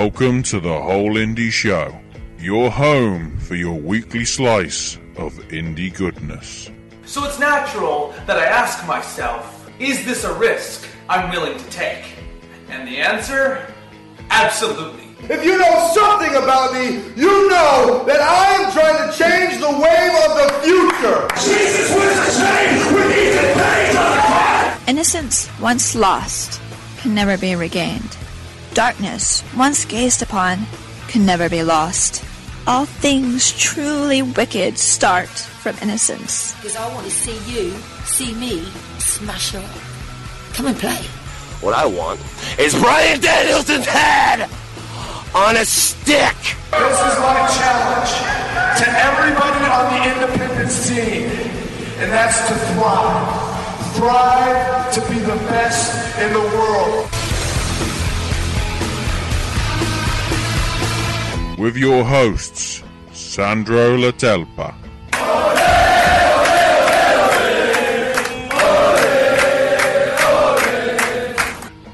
Welcome to the Whole Indy Show, your home for your weekly slice of indie goodness. So it's natural that I ask myself, is this a risk I'm willing to take? And the answer? Absolutely. If you know something about me, you know that I am trying to change the wave of the future. Jesus was the same with Ethan Page on the. Innocence once lost can never be regained. Darkness once gazed upon can never be lost. All things truly wicked start from innocence. Because I want to see you, see me, smash up. Come and play. What I want is Bryan Danielson's head on a stick. This is my challenge to everybody on the Independence team, and that's to thrive. Thrive to be the best in the world. With your hosts, Sandro Latelpa.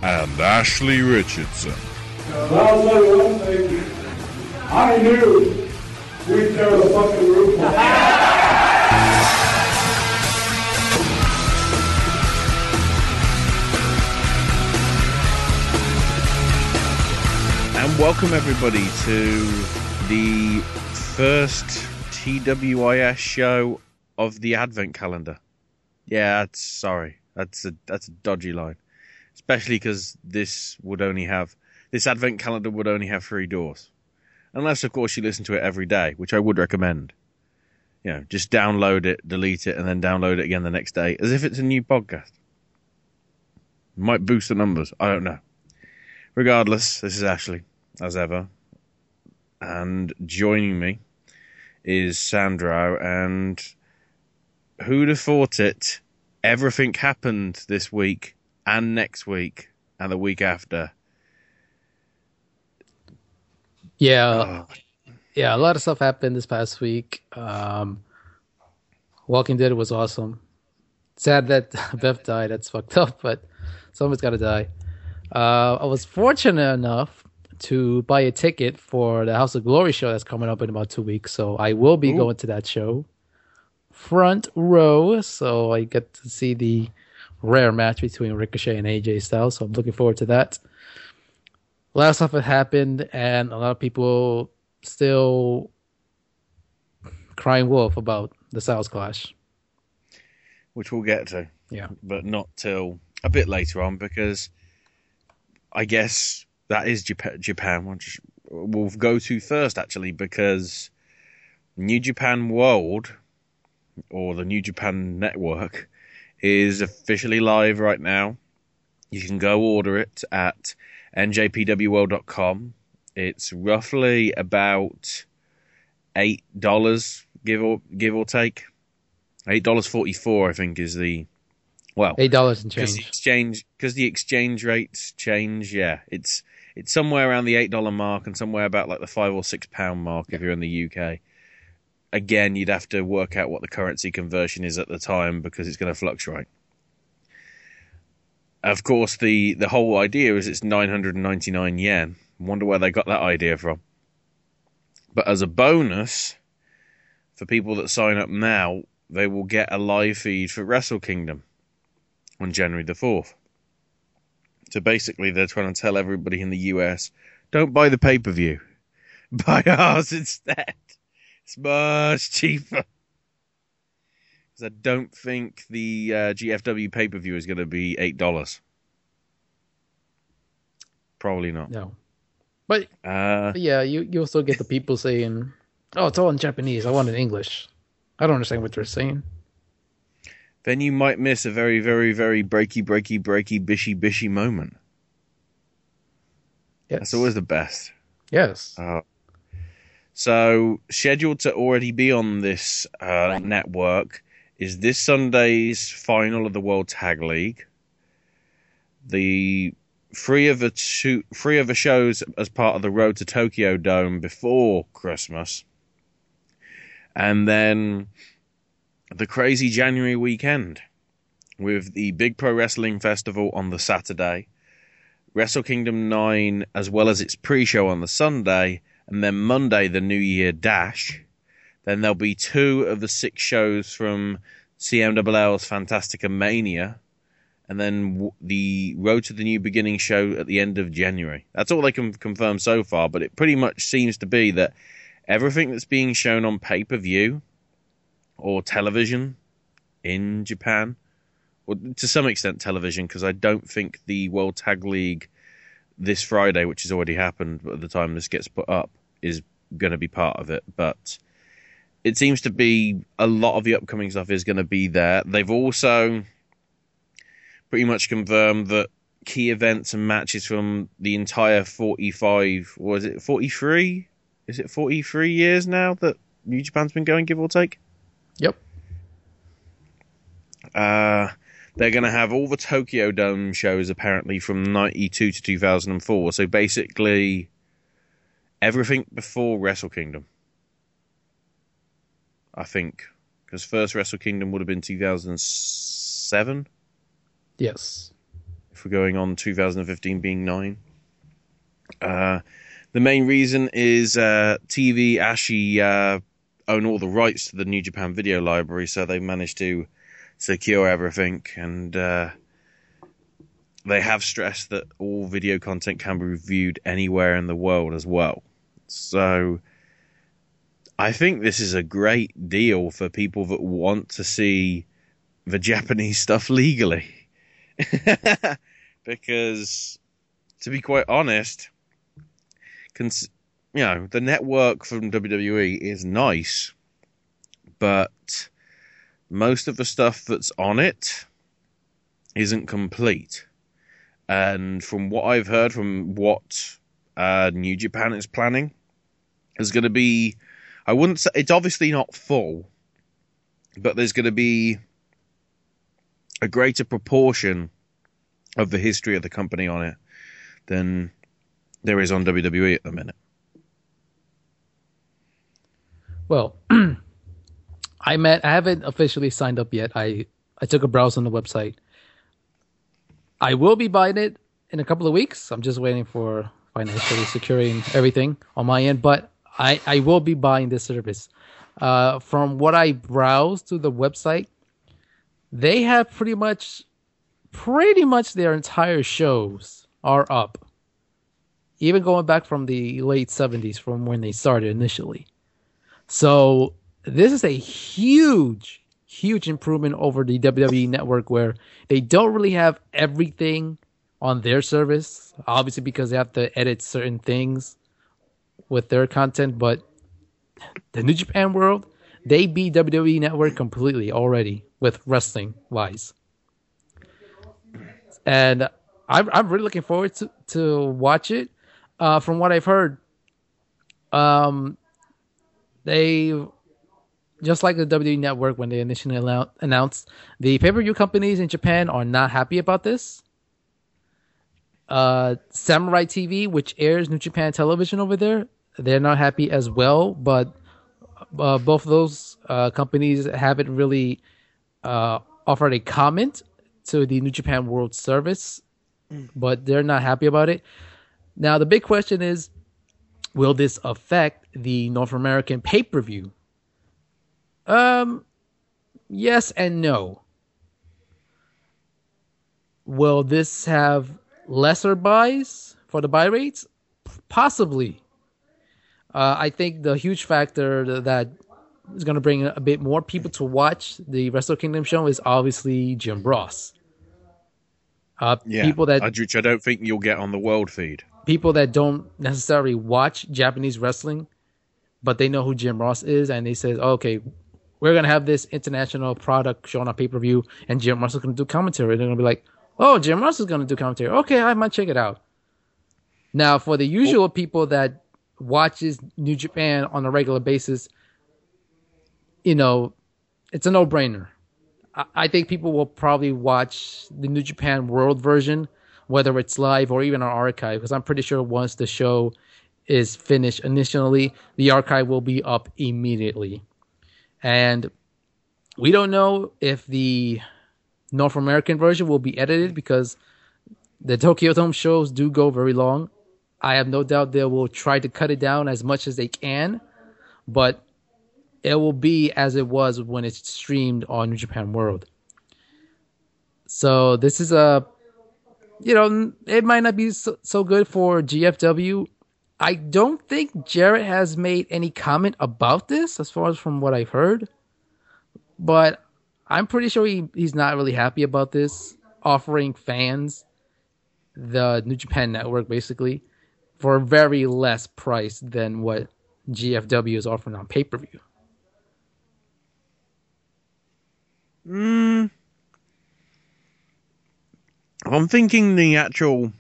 And Ashley Richardson. I knew we'd tear the fucking roof off. And welcome everybody to the first TWIS show of the Advent calendar. Yeah, sorry. That's a that's a dodgy line. Especially because this would only have this Advent calendar would only have three doors. Unless of course you listen to it every day, which I would recommend. You know, just download it, delete it, and then download it again the next day, as if it's a new podcast. Might boost the numbers. I don't know. Regardless, this is Ashley, as ever. And joining me is Sandro. And who'd have thought it? Everything happened this week and next week and the week after. Yeah, yeah, a lot of stuff happened this past week. Um, Walking Dead was awesome. Sad that Beth died. That's fucked up, but someone's got to die. Uh, I was fortunate enough to buy a ticket for the House of Glory show that's coming up in about two weeks, so I will be Ooh. going to that show. Front row, so I get to see the rare match between Ricochet and AJ Styles. So I'm looking forward to that. A lot of stuff had happened, and a lot of people still crying wolf about the Styles Clash. which we'll get to. Yeah. But not till a bit later on because I guess that is Japan. Japan which we'll go to first actually because New Japan World or the New Japan Network is officially live right now. You can go order it at njpwworld.com. It's roughly about eight dollars give or give or take. Eight dollars forty four, I think, is the well Eight dollars and change. exchange because the exchange rates change. Yeah, it's it's somewhere around the eight dollar mark and somewhere about like the five or six pound mark if you're in the UK. Again, you'd have to work out what the currency conversion is at the time because it's going to fluctuate. Of course, the the whole idea is it's nine hundred and ninety nine yen. Wonder where they got that idea from. But as a bonus, for people that sign up now, they will get a live feed for Wrestle Kingdom on January the 4th. So basically, they're trying to tell everybody in the US don't buy the pay per view, buy ours instead. It's much cheaper. Because I don't think the uh, GFW pay per view is going to be $8. Probably not. No. But, Uh, but yeah, you you also get the people saying, "Oh, it's all in Japanese. I want it in English." I don't understand what they're saying. Then you might miss a very, very, very breaky, breaky, breaky, bishy, bishy moment. Yes. That's always the best. Yes. Uh, so, scheduled to already be on this uh, network is this Sunday's final of the World Tag League. The three of the two, three of the shows as part of the Road to Tokyo Dome before Christmas, and then the crazy January weekend with the Big Pro Wrestling Festival on the Saturday, Wrestle Kingdom 9 as well as its pre-show on the Sunday, and then Monday the New Year Dash. Then there'll be two of the six shows from CMLL's Fantastica Mania, and then the Road to the New Beginning show at the end of January. That's all they can confirm so far, but it pretty much seems to be that everything that's being shown on pay-per-view or television in Japan or to some extent television because I don't think the World Tag League this Friday, which has already happened by the time this gets put up, is going to be part of it. But it seems to be a lot of the upcoming stuff is going to be there. They've also pretty much confirmed that key events and matches from the entire 45, was it 43? Is it 43 years now that New Japan's been going, give or take? Yep. Uh, they're going to have all the Tokyo Dome shows apparently from 92 to 2004. So basically, everything before Wrestle Kingdom. I think. Because first Wrestle Kingdom would have been 2007. Yes. If we're going on 2015 being 9. Uh, the main reason is uh, TV Asahi uh, own all the rights to the New Japan Video Library, so they managed to secure everything, and uh, they have stressed that all video content can be viewed anywhere in the world as well. So I think this is a great deal for people that want to see the Japanese stuff legally. because, to be quite honest, cons- you know, the network from WWE is nice, but most of the stuff that's on it isn't complete. And from what I've heard, from what uh, New Japan is planning, is going to be, I wouldn't say, it's obviously not full, but there's going to be a greater proportion of the history of the company on it than there is on WWE at the minute. Well, I met. I haven't officially signed up yet. I I took a browse on the website. I will be buying it in a couple of weeks. I'm just waiting for financially securing everything on my end, but I I will be buying this service. Uh, from what I browsed to the website, they have pretty much pretty much their entire shows are up. Even going back from the late 70s from when they started initially. So this is a huge, huge improvement over the WWE network where they don't really have everything on their service, obviously because they have to edit certain things with their content, but the New Japan world, they beat WWE network completely already with wrestling wise. And I'm I'm really looking forward to, to watch it. Uh, from what I've heard, um, they just like the WWE Network when they initially allow- announced, the pay per view companies in Japan are not happy about this. Uh, Samurai TV, which airs New Japan television over there, they're not happy as well. But uh, both of those uh, companies haven't really uh, offered a comment to the New Japan World Service, but they're not happy about it. Now, the big question is will this affect the North American pay per view? Um, yes and no. Will this have lesser buys for the buy rates? Possibly. Uh, I think the huge factor that is going to bring a bit more people to watch the Wrestle Kingdom show is obviously Jim Ross. Uh, Yeah, people that which I don't think you'll get on the world feed. People that don't necessarily watch Japanese wrestling, but they know who Jim Ross is, and they say, oh, "Okay, we're gonna have this international product shown on pay per view, and Jim Ross is gonna do commentary." They're gonna be like, "Oh, Jim Ross is gonna do commentary. Okay, I might check it out." Now, for the usual people that watches New Japan on a regular basis, you know, it's a no brainer. I, I think people will probably watch the New Japan World version, whether it's live or even on archive, because I'm pretty sure once the show is finished initially, the archive will be up immediately. And we don't know if the North American version will be edited because the Tokyo Dome shows do go very long. I have no doubt they will try to cut it down as much as they can, but it will be as it was when it's streamed on New Japan World. So this is a, you know, it might not be so, so good for GFW. I don't think Jarrett has made any comment about this, as far as from what I've heard. But I'm pretty sure he, he's not really happy about this, offering fans the New Japan Network basically for a very less price than what GFW is offering on pay per view. Mm. I'm thinking the actual,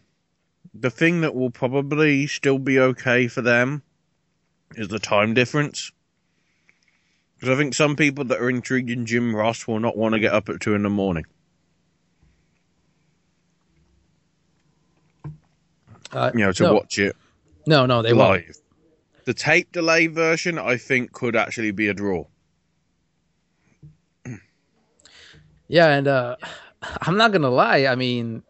the thing that will probably still be okay for them is the time difference. Because I think some people that are intrigued in Jim Ross will not want to get up at two in the morning. Uh, you know, to no. watch it No, no, they won't. The tape delay version, I think, could actually be a draw. Yeah, and uh, I'm not gonna lie. I mean,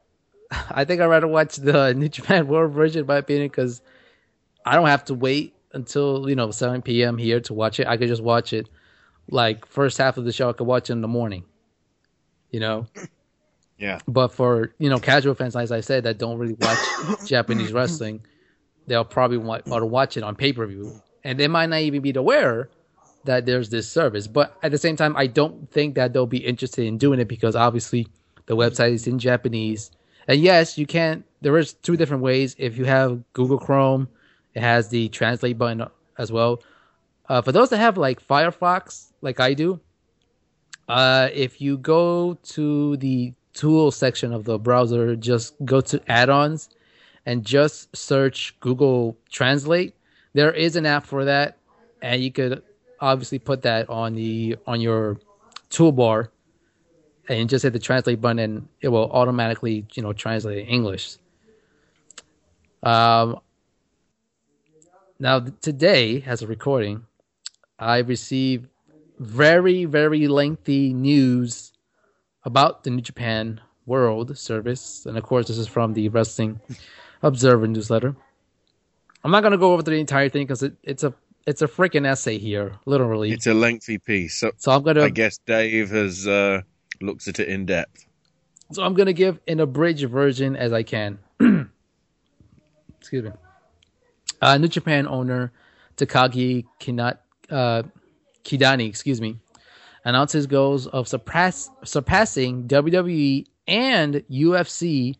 I think I'd rather watch the New Japan World version, in my opinion, because I don't have to wait until you know 7 p.m. here to watch it. I could just watch it like first half of the show. I could watch it in the morning. You know, Yeah. but for you know casual fans, as I said, that don't really watch Japanese wrestling, they'll probably want, want to watch it on pay per view, and they might not even be aware that there's this service. But at the same time, I don't think that they'll be interested in doing it because obviously the website is in Japanese. And yes, you can. There is two different ways. If you have Google Chrome, it has the translate button as well. Uh, for those that have like Firefox, like I do, uh, if you go to the tool section of the browser, just go to add-ons and just search Google Translate. There is an app for that, and you could obviously put that on the on your toolbar and just hit the translate button and it will automatically you know translate in english. Um now today as a recording i received very very lengthy news about the new japan world service. And of course this is from the wrestling observer newsletter. I'm not going to go over the entire thing because it, it's a it's a freaking essay here literally. It's a lengthy piece. So, so i'm going to I guess Dave has uh, looked at it in depth. So I'm gonna give an abridged version as I can. Excuse me. Uh, New Japan owner Takaaki Kinat, uh, Kidani, excuse me, announced his goals of surpass, surpassing WWE and UFC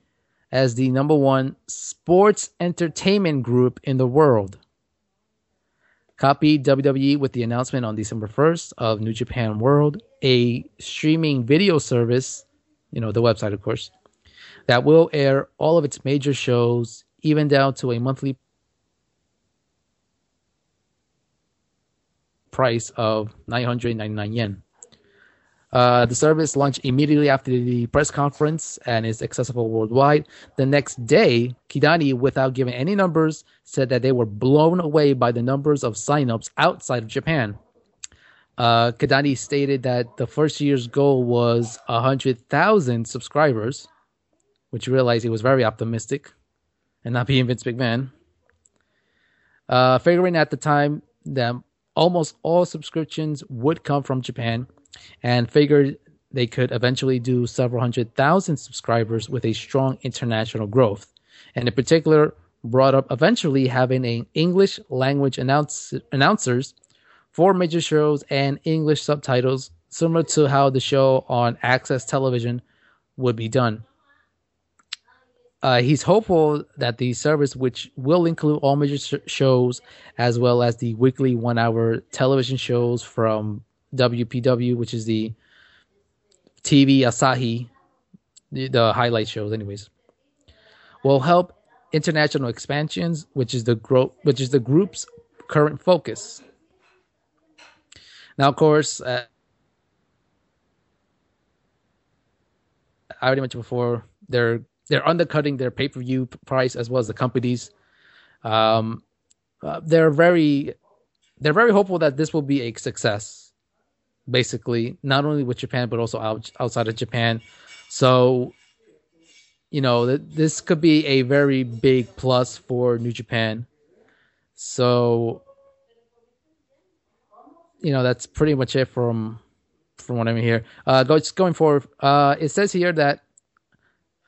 as the number one sports entertainment group in the world. Copied WWE with the announcement on December 1st of New Japan World, a streaming video service, you know, the website, of course, that will air all of its major shows, even down to a monthly price of 999 yen. Uh, the service launched immediately after the press conference and is accessible worldwide. The next day, Kidani, without giving any numbers, said that they were blown away by the numbers of signups outside of Japan. Uh, Kidani stated that the first year's goal was 100,000 subscribers, which you realize he was very optimistic and not being Vince McMahon. Uh, figuring at the time that almost all subscriptions would come from Japan and figured they could eventually do several hundred thousand subscribers with a strong international growth. And in particular, brought up eventually having an English language announce- announcers for major shows and English subtitles, similar to how the show on Access Television would be done. Uh, he's hopeful that the service, which will include all major sh- shows as well as the weekly one hour television shows from WPW, which is the TV Asahi, the, the highlight shows, anyways, will help international expansions, which is the gro- which is the group's current focus. Now, of course, uh, I already mentioned before they're they're undercutting their pay per view price as well as the companies. Um, uh, they're very they're very hopeful that this will be a success. Basically, not only with Japan but also out, outside of Japan. So, you know, th- this could be a very big plus for New Japan. So, you know, that's pretty much it from from what I'm here. Uh, go, just going forward, uh, it says here that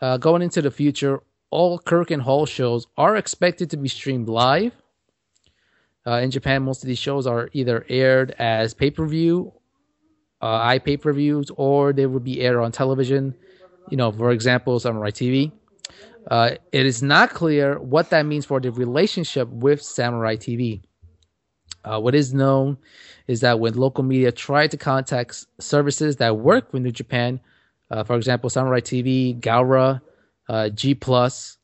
uh, going into the future, all Korakuen Hall shows are expected to be streamed live. Uh, in Japan, most of these shows are either aired as pay per view, uh, i pay per views, or they would be aired on television. You know, for example, Samurai TV. Uh, it is not clear what that means for the relationship with Samurai TV. Uh, what is known is that when local media tried to contact services that work with New Japan, uh, for example, Samurai TV, Gaora, uh, G Plus,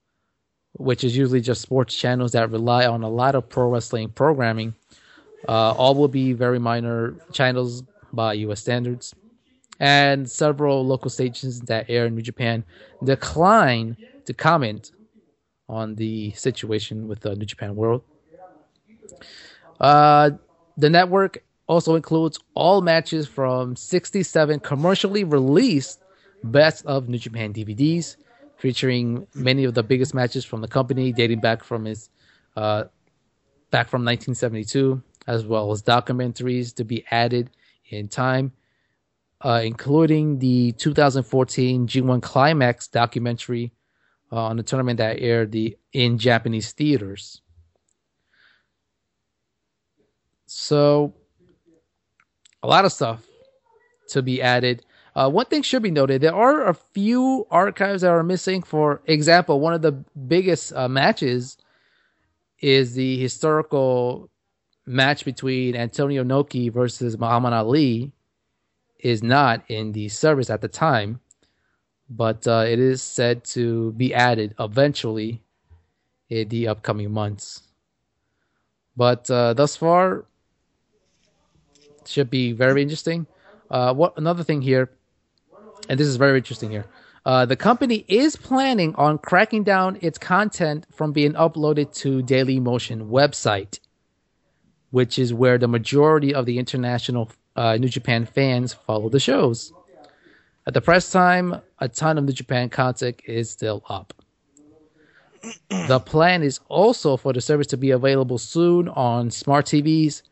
which is usually just sports channels that rely on a lot of pro wrestling programming, uh, all will be very minor channels by U.S. standards. And several local stations that air in New Japan decline to comment on the situation with the New Japan World. Uh, the network also includes all matches from 67 commercially released Best of New Japan DVDs, featuring many of the biggest matches from the company, dating back from its uh, back from 1972, as well as documentaries to be added in time, uh, including the 2014 G1 Climax documentary uh, on the tournament that aired the in Japanese theaters. So, a lot of stuff to be added. Uh, one thing should be noted: there are a few archives that are missing. For example, one of the biggest uh, matches is the historical match between Antonio Inoki versus Muhammad Ali. Is not in the service at the time, but uh, it is said to be added eventually in the upcoming months. But uh, thus far, should be very interesting. Uh, what another thing here, and this is very interesting here. Uh, the company is planning on cracking down its content from being uploaded to Daily Motion website, which is where the majority of the international uh, New Japan fans follow the shows. At the press time, a ton of New Japan content is still up. The plan is also for the service to be available soon on smart TVs,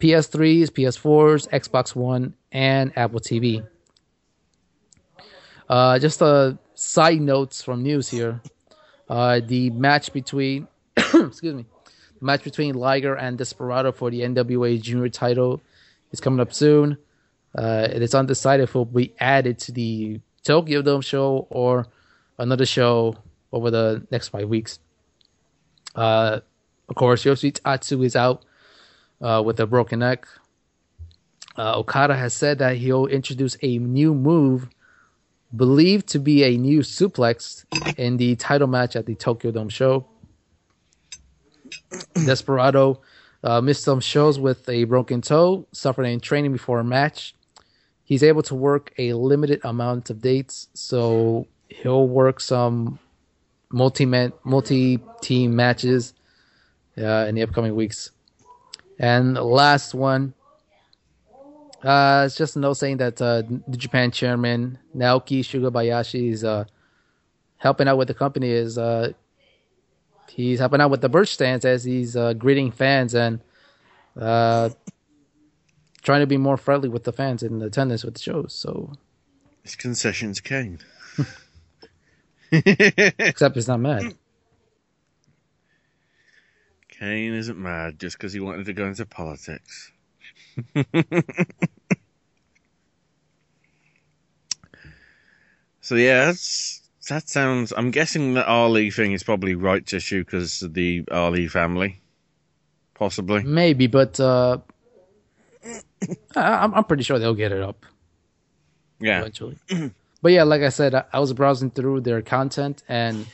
PS3s, PS4s, Xbox One, and Apple TV. Uh, just a side notes from news here. Uh, the match between, excuse me, match between Liger and Desperado for the NWA Junior title is coming up soon. Uh, it is undecided if it will be added to the Tokyo Dome show or another show over the next five weeks. Uh, of course, Yoshitatsu is out uh, with a broken neck. Uh, Okada has said that he'll introduce a new move, believed to be a new suplex, in the title match at the Tokyo Dome show. Desperado uh, missed some shows with a broken toe, suffered in training before a match. He's able to work a limited amount of dates, so he'll work some multi multi team matches uh, in the upcoming weeks. And the last one, uh, it's just a note saying that uh, the Japan chairman Naoki Sugabayashi is uh, helping out with the company. Is uh, he's helping out with the birch stands as he's uh, greeting fans and uh, trying to be more friendly with the fans in attendance with the shows. So his concessions Kane. Except he's not mad. Kane isn't mad just because he wanted to go into politics. so yeah, that sounds. I'm guessing the Ali thing is probably right to shoot because the Ali family, possibly. Maybe, but uh, I'm, I'm pretty sure they'll get it up. Yeah. Eventually. but yeah, like I said, I, I was browsing through their content and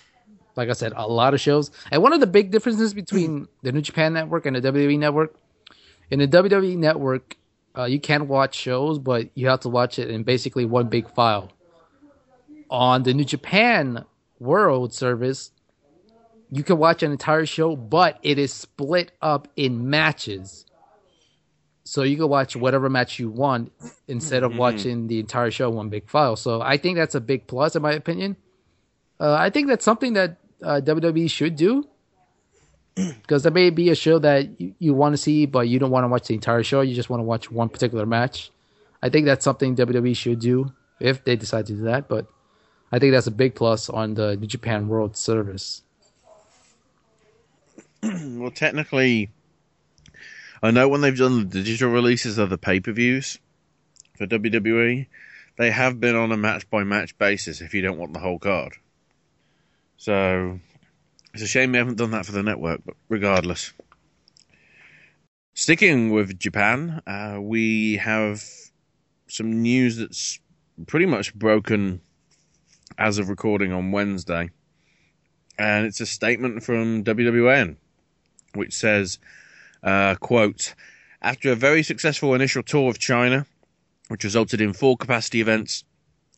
like I said, a lot of shows. And one of the big differences between the New Japan Network and the WWE Network, in the WWE Network, uh, you can watch shows, but you have to watch it in basically one big file. On the New Japan World service, you can watch an entire show, but it is split up in matches. So you can watch whatever match you want instead of Mhm. watching the entire show in one big file. So I think that's a big plus in my opinion. Uh, I think that's something that uh, WWE should do because there may be a show that you, you want to see, but you don't want to watch the entire show. You just want to watch one particular match. I think that's something WWE should do if they decide to do that. But I think that's a big plus on the New Japan World Service. well, technically, I know when they've done the digital releases of the pay per views for WWE, they have been on a match by match basis if you don't want the whole card. So it's a shame we haven't done that for the network, but regardless. Sticking with Japan, uh, we have some news that's pretty much broken as of recording on Wednesday. And it's a statement from WWN, which says, uh, quote, after a very successful initial tour of China, which resulted in full capacity events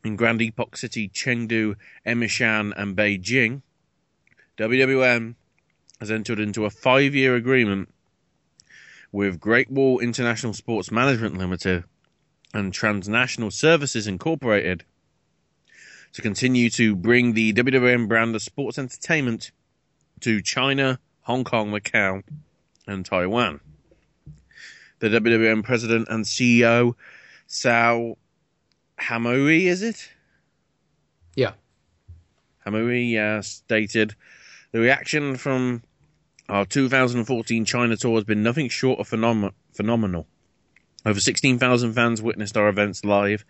in Grand Epoch City, Chengdu, Emeishan, and Beijing, WWN has entered into a five year agreement with Great Wall International Sports Management Limited and Transnational Services Incorporated to continue to bring the WWN brand of sports entertainment to China, Hong Kong, Macau, and Taiwan. The WWN president and CEO, Sal Hamaoui, is it? Yeah. Hamaoui uh, stated the reaction from our 2014 China tour has been nothing short of phenom- phenomenal. Over 16,000 fans witnessed our events live,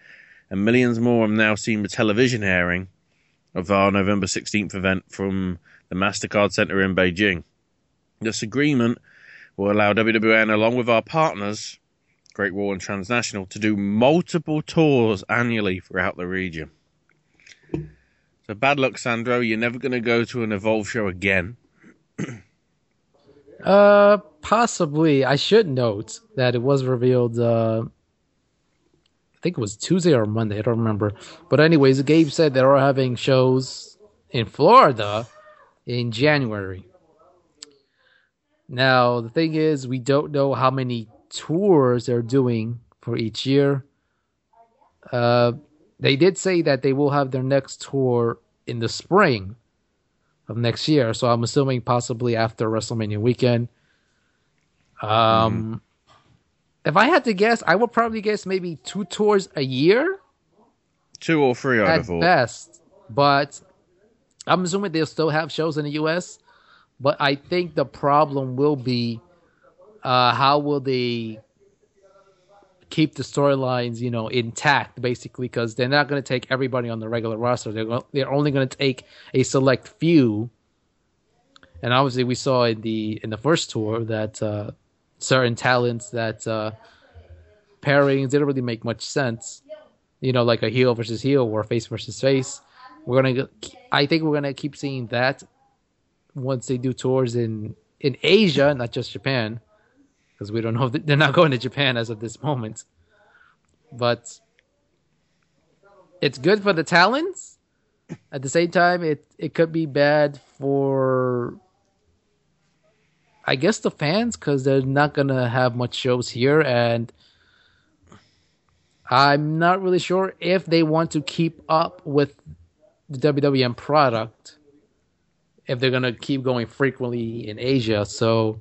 and millions more have now seen the television airing of our November 16th event from the MasterCard Center in Beijing. This agreement will allow WWN, along with our partners, Great Wall and Transnational, to do multiple tours annually throughout the region. So bad luck, Sandro. You're never going to go to an Evolve show again. Uh, possibly. I should note that it was revealed. Uh, think it was Tuesday or Monday. I don't remember. But anyways, Gabe said they're having shows in Florida in January. Now the thing is, we don't know how many tours they're doing for each year. Uh, they did say that they will have their next tour in the spring of next year. So I'm assuming possibly after WrestleMania weekend. Um, mm. If I had to guess, I would probably guess maybe two tours a year. Two or three, I'd at best. But I'm assuming they'll still have shows in the U.S. But I think the problem will be uh, how will they keep the storylines, you know, intact, basically, because they're not going to take everybody on the regular roster. They're go- they're only going to take a select few. And obviously, we saw in the in the first tour that uh, certain talents that uh, pairings didn't really make much sense. You know, like a heel versus heel or face versus face. We're gonna, I think we're gonna keep seeing that once they do tours in in Asia, not just Japan because we don't know they're not going to Japan as of this moment. But it's good for the talents. At the same time, it it could be bad for I guess the fans because they're not gonna have much shows here, and I'm not really sure if they want to keep up with the WWN product if they're gonna keep going frequently in Asia. So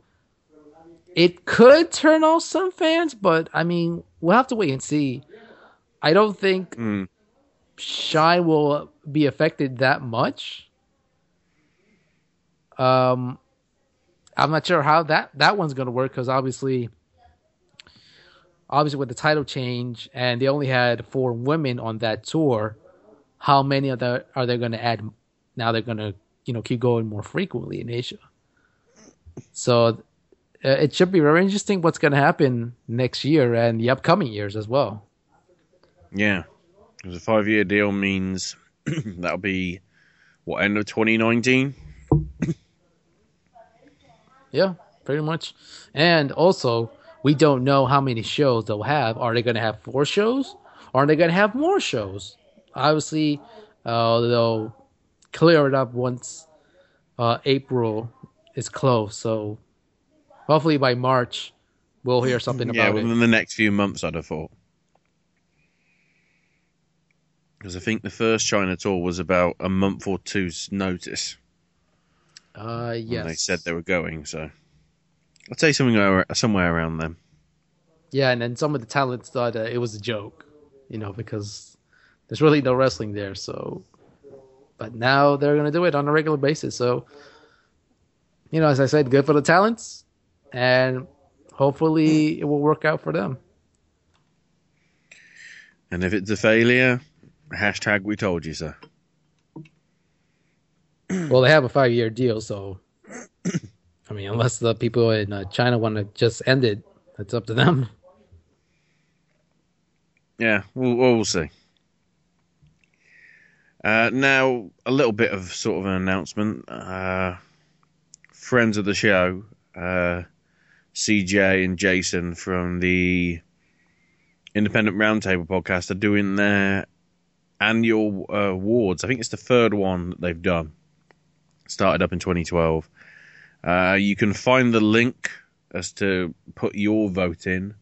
it could turn off some fans, but I mean, we'll have to wait and see. I don't think mm. Shine will be affected that much. Um, I'm not sure how that that one's going to work because obviously, obviously with the title change and they only had four women on that tour, how many of the are they going to add? Now they're going to you know keep going more frequently in Asia. So uh, it should be very interesting what's going to happen next year and the upcoming years as well. Yeah, because a five-year deal means that'll be what end of 2019. Yeah, pretty much. And also, we don't know how many shows they'll have. Are they going to have four shows? Or are they going to have more shows? Obviously, uh, they'll clear it up once uh, April is close. So Hopefully by March, we'll hear something yeah, about it. Yeah, within the next few months, I'd have thought. Because I think the first China tour was about a month or two's notice. Uh, yes. they said they were going. So I'd say something somewhere around then. Yeah, and then some of the talents thought it was a joke, you know, because there's really no wrestling there. So, but now they're gonna do it on a regular basis. So, you know, as I said, good for the talents, and hopefully it will work out for them. And if it's a failure, hashtag we told you so. well, they have a five year deal, so I mean, unless the people in uh, China want to just end it, it's up to them. Yeah, we'll, we'll see. Uh, now, a little bit of sort of an announcement. Uh, friends of the show, uh, CJ and Jason from the Independent Roundtable podcast are doing their annual uh, awards. I think it's the third one that they've done. Started up in 2012. Uh, you can find the link as to put your vote in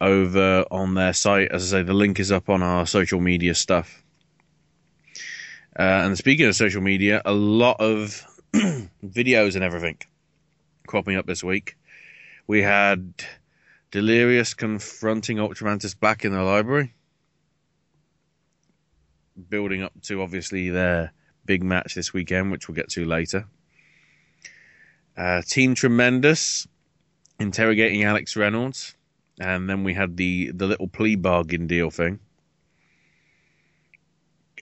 over on their site. As I say, the link is up on our social media stuff. Uh, and speaking of social media, a lot of videos and everything cropping up this week. We had Delirious confronting Ultramantis Black in the library, building up to obviously their big match this weekend, which we'll get to later. Uh, Team Tremendous interrogating Alex Reynolds, and then we had the the little plea bargain deal thing.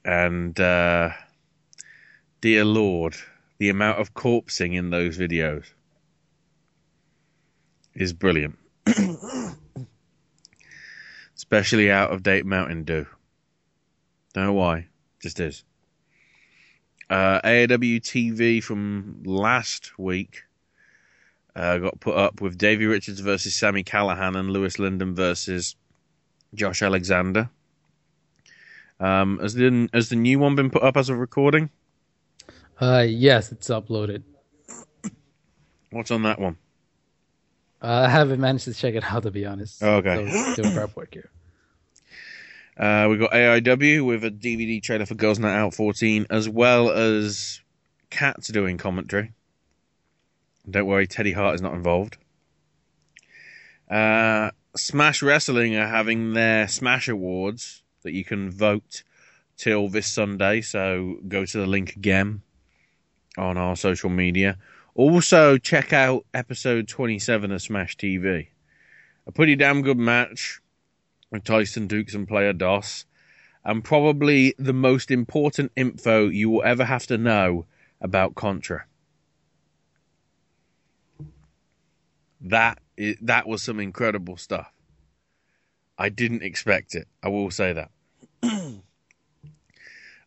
And uh, dear Lord, the amount of corpsing in those videos is brilliant. Especially out of date Mountain Dew. Don't know why, just is. Uh, TV from last week uh, got put up with Davey Richards versus Sami Callihan and Louis Lyndon versus Josh Alexander. Um, has the has the new one been put up as a recording? Uh, yes, it's uploaded. What's on that one? Uh, I haven't managed to check it out to be honest. Oh, okay. So, doing prep work here. Uh, we got AIW with a DVD trailer for Girls Night Out 14, as well as Cats doing commentary. Don't worry, Teddy Hart is not involved. Uh, Smash Wrestling are having their Smash Awards that you can vote till this Sunday, so go to the link again on our social media. Also, check out episode 27 of Smash TV. A pretty damn good match Tyson Dux and Player DOS, and probably the most important info you will ever have to know about Contra. That is, that was some incredible stuff. I didn't expect it. I will say that.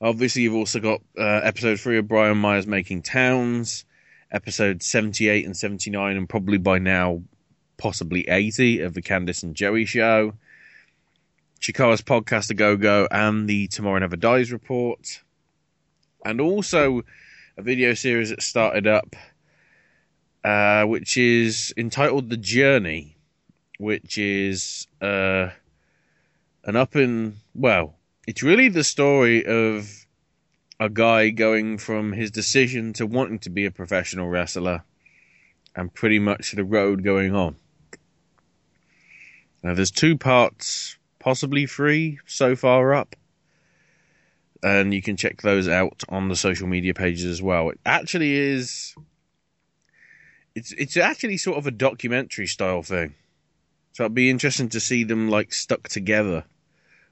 Obviously, you've also got uh, episode three of Brian Myers making towns, episode seventy-eight and seventy-nine, and probably by now, possibly eighty of the Candice and Joey show. Chikara's podcast, A Go Go, and the Tomorrow Never Dies report, and also a video series that started up, uh, which is entitled The Journey, which is uh, an up in well, it's really the story of a guy going from his decision to wanting to be a professional wrestler, and pretty much the road going on. Now, there's two parts possibly free so far up. And you can check those out on the social media pages as well. It actually is it's it's actually sort of a documentary style thing. So it'd be interesting to see them like stuck together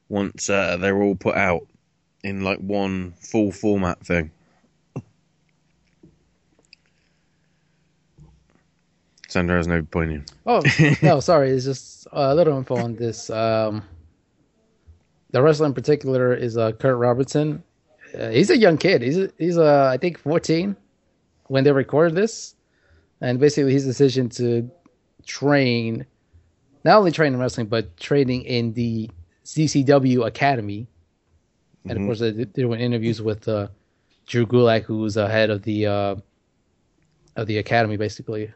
once uh, they're all put out in like one full format thing. Sandra has no pointing. Oh no, sorry. It's just a little info on this. Um, the wrestler in particular is uh, Kurt Robertson. Uh, he's a young kid. He's he's uh, I think 14 when they recorded this, and basically his decision to train, not only train in wrestling but training in the CCW Academy, and of course they they doing interviews with uh, Drew Gulak, who's uh, head of the uh, of the academy, basically,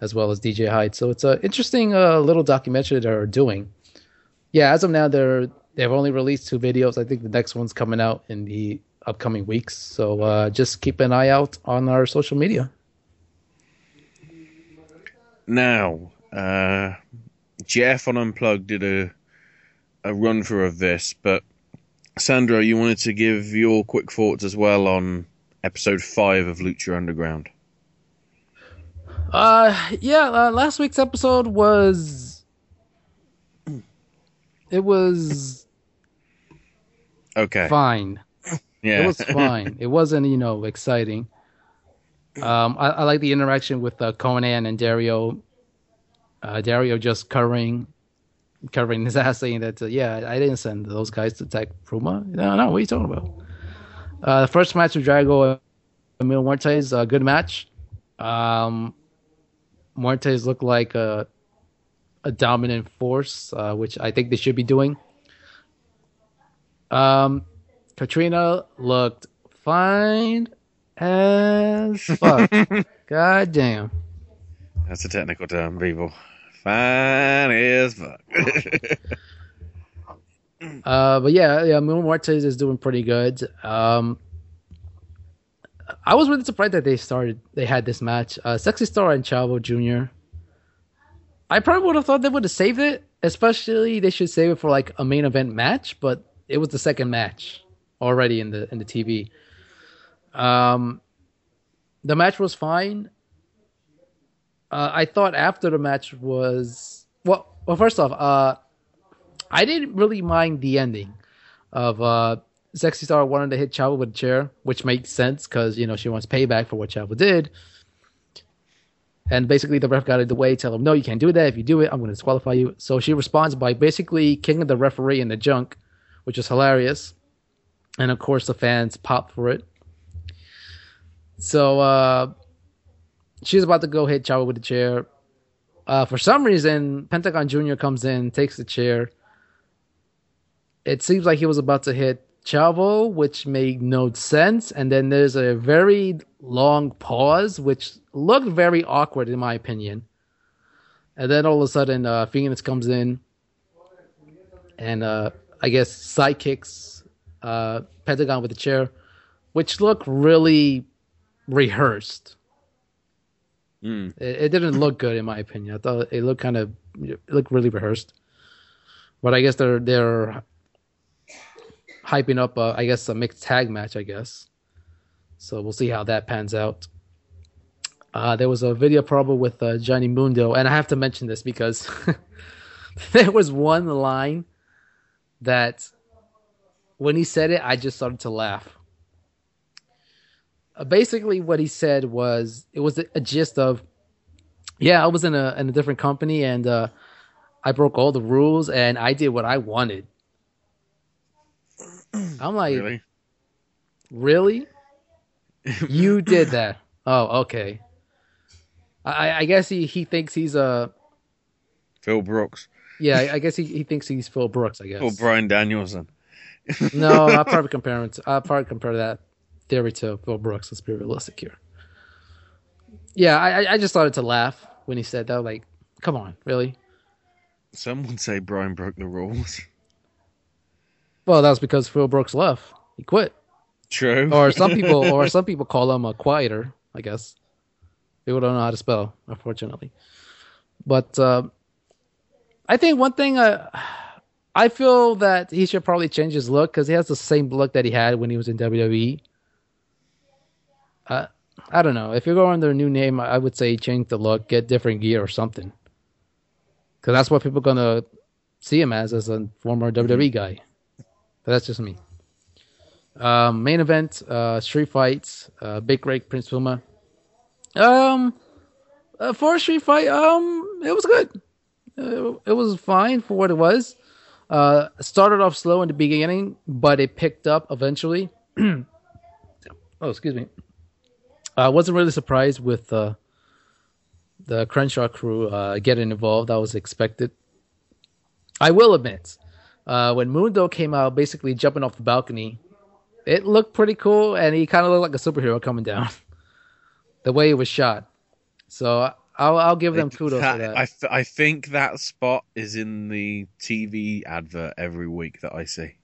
as well as DJ Hyde. So it's a interesting uh, little documentary they're doing. Yeah, as of now, they're they've only released two videos. I think the next one's coming out in the upcoming weeks. So uh, just keep an eye out on our social media. Now, uh, Jeff on Unplugged did a a run through of this, but Sandro, you wanted to give your quick thoughts as well on episode five of Lucha Underground. Uh, yeah. Uh, last week's episode was it was Okay. fine. Yeah. It was fine. it wasn't, you know, exciting. Um, I, I like the interaction with uh, Konnan and Dario. Uh, Dario just covering, covering his ass, saying that, uh, yeah, I didn't send those guys to attack Puma. No, no, what are you talking about? Uh, the first match with Drago and Mil Muertes, a good match. Um, Muertes looked like a, a dominant force, uh, which I think they should be doing. Um, Catrina looked fine as fuck. God damn. That's a technical term, people. Fine as fuck. Uh, but yeah, yeah, Mil Muertes is doing pretty good. Um, I was really surprised that they started, they had this match. Uh, Sexy Star and Chavo Jr. I probably would have thought they would have saved it, especially they should save it for like a main event match, but it was the second match already in the in the TV. Um, the match was fine. Uh, I thought after the match was well. Well, first off, uh, I didn't really mind the ending of uh, Sexy Star wanting to hit Chavo with a chair, which makes sense because you know she wants payback for what Chavo did. And basically, the ref got in the way, tell him, "No, you can't do that. If you do it, I'm going to disqualify you." So she responds by basically kicking the referee in the junk, which is hilarious. And of course, the fans pop for it. So uh, she's about to go hit Chavo with the chair. Uh, for some reason, Pentagon Jr. comes in, takes the chair. It seems like he was about to hit Chavo, which made no sense. And then there's a very long pause, which looked very awkward in my opinion. And then all of a sudden, uh, Fénix comes in and uh, I guess sidekicks uh, Pentagon with the chair, which look really rehearsed. Mm. It, it didn't look good in my opinion. I thought it looked kind of it looked really rehearsed. But I guess they're they're hyping up, uh, I guess, a mixed tag match. I guess. So we'll see how that pans out. Uh, there was a video problem with uh, Johnny Mundo, and I have to mention this because there was one line that when he said it, I just started to laugh. Uh, basically, what he said was it was a, a gist of, yeah, I was in a in a different company and uh, I broke all the rules and I did what I wanted. I'm like, Really? really? you did that? Oh, okay. I, I guess he, he thinks he's a Phil Brooks. Yeah. I- I guess he, he thinks he's Phil Brooks. I guess. Or Bryan Danielson. no, I'll probably compare him. To, I'll probably compare that theory to Phil Brooks. Let's be realistic here. Yeah, I I- I just started to laugh when he said that. Like, come on, really? Some would say Brian broke the rules. Well, that was because Phil Brooks left. He quit. True. Or some people, or some people call him a quieter. I guess people don't know how to spell, unfortunately. But uh, I think one thing uh, I feel that he should probably change his look because he has the same look that he had when he was in WWE. Uh, I don't know. If you're going under a new name, I would say change the look, get different gear or something. Because that's what people are gonna see him as, as a former WWE guy. But that's just me. Um, main event, uh, street fights, uh, Big Ryck, Prince Puma. Um, uh, for a street fight, um, it was good. It was fine for what it was. Uh, started off slow in the beginning, but it picked up eventually. oh, excuse me. I wasn't really surprised with uh, the Crenshaw crew uh, getting involved. That was expected. I will admit, uh, when Mundo came out, basically jumping off the balcony, it looked pretty cool, and he kind of looked like a superhero coming down. the way it was shot. So I'll I'll give them kudos That- for that. I, th- I think that spot is in the TV advert every week that I see.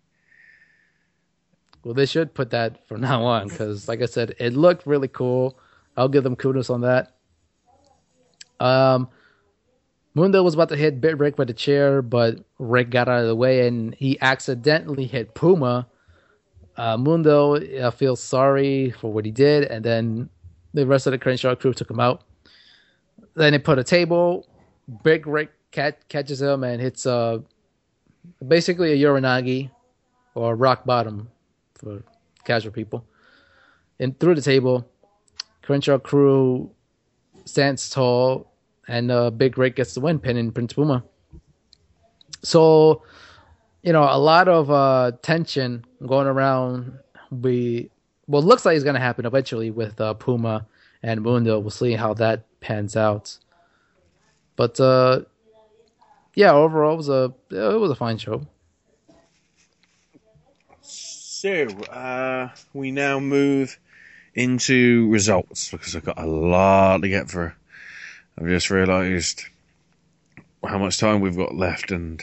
Well, they should put that from now on because, like I said, it looked really cool. I'll give them kudos on that. Um, Mundo was about to hit Big Ryck with a chair, but Ryck got out of the way and he accidentally hit Puma. Uh, Mundo uh, feels sorry for what he did, and then the rest of the Crenshaw crew took him out. Then they put a table. Big Ryck cat- catches him and hits uh, basically a Uranage or rock bottom for casual people. And through the table, Crenshaw crew stands tall, and uh, Big Ryck gets the win, pinning Prince Puma. So, you know, a lot of uh, tension going around. We well, looks like it's going to happen eventually with uh, Puma and Mundo. We'll see how that pans out. But uh, yeah, overall, it was a it was a fine show. So, uh, we now move into results because I've got a lot to get through. I've just realised how much time we've got left, and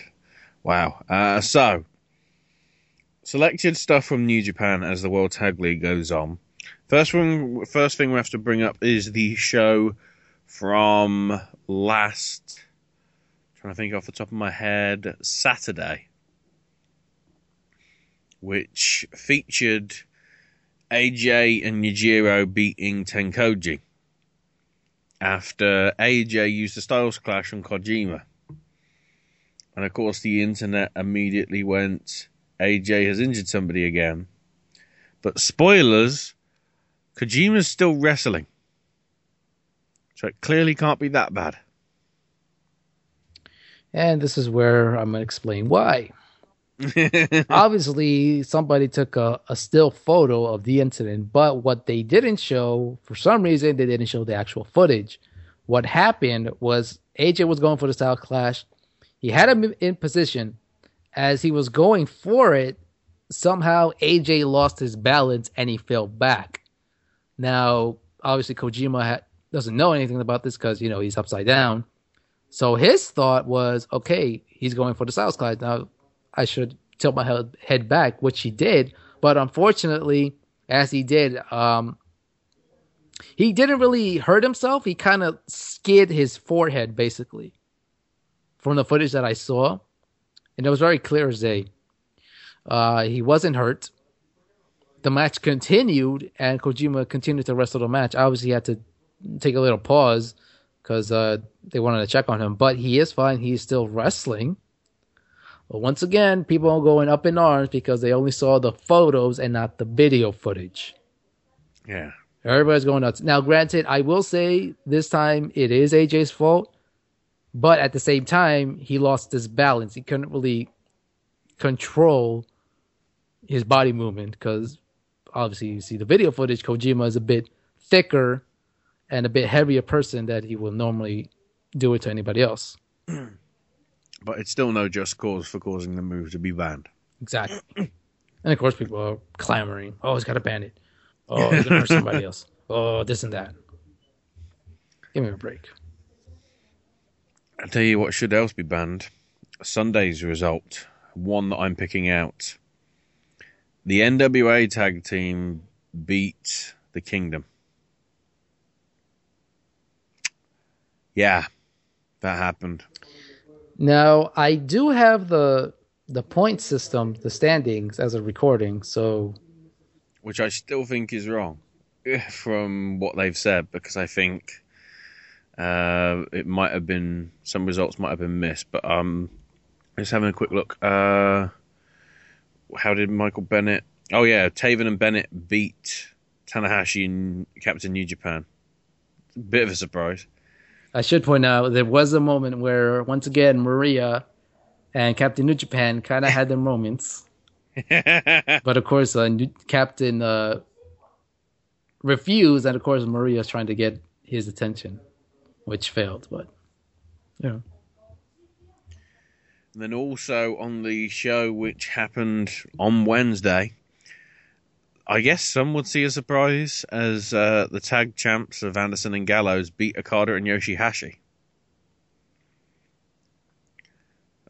wow. Uh, so, selected stuff from New Japan as the World Tag League goes on. First one, first thing we have to bring up is the show from last. Trying to think off the top of my head, Saturday which featured AJ and Yujiro beating Tenkoji after AJ used the Styles Clash on Kojima. And of course, the internet immediately went, AJ has injured somebody again. But spoilers, Kojima's still wrestling. So it clearly can't be that bad. And this is where I'm going to explain why. Obviously, somebody took a, a still photo of the incident, but what they didn't show, for some reason, they didn't show the actual footage. What happened was AJ was going for the style clash. He had him in position. As he was going for it, somehow AJ lost his balance and he fell back. Now, obviously, Kojima ha- doesn't know anything about this because, you know, he's upside down. So his thought was, okay, he's going for the Clash. Now, I should tilt my head, head back, which he did. But unfortunately, as he did, um, he didn't really hurt himself. He kind of skid his forehead, basically, from the footage that I saw. And it was very clear as day. Uh, he wasn't hurt. The match continued, and Kojima continued to wrestle the match. Obviously, he had to take a little pause because uh, they wanted to check on him. But he is fine. He's still wrestling. But once again, people are going up in arms because they only saw the photos and not the video footage. Yeah. Everybody's going nuts. Now, granted, I will say this time it is AJ's fault, but at the same time, he lost his balance. He couldn't really control his body movement because obviously you see the video footage. Kojima is a bit thicker and a bit heavier person that he will normally do it to anybody else. But it's still no just cause for causing the move to be banned. Exactly. And of course, people are clamoring. Oh, he's got to ban it. Oh, he's gonna hurt somebody else. Oh, this and that. Give me a break. I'll tell you what should else be banned. Sunday's result, one that I'm picking out. The NWA tag team beat the Kingdom. Yeah, that happened. Now, I do have the the point system, the standings as a recording. So, Which I still think is wrong from what they've said because I think uh, it might have been some results might have been missed. But um, just having a quick look. Uh, how did Michael Bennett? Oh yeah, Taven and Bennett beat Tanahashi and Captain New Japan. Bit of a surprise. I should point out there was a moment where once again Maria and Captain New Japan kind of had their moments, but of course uh, New- Captain uh, refused, and of course Maria's trying to get his attention, which failed. But yeah. Then also on the show, which happened on Wednesday, I guess some would see a surprise as uh, the tag champs of Anderson and Gallows beat Okada and Yoshihashi.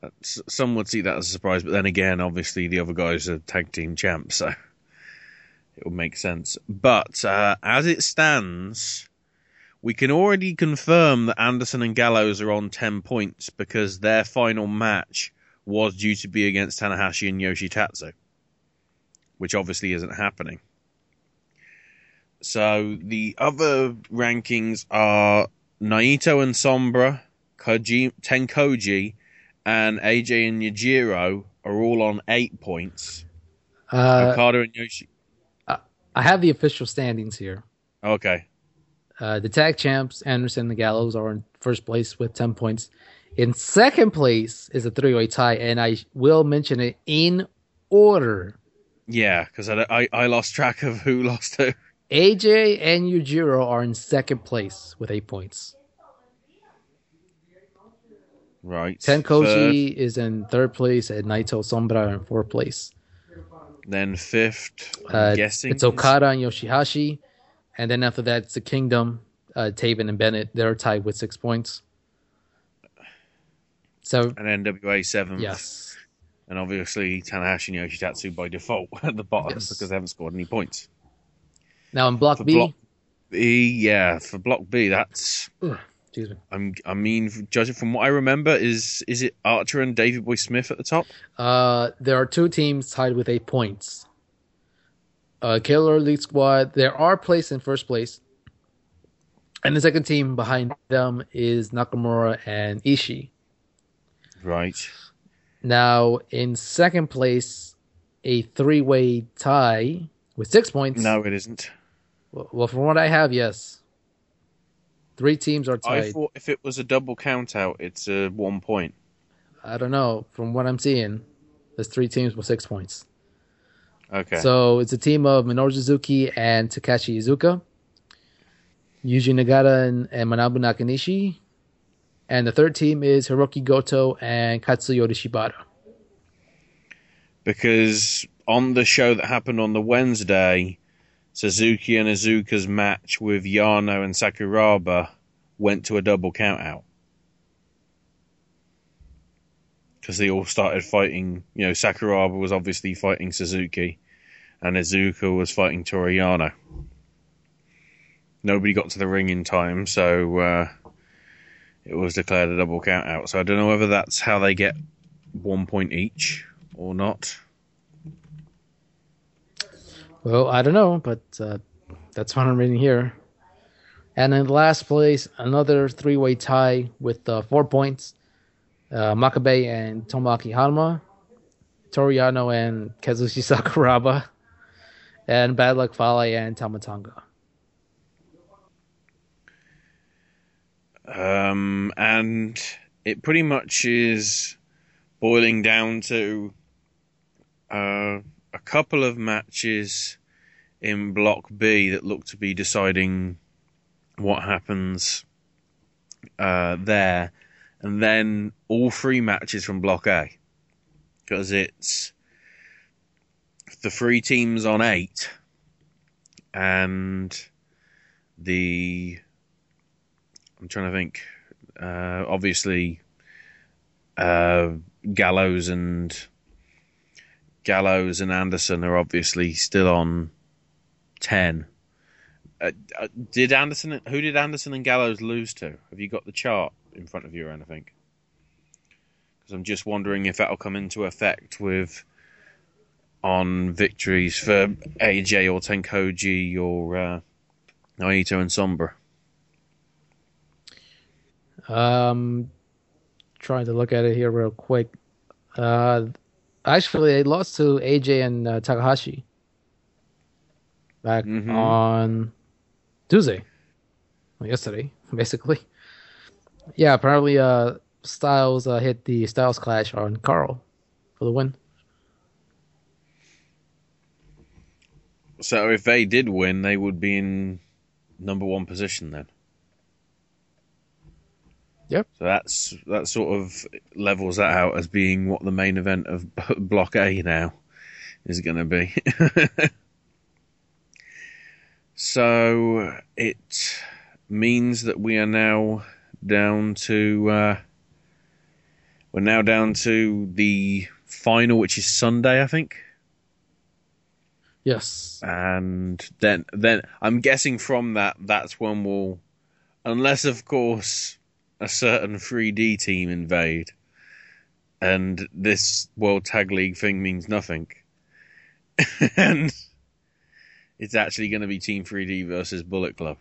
Uh, Some would see that as a surprise, but then again, obviously the other guys are tag team champs, so it would make sense. But uh, as it stands, we can already confirm that Anderson and Gallows are on 10 points because their final match was due to be against Tanahashi and Yoshitatsu, which obviously isn't happening. So the other rankings are Naito and Sombra, Koji, Tenkoji, and AJ and Yujiro are all on eight points. Uh, Okada and Yoshi. I have the official standings here. Okay. Uh, the tag champs, Anderson and the Gallows, are in first place with 10 points. In second place is a three way tie, and I will mention it in order. Yeah, because I, I, I lost track of who lost who. AJ and Yujiro are in second place with eight points. Right. Tenkoji is in third place, and Naito Sombra in fourth place. Then fifth. I'm Uh, guessing. it's Okada and Yoshihashi, and then after that, it's the Kingdom, uh, Taven and Bennett. They're tied with six points. So And NWA seventh. yes, And obviously Tanahashi and Yoshitatsu by default at the bottom Yes. because they haven't scored any points. now in Block For B, Block B, yeah, for Block B, that's. excuse me. I'm, I mean, judging from what I remember, is is it Archer and David Boy Smith at the top? Uh, there are two teams tied with eight points. Uh, Killer Elite Squad, there are placed in first place. And the second team behind them is Nakamura and Ishii. Right. Now, in second place, a three way tie with six points. No, it isn't. Well, well, from what I have, yes. Three teams are I tied. thought if it was a double count out, it's a one point. I don't know. From what I'm seeing, there's three teams with six points. Okay. So it's a team of Minoru Suzuki and Takashi Iizuka, Yuji Nagata and, and Manabu Nakanishi, and the third team is Hiroki Goto and Katsuyori Shibata. because on the show that happened on the Wednesday, Suzuki and Iizuka's match with Yano and Sakuraba went to a double count out. Because they all started fighting, you know, Sakuraba was obviously fighting Suzuki, and Iizuka was fighting Toru Yano. Nobody got to the ring in time, so uh, it was declared a double count out. So I don't know whether that's how they get one point each or not. Well, I don't know, but uh, that's what I'm reading here. And in last place, another three-way tie with uh, four points. Uh, Makabe and Tomoaki Honma, Toriano and Kazushi Sakuraba, and Bad Luck Fale and Tama Tonga. Um, and it pretty much is boiling down to uh, a couple of matches in Block B that look to be deciding what happens uh, there, and then all three matches from Block A because it's the three teams on eight and the I'm trying to think. Uh, obviously, uh, Gallows and Gallows and Anderson are obviously still on ten. Uh, uh, did Anderson? Who did Anderson and Gallows lose to? Have you got the chart in front of you or anything? Because I'm just wondering if that'll come into effect with on victories for AJ or Tenkoji or uh, Naito and Sombra. Um, trying to look at it here real quick. Uh, actually, they lost to AJ and uh, Takahashi back Mhm. on Tuesday, well, yesterday, basically. Yeah, apparently, uh, Styles uh, hit the Styles Clash on Carl for the win. So if they did win, they would be in number one position then. Yep. So that's that sort of levels that out as being what the main event of Block A now is going to be. So it means that we are now down to uh, we're now down to the final, which is Sunday, I think. Yes. And then then I'm guessing from that that's when we'll unless of course a certain 3D team invade and this World Tag League thing means nothing. and it's actually going to be Team 3D versus Bullet Club.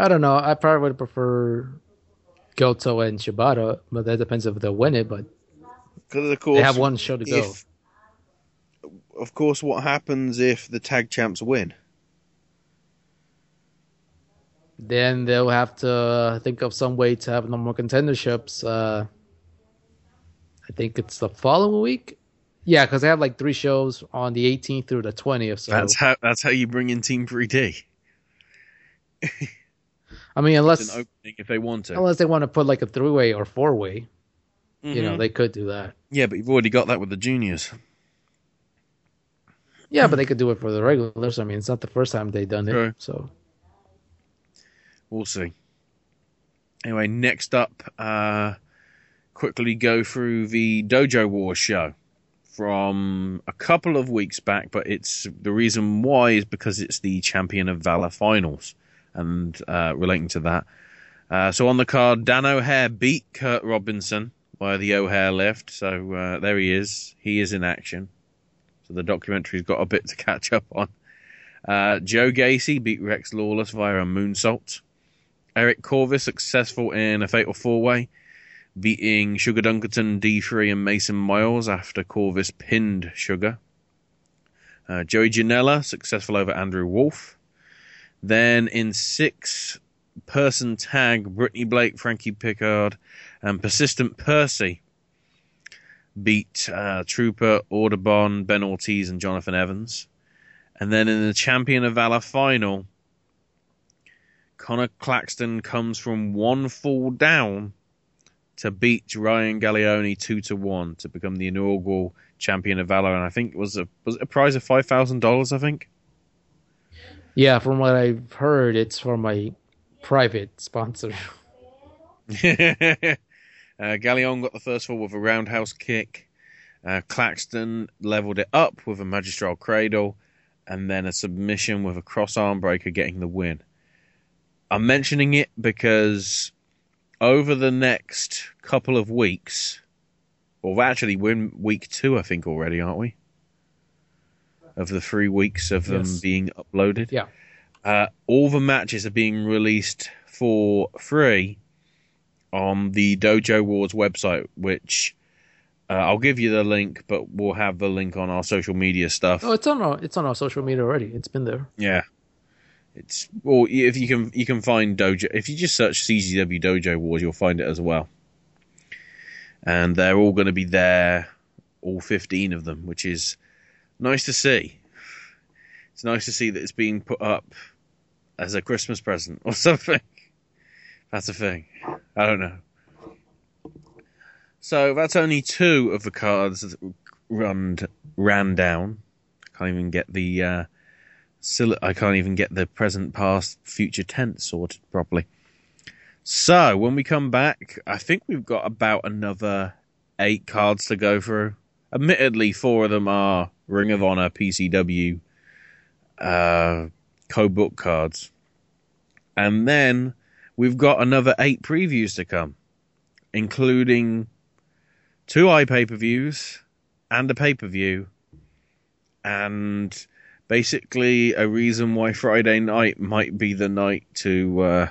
I don't know. I probably would prefer Goto and Shibata, but that depends if they'll win it. But Because of course they have one show to go. Of course, what happens if the tag champs win? Then they'll have to think of some way to have no more contenderships. Uh, I think it's the following week. Yeah, because they have like three shows on the 18th through the 20th. So That's how that's how you bring in Team 3D. I mean, unless opening if they want to. unless they want to put like a three way or four way, you know, Mhm. they could do that. Yeah, but you've already got that with the juniors. Yeah, but they could do it for the regulars. I mean, it's not the first time they've done it. True. So We'll see. Anyway, next up, uh, quickly go through the Dojo Wars show from a couple of weeks back, but it's the reason why is because it's the Champion of Valor finals, and uh, relating to that. Uh, so on the card, Dan O'Hare beat Kurt Robinson by the O'Hare lift. So uh, there he is. He is in action. So the documentary's got a bit to catch up on. Uh, Joe Gacy beat Rex Lawless via a moonsault. Eric Corvis successful in a fatal four way, beating Sugar Dunkerton, D3, and Mason Miles after Corvis pinned Sugar. Uh, Joey Janela successful over Andrew Wolf. Then in six person tag, Brittany Blake, Frankie Pickard, and Persistent Percy beat uh, Trooper, Audubon, Ben Ortiz, and Jonathan Evans. And then in the Champion of Valor final, Connor Claxton comes from one fall down to beat Ryan Galeone two to one to become the inaugural champion of Valor, and I think it was a was it a prize of five thousand dollars. I think. Yeah, from what I've heard, it's from a private sponsor. uh, Gallion got the first fall with a roundhouse kick. Uh, Claxton leveled it up with a magistral cradle, and then a submission with a cross arm breaker, getting the win. I'm mentioning it because over the next couple of weeks, or actually we're in week two, I think already, aren't we? Of the three weeks of them Yes. being uploaded. Yeah. Uh, all the matches are being released for free on the Dojo Wars website, which uh, I'll give you the link, but we'll have the link on our social media stuff. Oh, it's on our it's on our social media already. It's been there. Yeah, it's well if you can you can find Dojo if you just search CZW Dojo Wars, you'll find it as well. And they're all going to be there, all fifteen of them, which is nice to see. It's nice to see that it's being put up as a Christmas present or something. That's a thing. I don't know. So that's only two of the cards that run ran down. I can't even get the uh, sil- I can't even get the present, past, future tense sorted properly. So when we come back, I think we've got about another eight cards to go through. Admittedly, four of them are Ring of Honor PCW uh, co-book cards, and then we've got another eight previews to come, including two iPay per views and a pay per view, and basically a reason why Friday night might be the night to uh,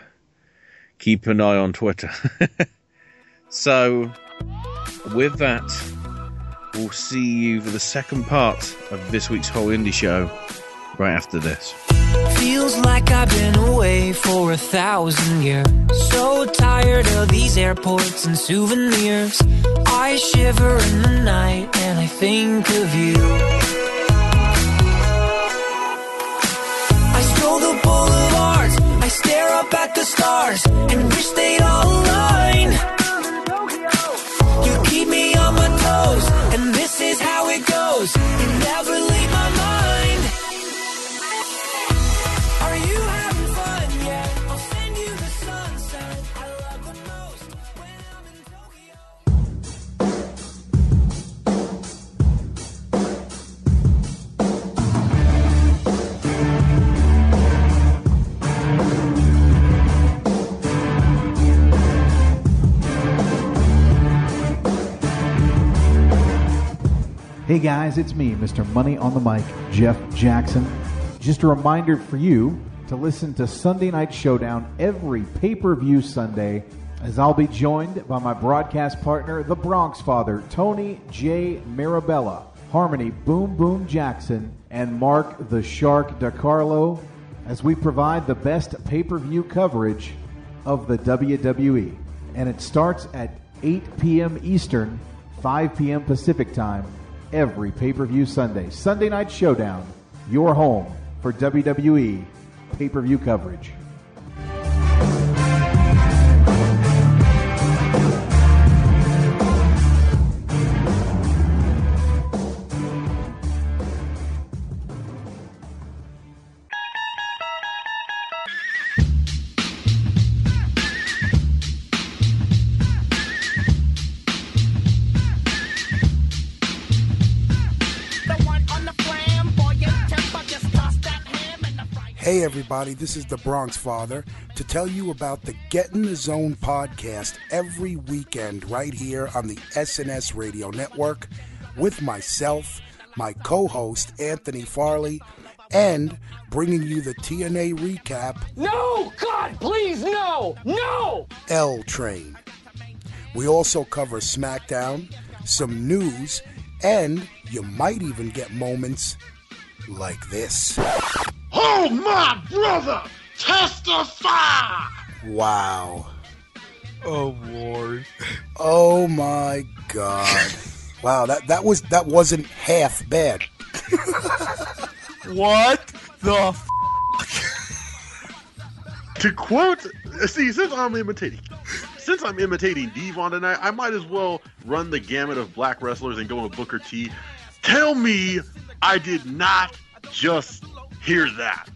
keep an eye on Twitter. so, with that, we'll see you for the second part of this week's whole indie show right after this. Feels like I've been away for a thousand years. So tired of these airports and souvenirs. I shiver in the night and I think of you. I stroll the boulevards, I stare up at the stars and wish they'd all align. And this is how it goes. You never leave my mind. Hey guys, it's me, Mr. Money on the Mic, Jeff Jackson. Just a reminder for you to listen to Sunday Night Showdown every pay per view Sunday, as I'll be joined by my broadcast partner, the Bronx Father, Tony J. Mirabella, Harmony Boom Boom Jackson, and Mark the Shark DiCarlo, as we provide the best pay per view coverage of the WWE. And it starts at 8 p.m. Eastern, 5 p.m. Pacific Time, every pay per view Sunday. Sunday Night Showdown, your home for WWE pay per view coverage. Everybody, this is the Bronx Father to tell you about the Get in the Zone podcast every weekend right here on the SNS Radio Network with myself, my co host, Anthony Farley, and bringing you the TNA recap, No! God, please, no! No! L Train. We also cover SmackDown, some news, and you might even get moments like this. Oh, my brother! Testify! Wow. Oh Lord. Oh my god. Wow, that that was that wasn't half bad. What the f- To quote, see, since I'm imitating, since I'm imitating Devon tonight, I might as well run the gamut of black wrestlers and go with Booker T. Tell me I did not just hear that.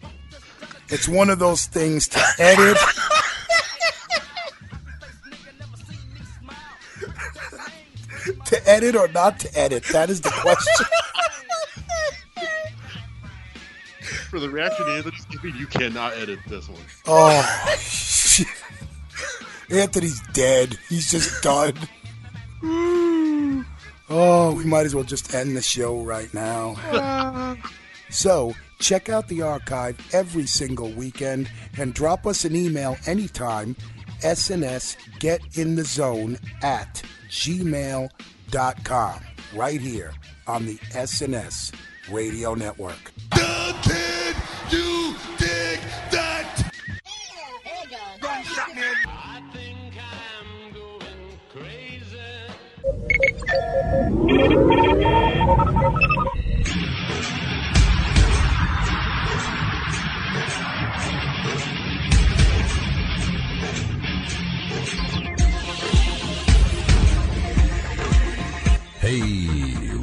It's one of those things to edit. to edit or not to edit? That is the question. For the reaction Anthony's giving, you cannot edit this one. Oh, shit. Anthony's dead. He's just done. Oh, we might as well just end the show right now. So, check out the archive every single weekend and drop us an email anytime. SNS Get in the Zone at gmail.com. Right here on the SNS Radio Network. You dig that? Hey,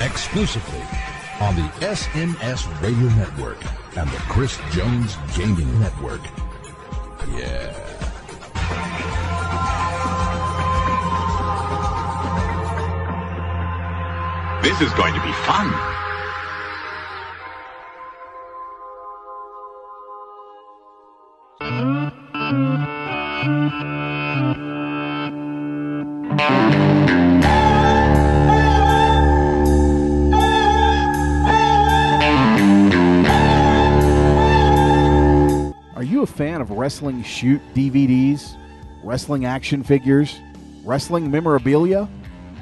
Exclusively on the SNS Radio Network and the Chris Jones Gaming Network. Yeah. This is going to be fun. Fan of wrestling shoot DVDs, wrestling action figures, wrestling memorabilia?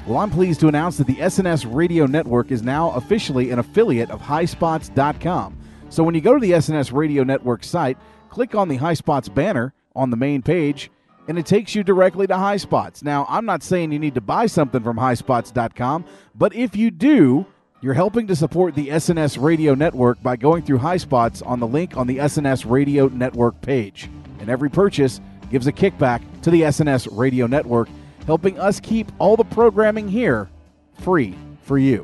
Well, I'm pleased to announce that the SNS Radio Network is now officially an affiliate of HighSpots.com. So when you go to the SNS Radio Network site, click on the HighSpots banner on the main page, and it takes you directly to High Spots. Now, I'm not saying you need to buy something from HighSpots.com, but if you do, you're helping to support the SNS Radio Network by going through High Spots on the link on the SNS Radio Network page. And every purchase gives a kickback to the SNS Radio Network, helping us keep all the programming here free for you.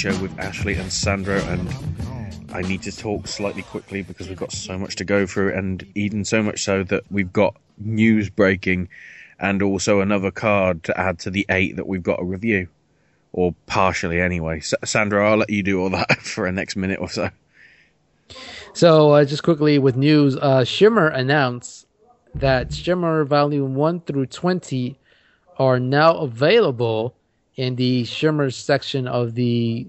Show with Ashley and Sandro. And I need to talk slightly quickly because we've got so much to go through, and even so much so that we've got news breaking and also another card to add to the eight that we've got to review, or partially anyway. S- Sandro, I'll let you do all that for a next minute or so. So, uh, just quickly with news, uh, Shimmer announced that Shimmer Volume 1 through 20 are now available in the Shimmer section of the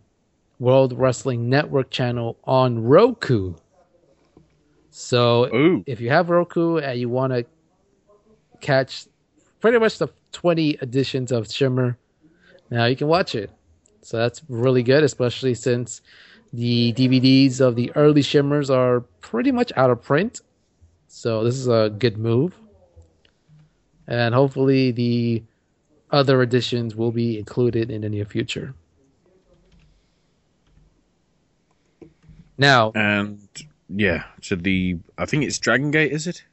World Wrestling Network channel on Roku. So, if you have Roku and you want to catch pretty much the 20 editions of Shimmer, now you can watch it. So, that's really good, especially since the DVDs of the early Shimmers are pretty much out of print. So, this is a good move. And hopefully, the other editions will be included in the near future. Now, and yeah, so the I think it's Dragon Gate, is it?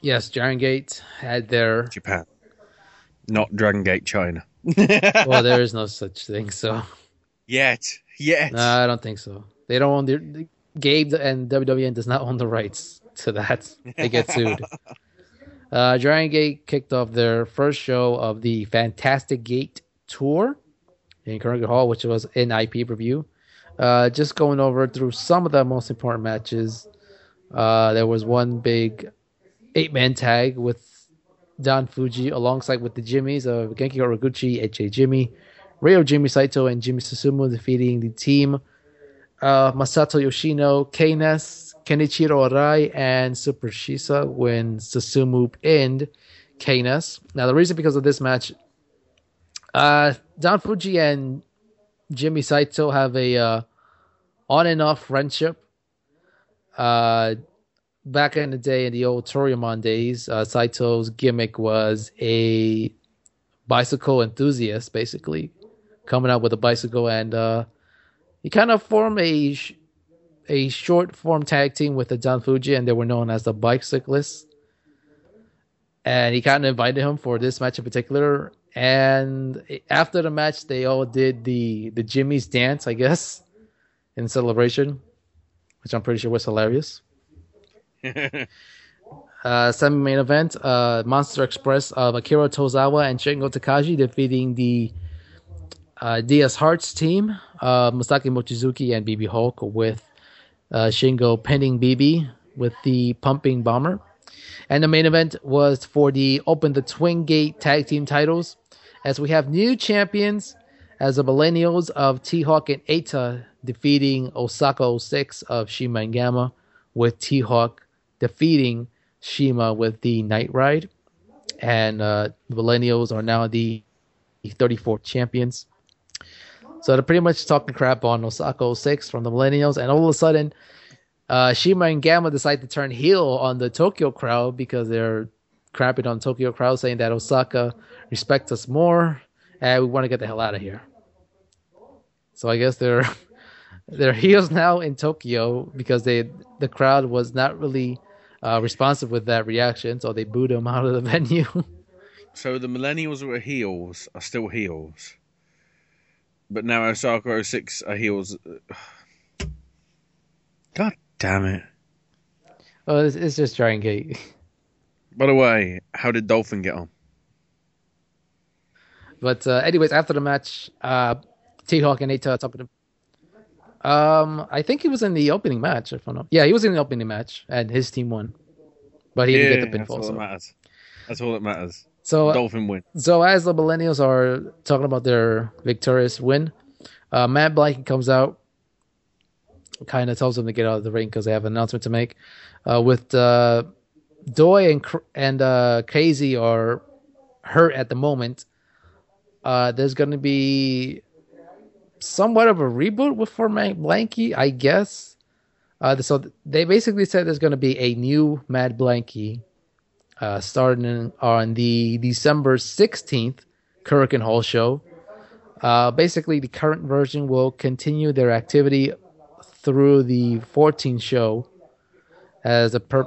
Yes, Dragon Gate had their Japan, not Dragon Gate China. well, there is no such thing. So yet, yet. No, I don't think so. They don't own the, the Gabe and WWN does not own the rights to that. They get sued. uh, Dragon Gate kicked off their first show of the Fantastic Gate tour in Carnegie Hall, which was an IP review. Uh, just going over through some of the most important matches. Uh, there was one big eight man tag with Don Fujii alongside with the Jimmies of Genki Horiguchi, H.A. Jimmy, Ryo Jimmy Saito, and Jimmy Susumu defeating the team uh, Masato Yoshino, K-Ness, Kenichiro Arai, and Super Shisa when Susumu pinned K-Ness. Now, the reason because of this match, uh, Don Fujii and Jimmy Saito have a uh, on and off friendship. Uh, back in the day, in the old Toryumon days, uh, Saito's gimmick was a bicycle enthusiast, basically coming out with a bicycle, and uh, he kind of formed a a short form tag team with the Don Fujii, and they were known as the Bicyclists. And he kind of invited him for this match in particular. And after the match, they all did the the Jimmy's dance, I guess, in celebration, which I'm pretty sure was hilarious. uh, semi main event, uh, Monster Express of Akira Tozawa and Shingo Takagi defeating the uh, DS Hearts team, uh, Masaaki Mochizuki and BB Hulk with Shingo pinning BB with the pumping bomber. And the main event was for the Open the Twin Gate tag team titles, as we have new champions as the Millennials of T Hawk and Eita defeating Osaka 06 of Shima and Gamma, with T Hawk defeating Shima with the Night Ride. And uh, Millennials are now the 34 champions. So they're pretty much talking crap on Osaka 06 from the Millennials, and all of a sudden, uh, Shima and Gamma decide to turn heel on the Tokyo crowd because they're crapping on Tokyo crowd, saying that Osaka respects us more, and we want to get the hell out of here. So I guess they're they're heels now in Tokyo because they the crowd was not really uh, responsive with that reaction, so they booed them out of the venue. so the millennials were heels are still heels, but now Osaka 06 are heels. God damn it! Well, it's, it's just Dragon Gate. By the way, how did Dolphin get on? But uh, anyways, after the match, uh, T Hawk and Eita talking to um, I think he was in the opening match. If I'm not, yeah, he was in the opening match, and his team won, but he yeah, didn't get the That's pinfall. all So. that matters. That's all that matters. So Dolphin win. So as the millennials are talking about their victorious win, uh, Mad Blankey comes out, kind of tells them to get out of the ring because they have an announcement to make. Uh, with uh, Doi and and uh, Crazy are hurt at the moment. Uh, there's going to be somewhat of a reboot with for Mad Blankey, I guess. Uh, so they basically said there's going to be a new Mad Blankey uh, starting on the December 16th Korakuen Hall show. Uh, basically, the current version will continue their activity through the 14th show as a per.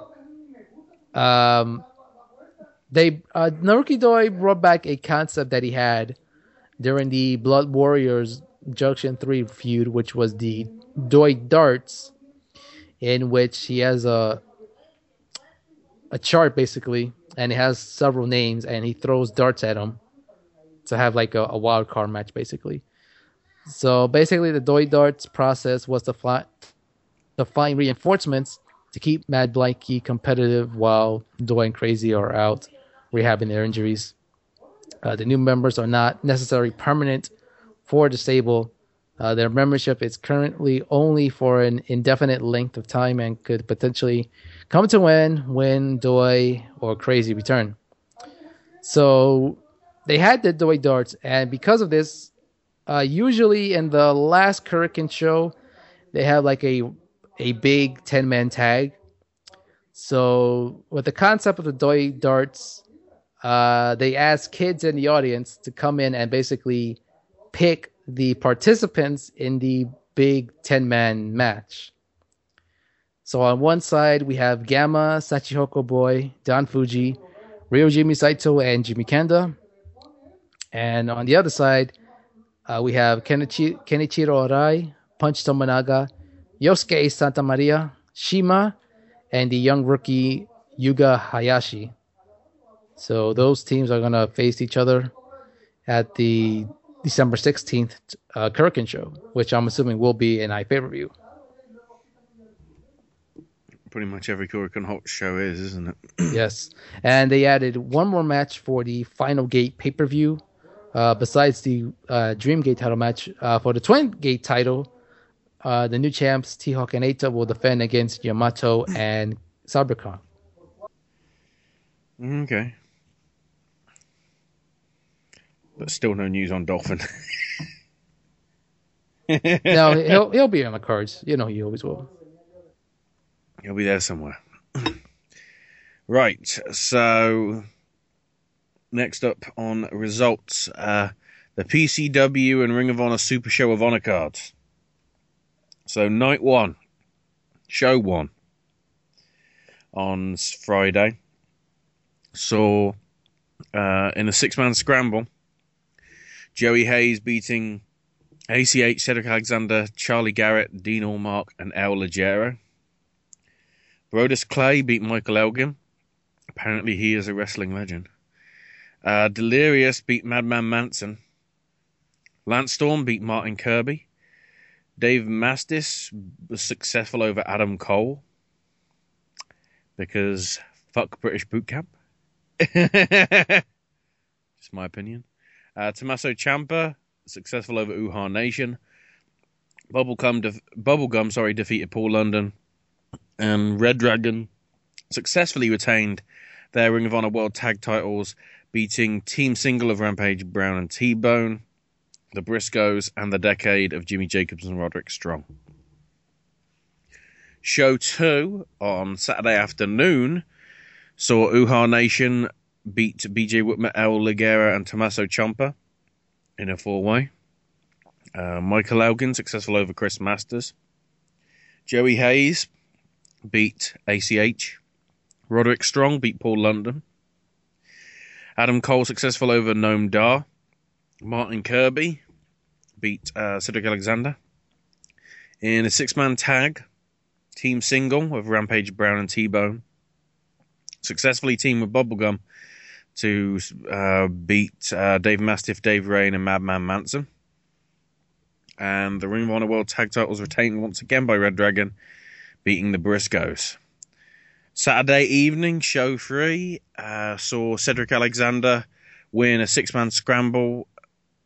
Um, they uh, Naruki Doi brought back a concept that he had during the Blood Warriors Junction 3 feud, which was the Doi Darts, in which he has a a chart basically, and it has several names, and he throws darts at them to have like a, a wild card match basically. So basically, the Doi Darts process was to fly, to find reinforcements to keep Mad Blankey competitive while Doi and Crazy are out rehabbing their injuries. Uh, the new members are not necessarily permanent for the. Uh, their membership is currently only for an indefinite length of time and could potentially come to win, when Doi or Crazy return. So they had the Doi darts, and because of this, uh, usually in the last Korakuen show, they have like a a big ten man tag. So with the concept of the Doi darts, uh, they ask kids in the audience to come in and basically pick the participants in the big 10 man match. So on one side, we have Gamma, Shachihoko Boy, Don Fujii, Ryojimi Saito, and Jimmy Kanda. And on the other side, uh, we have Kenichi- Kenichiro Arai, Punch Tominaga, Yosuke Santa Maria, Shima, and the young rookie Yuga Hayashi. So those teams are going to face each other at the December 16th uh, Korakuen show, which I'm assuming will be an iPay review. Pretty much every Korakuen Hall show is, isn't it? yes. And they added one more match for the Final Gate pay per view. Uh, besides the uh, Dream Gate title match, uh, for the Twin Gate title, uh, the new champs T-Hawk and Eita will defend against Yamato and Cyber Kong. Okay. But still no news on Dolphin. no, he'll he'll be on the cards. You know he always will. He'll be there somewhere. right. So next up on results, uh, the PCW and Ring of Honor Super Show of Honor cards. So night one, show one on Friday saw uh, in a six man scramble Joey Hayes beating ACH, Cedric Alexander, Charlie Garrett, Dean Allmark, and El Ligero. Brodus Clay beat Michael Elgin. Apparently, he is a wrestling legend. Uh, Delirious beat Madman Manson. Lance Storm beat Martin Kirby. Dave Mastiff was successful over Adam Cole because fuck British boot camp. Just my opinion. Uh, Tommaso Ciampa successful over Uhaa Nation. Bubblegum, def- Bubblegum, sorry, defeated Paul London, and Red Dragon successfully retained their Ring of Honor World Tag Titles, beating Team Single of Rampage Brown and T Bone, the Briscoes, and the Decade of Jimmy Jacobs and Roderick Strong. Show two on Saturday afternoon saw Uhaa Nation beat BJ Whitmer, El Ligero, and Tommaso Ciampa in a four way. Uh, Michael Elgin successful over Chris Masters. Joey Hayes beat ACH. Roderick Strong beat Paul London. Adam Cole successful over Noam Dar. Martin Kirby beat uh, Cedric Alexander. In a six man tag, team single with Rampage Brown and T Bone. Successfully teamed with Bubblegum to uh, beat uh, Dave Mastiff, Dave Rayne, and Madman Manson. And the Ring of Honor World Tag Titles retained once again by Red Dragon, beating the Briscoes. Saturday evening, show three, uh, saw Cedric Alexander win a six man scramble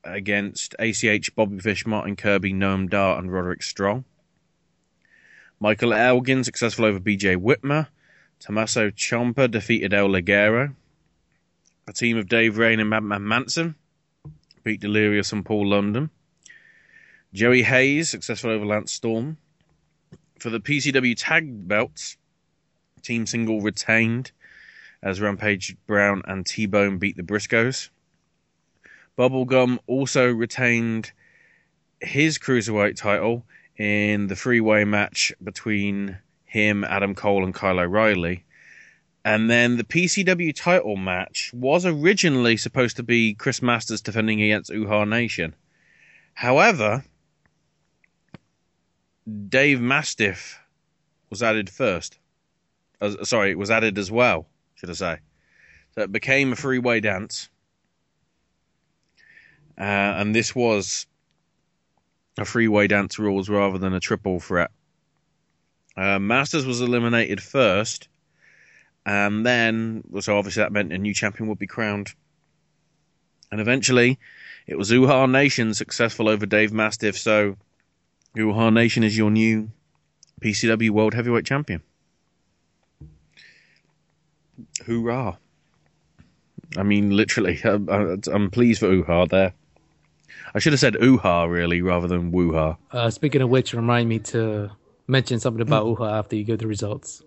against ACH, Bobby Fish, Martin Kirby, Noam Dar, and Roderick Strong. Michael Elgin successful over BJ Whitmer. Tommaso Ciampa defeated El Ligero. A team of Dave Rayne and Madman Manson beat Delirious and Paul London. Joey Hayes successful over Lance Storm. For the PCW tag belts, team single retained as Rampage Brown and T Bone beat the Briscoes. Bubblegum also retained his cruiserweight title in the three-way match between him, Adam Cole, and Kyle O'Reilly. And then the PCW title match was originally supposed to be Chris Masters defending against Uhaa Nation. However, Dave Mastiff was added first. Uh, sorry, it was added as well, should I say. So it became a three way dance. Uh, and this was a three way dance rules rather than a triple threat. Uh, Masters was eliminated first, and then, so obviously that meant a new champion would be crowned. And eventually, it was Uhaa Nation successful over Dave Mastiff, so Uhaa Nation is your new PCW World Heavyweight Champion. Hoorah. I mean, literally, I'm, I'm pleased for Uhaa there. I should have said Uhaa, really, rather than Wooha. Uh, speaking of which, remind me to mention something about Uhaa after you give the results.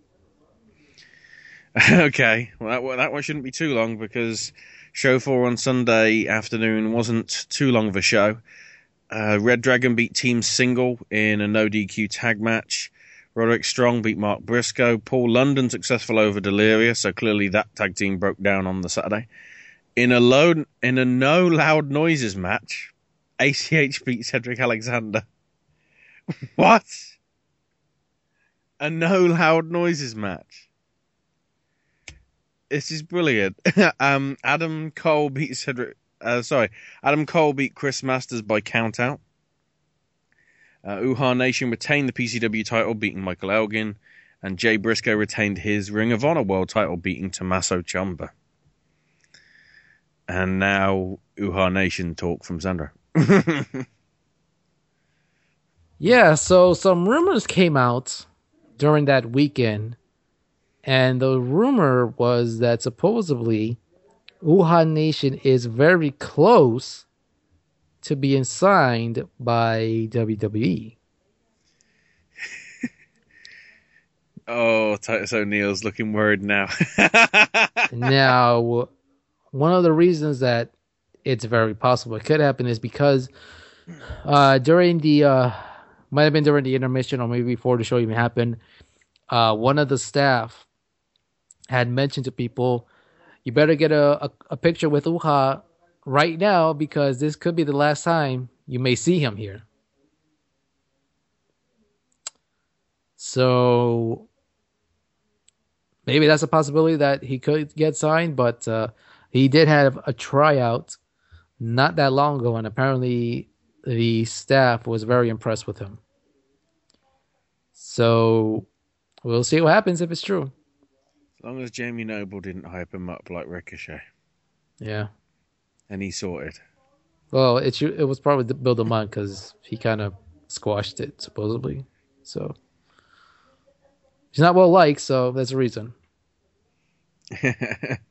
okay, well that, that one shouldn't be too long because show four on Sunday afternoon wasn't too long of a show. Uh, Red Dragon beat Team Single in a no DQ tag match. Roderick Strong beat Mark Briscoe. Paul London successful over Delirious, so clearly that tag team broke down on the Saturday. In a low, in a no loud noises match, ACH beat Cedric Alexander. what? A no loud noises match. This is brilliant. um, Adam Cole beat Cedric. Uh, sorry, Adam Cole beat Chris Masters by countout. Uh, Uhaa Nation retained the PCW title, beating Michael Elgin, and Jay Briscoe retained his Ring of Honor World title, beating Tommaso Ciampa. And now Uhaa Nation talk from Sandro. yeah, so some rumors came out during that weekend, and the rumor was that supposedly Uhaa Nation is very close to being signed by WWE. oh, Titus O'Neil's looking worried now. now, one of the reasons that it's very possible it could happen is because uh, during the uh, might have been during the intermission or maybe before the show even happened, uh, one of the staff had mentioned to people, "You better get a, a, a picture with Uhaa right now because this could be the last time you may see him here." So maybe that's a possibility that he could get signed, but uh, he did have a tryout not that long ago, and apparently the staff was very impressed with him. So we'll see what happens if it's true. As long as Jamie Noble didn't hype him up like Ricochet. Yeah. And he sorted. Well, it it was probably Bill DeMott because he kind of squashed it supposedly. So he's not well liked, so that's a reason.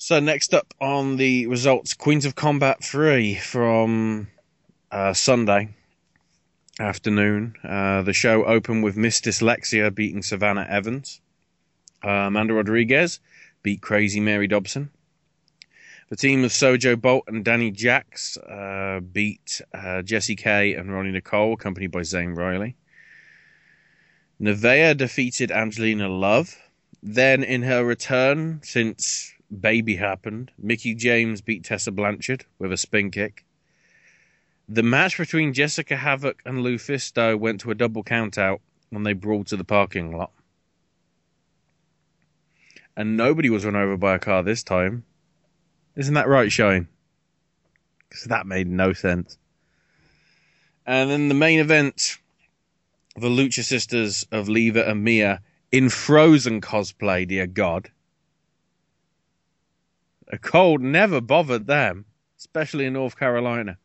So next up on the results, Queens of Combat 3 from uh, Sunday afternoon. Uh, the show opened with Miss Dyslexia beating Savannah Evans. Uh, Amanda Rodriguez beat Crazy Mary Dobson. The team of Sojo Bolt and Danny Jacks uh, beat uh, Jesse Kay and Ronnie Nicole, accompanied by Zane Riley. Nevaeh defeated Angelina Love. Then, in her return, since Baby happened. Mickie James beat Tessa Blanchard with a spin kick. The match between Jessica Havoc and Lufisto went to a double countout when they brawled to the parking lot. And nobody was run over by a car this time. Isn't that right, Shine? Because that made no sense. And then the main event the Lucha Sisters of Leva and Mia in Frozen cosplay, dear God. A cold never bothered them, especially in North Carolina.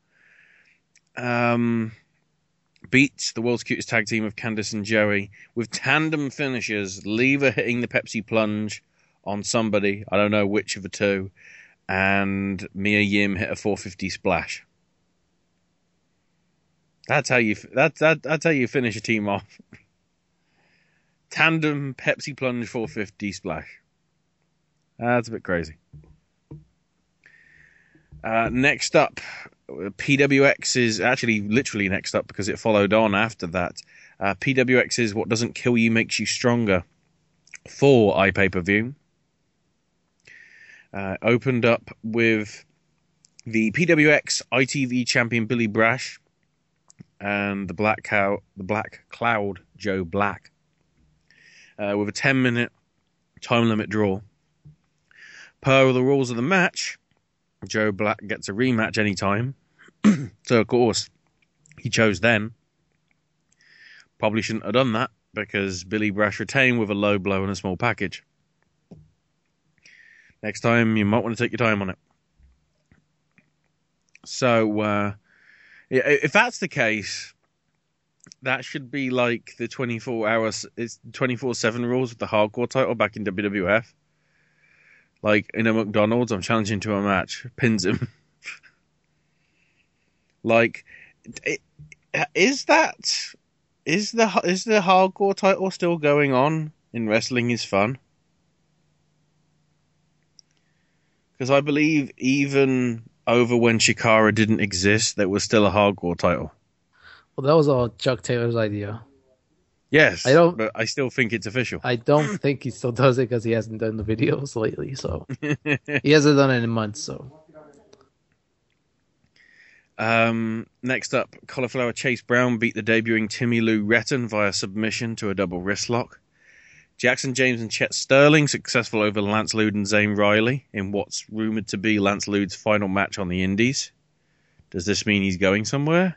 Um, beats the world's cutest tag team of Candice and Joey with tandem finishes, Leva hitting the Pepsi plunge on somebody, I don't know which of the two, and Mia Yim hit a 450 splash. That's how you that's that, that's how you finish a team off. Tandem Pepsi plunge 450 splash. That's a bit crazy. Uh, next up, PWX is actually literally next up because it followed on after that. Uh, PWX is what doesn't kill you makes you stronger for iPay per view. Uh, opened up with the PWX ITV champion Billy Brash and the Black Cow, the Black Cloud Joe Black, uh, with a 10 minute time limit draw. Per the rules of the match, Joe Black gets a rematch anytime. so, of course, he chose then. Probably shouldn't have done that because Billy Brash retained with a low blow and a small package. Next time, you might want to take your time on it. So, uh, if that's the case, that should be like the 24 hours, it's 24 7 rules with the hardcore title back in WWF. Like in a McDonald's, I'm challenging to a match, pins him. like, is that is the is the hardcore title still going on in wrestling is fun? Because I believe even over when Chikara didn't exist, there was still a hardcore title. Well, that was all Chuck Taylor's idea. Yes, I don't. But I still think it's official. I don't think he still does it because he hasn't done the videos lately. So he hasn't done it in months. So um, next up, Cauliflower Chase Brown beat the debuting Timmy Lou Retton via submission to a double wrist lock. Jackson James and Chet Sterling successful over Lance Lude and Zane Riley in what's rumored to be Lance Lude's final match on the Indies. Does this mean he's going somewhere?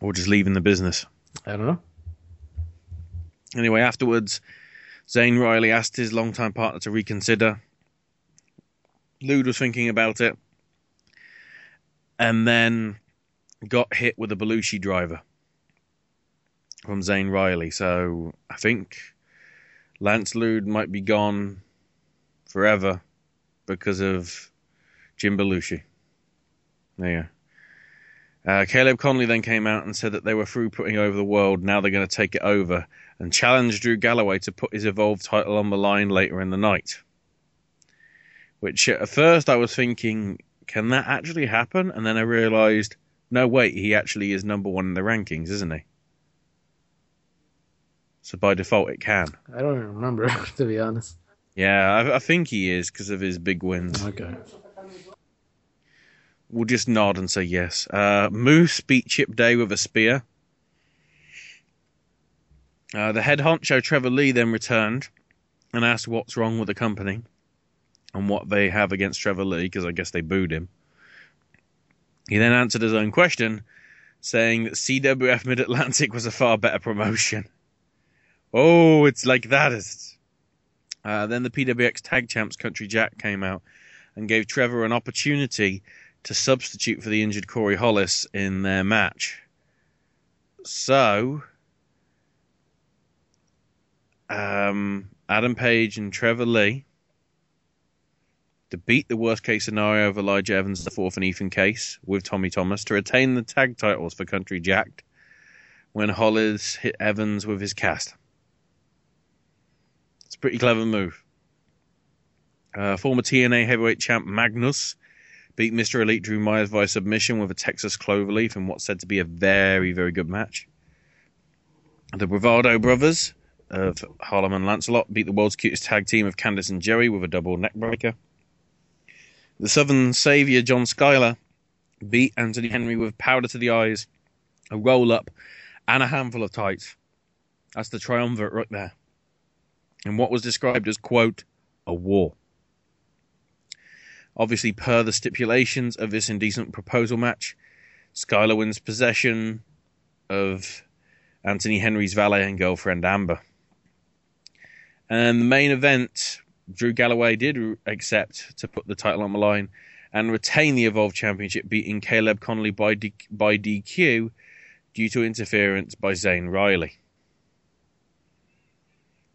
Or just leaving the business? I don't know. Anyway, afterwards, Zane Riley asked his longtime partner to reconsider. Lude was thinking about it and then got hit with a Belushi driver from Zane Riley. So I think Lance Lude might be gone forever because of Jim Belushi. There you go. Uh, Caleb Conley then came out and said that they were through putting over the world. Now they're going to take it over and challenge Drew Galloway to put his Evolve title on the line later in the night. Which at first I was thinking, can that actually happen? And then I realized, no, wait, he actually is number one in the rankings, isn't he? So by default, it can. I don't even remember, to be honest. Yeah, I, I think he is because of his big wins. Okay. We'll just nod and say yes. Uh, Moose beat Chip Day with a spear. Uh, the head honcho Trevor Lee then returned and asked what's wrong with the company and what they have against Trevor Lee because I guess they booed him. He then answered his own question, saying that CWF Mid Atlantic was a far better promotion. Oh, it's like that, is it? Uh, then the PWX Tag Champs Country Jacked came out and gave Trevor an opportunity to substitute for the injured Corey Hollis in their match. So, um, Adam Page and Trevor Lee to beat the worst case scenario of Elijah Evans, the fourth and Ethan Case with Tommy Thomas to retain the tag titles for Country Jacked when Hollis hit Evans with his cast. It's a pretty clever move. Uh, former TNA heavyweight champ Magnus beat Mr. Elite Drew Myers via submission with a Texas Cloverleaf in what's said to be a very, very good match. The Bravado brothers of Harlem and Lancelot beat the world's cutest tag team of Candice and Jerry with a double neckbreaker. The Southern Savior John Schuyler beat Anthony Henry with powder to the eyes, a roll up, and a handful of tights. That's the triumvirate right there. In what was described as, quote, a war. Obviously, per the stipulations of this indecent proposal match, Schuyler wins possession of Anthony Henry's valet and girlfriend Amber. And the main event, Drew Galloway did accept to put the title on the line and retain the Evolve Championship, beating Caleb Conley by, D- by DQ due to interference by Zane Riley.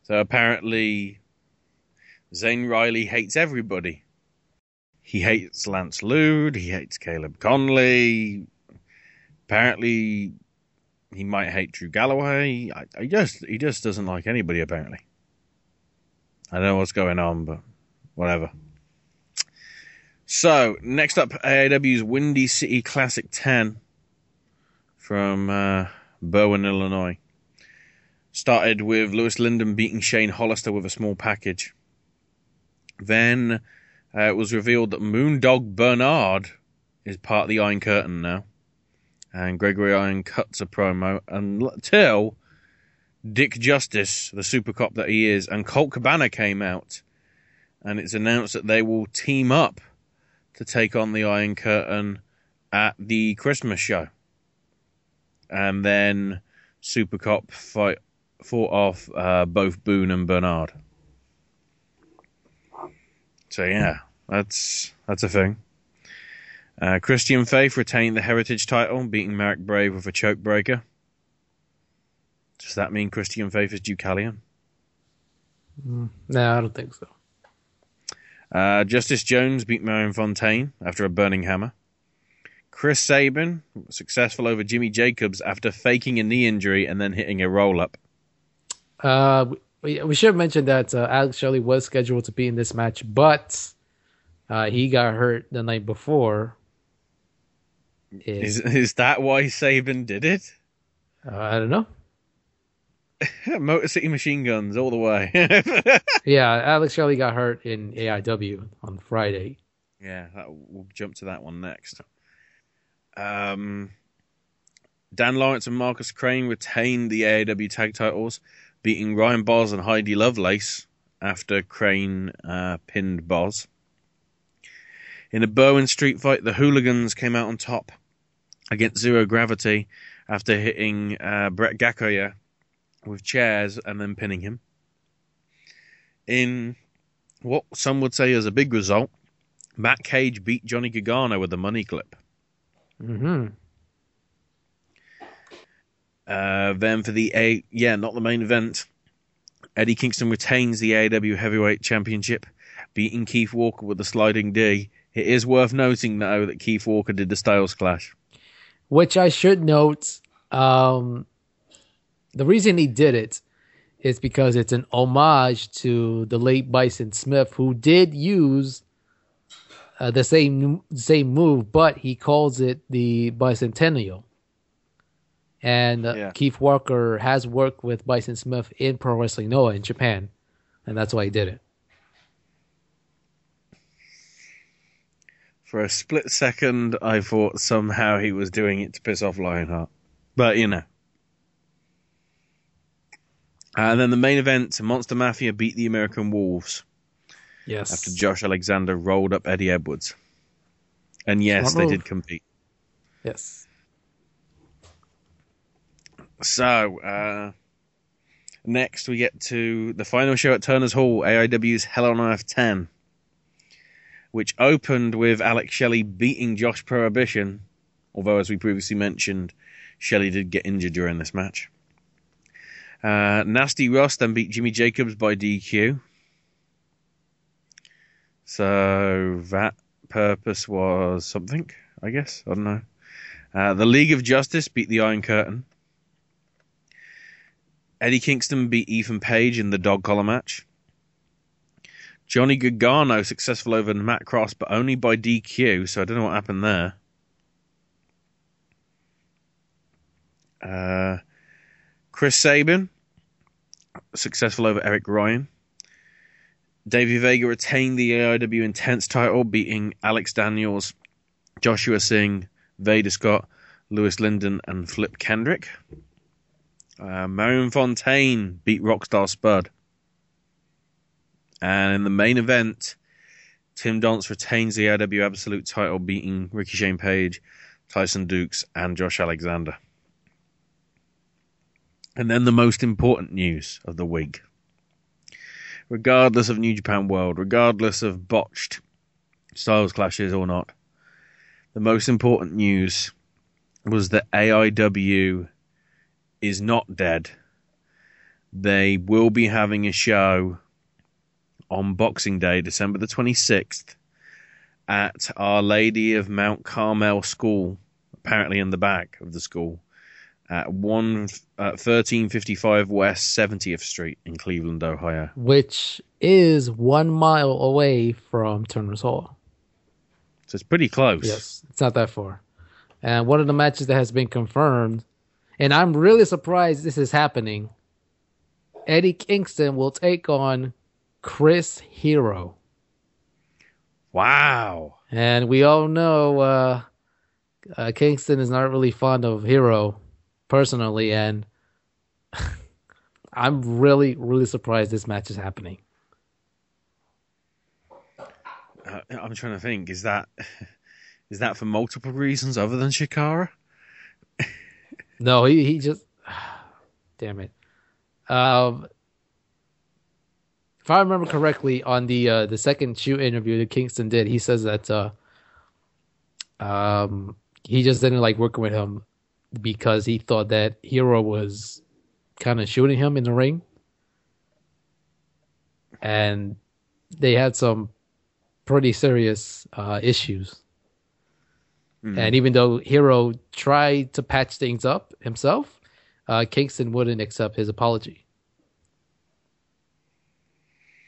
So apparently, Zane Riley hates everybody. He hates Lance Lude. He hates Caleb Conley. Apparently, he might hate Drew Galloway. I, I just he just doesn't like anybody. Apparently, I don't know what's going on, but whatever. So next up, AAW's Windy City Classic 10 from uh, Berwyn, Illinois. Started with Louis Lyndon beating Shane Hollister with a small package. Then uh, it was revealed that Moondog Bernard is part of the Iron Curtain now. And Gregory Iron cuts a promo until Dick Justice, the super cop that he is, and Colt Cabana came out. And it's announced that they will team up to take on the Iron Curtain at the Christmas show. And then Super Cop fight fought off uh, both Boone and Bernard. So yeah, that's that's a thing. Uh, Christian Faith retained the Heritage title, beating Marek Brave with a choke breaker. Does that mean Christian Faith is Deucalion? Mm, no, I don't think so. Uh, Justice Jones beat Marion Fontaine after a burning hammer. Chris Sabin successful over Jimmy Jacobs after faking a knee injury and then hitting a roll up. Uh, we, we should have mentioned that uh, Alex Shelley was scheduled to be in this match, but uh, he got hurt the night before. Is is that why Sabin did it? Uh, I don't know. Motor City Machine Guns all the way. yeah, Alex Shelley got hurt in AIW on Friday. Yeah, that, we'll jump to that one next. Um, Dan Lawrence and Marcus Crane retained the AIW tag titles, beating Ryan Boz and Heidi Lovelace after Crane uh, pinned Boz. In a Berwyn Street fight, the Hooligans came out on top against Zero Gravity after hitting uh, Brett Gakiya with chairs and then pinning him. In what some would say is a big result, Matt Cage beat Johnny Gargano with a money clip. Mm-hmm. Uh, then for the A, yeah, not the main event. Eddie Kingston retains the AW Heavyweight Championship, beating Keith Walker with a sliding D. It is worth noting, though, that Keith Walker did the Styles Clash. Which I should note, um, the reason he did it is because it's an homage to the late Bison Smith, who did use uh, the same same move, but he calls it the bicentennial. And uh, Yeah. Keith Walker has worked with Bison Smith in Pro Wrestling Noah in Japan, and that's why he did it. For a split second, I thought somehow he was doing it to piss off Lionheart. But, you know. And then the main event Monster Mafia beat the American Wolves. Yes. After Josh Alexander rolled up Eddie Edwards. And yes, they did compete. Yes. So, uh, next we get to the final show at Turner's Hall, AIW's Hell on Earth 10, which opened with Alex Shelley beating Josh Prohibition, although, as we previously mentioned, Shelley did get injured during this match. Uh, Nasty Ross then beat Jimmy Jacobs by DQ. So that purpose was something, I guess. I don't know. Uh, the League of Justice beat the Iron Curtain. Eddie Kingston beat Ethan Page in the dog collar match. Johnny Gargano successful over Matt Cross, but only by DQ, so I don't know what happened there. Uh, Chris Sabin successful over Eric Ryan. Davey Vega retained the AIW Intense title, beating Alex Daniels, Joshua Singh, Vader Scott, Louis Lyndon, and Flip Kendrick. Uh, Marion Fontaine beat Rockstar Spud. And in the main event, Tim Donst retains the AIW Absolute title, beating Ricky Shane Page, Tyson Dux, and Josh Alexander. And then the most important news of the week. Regardless of New Japan World, regardless of botched styles clashes or not, the most important news was that AIW is not dead. They will be having a show on Boxing Day, December the 26th, at Our Lady of Mount Carmel School, apparently in the back of the school, at 1 uh, 1355 West 70th Street in Cleveland, Ohio. Which is one mile away from Turner's Hall. So it's pretty close. Yes, it's not that far. And one of the matches that has been confirmed, and I'm really surprised this is happening. Eddie Kingston will take on Chris Hero. Wow. And we all know uh, uh, Kingston is not really fond of Hero personally, and I'm really, really surprised this match is happening. Uh, I'm trying to think. Is that is that for multiple reasons other than Chikara? No, he he just damn it. Um, if I remember correctly, on the uh, the second shoot interview that Kingston did, he says that uh, um, he just didn't like working with him because he thought that Hero was kind of shooting him in the ring, and they had some pretty serious uh, issues. And even though Hero tried to patch things up himself, uh, Kingston wouldn't accept his apology.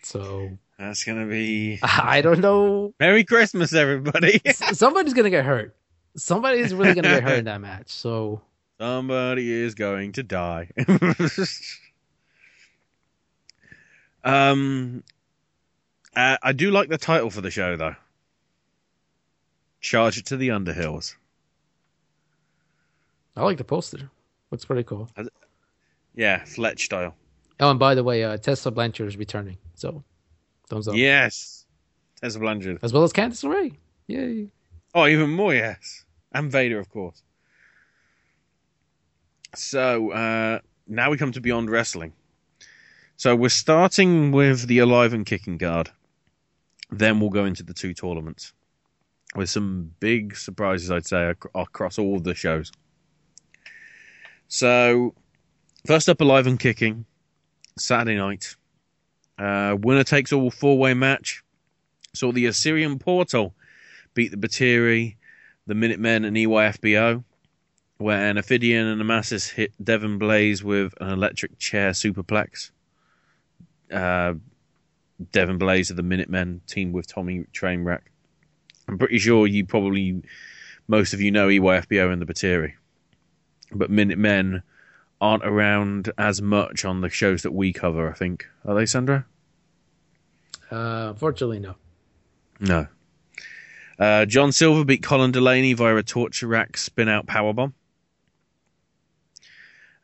So That's gonna be. I don't know. Merry Christmas, everybody. Somebody's gonna get hurt. Somebody's really gonna get hurt in that match. So Somebody is going to die. um, uh, I do like the title for the show, though. Charge it to the Underhills. I like the poster. Looks pretty cool. Yeah, Fletch style. Oh, and by the way, uh, Tessa Blanchard is returning. So thumbs up. Yes, Tessa Blanchard. As well as Candice LeRae. Yay. Oh, even more, yes. And Vader, of course. So, uh, now we come to Beyond Wrestling. So, we're starting with the Alive and Kicking Guard. Then we'll go into the two tournaments. With some big surprises, I'd say, ac- across all the shows. So, first up, Alive and Kicking. Saturday night. Uh, winner takes all four way match. So, the Osirian Portal beat the Batiri, the Minutemen, and EYFBO, where an Ophidian and Amasis hit Devon Blaze with an electric chair superplex. Uh, Devon Blaze of the Minutemen teamed with Tommy Trainwreck. I'm pretty sure you probably, most of you know EYFBO and the Batiri, but Minutemen aren't around as much on the shows that we cover, I think. Are they, Sandro? Uh, unfortunately, no. No. Uh, John Silver beat Colin Delaney via a torture rack spin out powerbomb.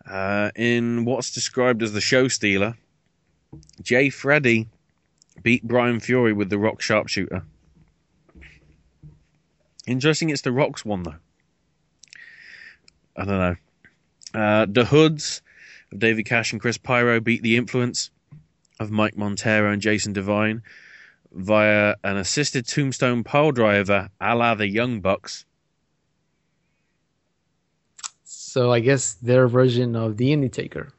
Uh, in what's described as the show stealer, Jay Freddie beat Brian Fury with the Rock Sharpshooter. Interesting, it's the Rock's one though. I don't know. Uh, the Hoods of David Cash and Chris Pyro beat the Influence of Mike Montero and Jason Devine via an assisted tombstone pile driver a la the Young Bucks. So I guess their version of the Indie Taker.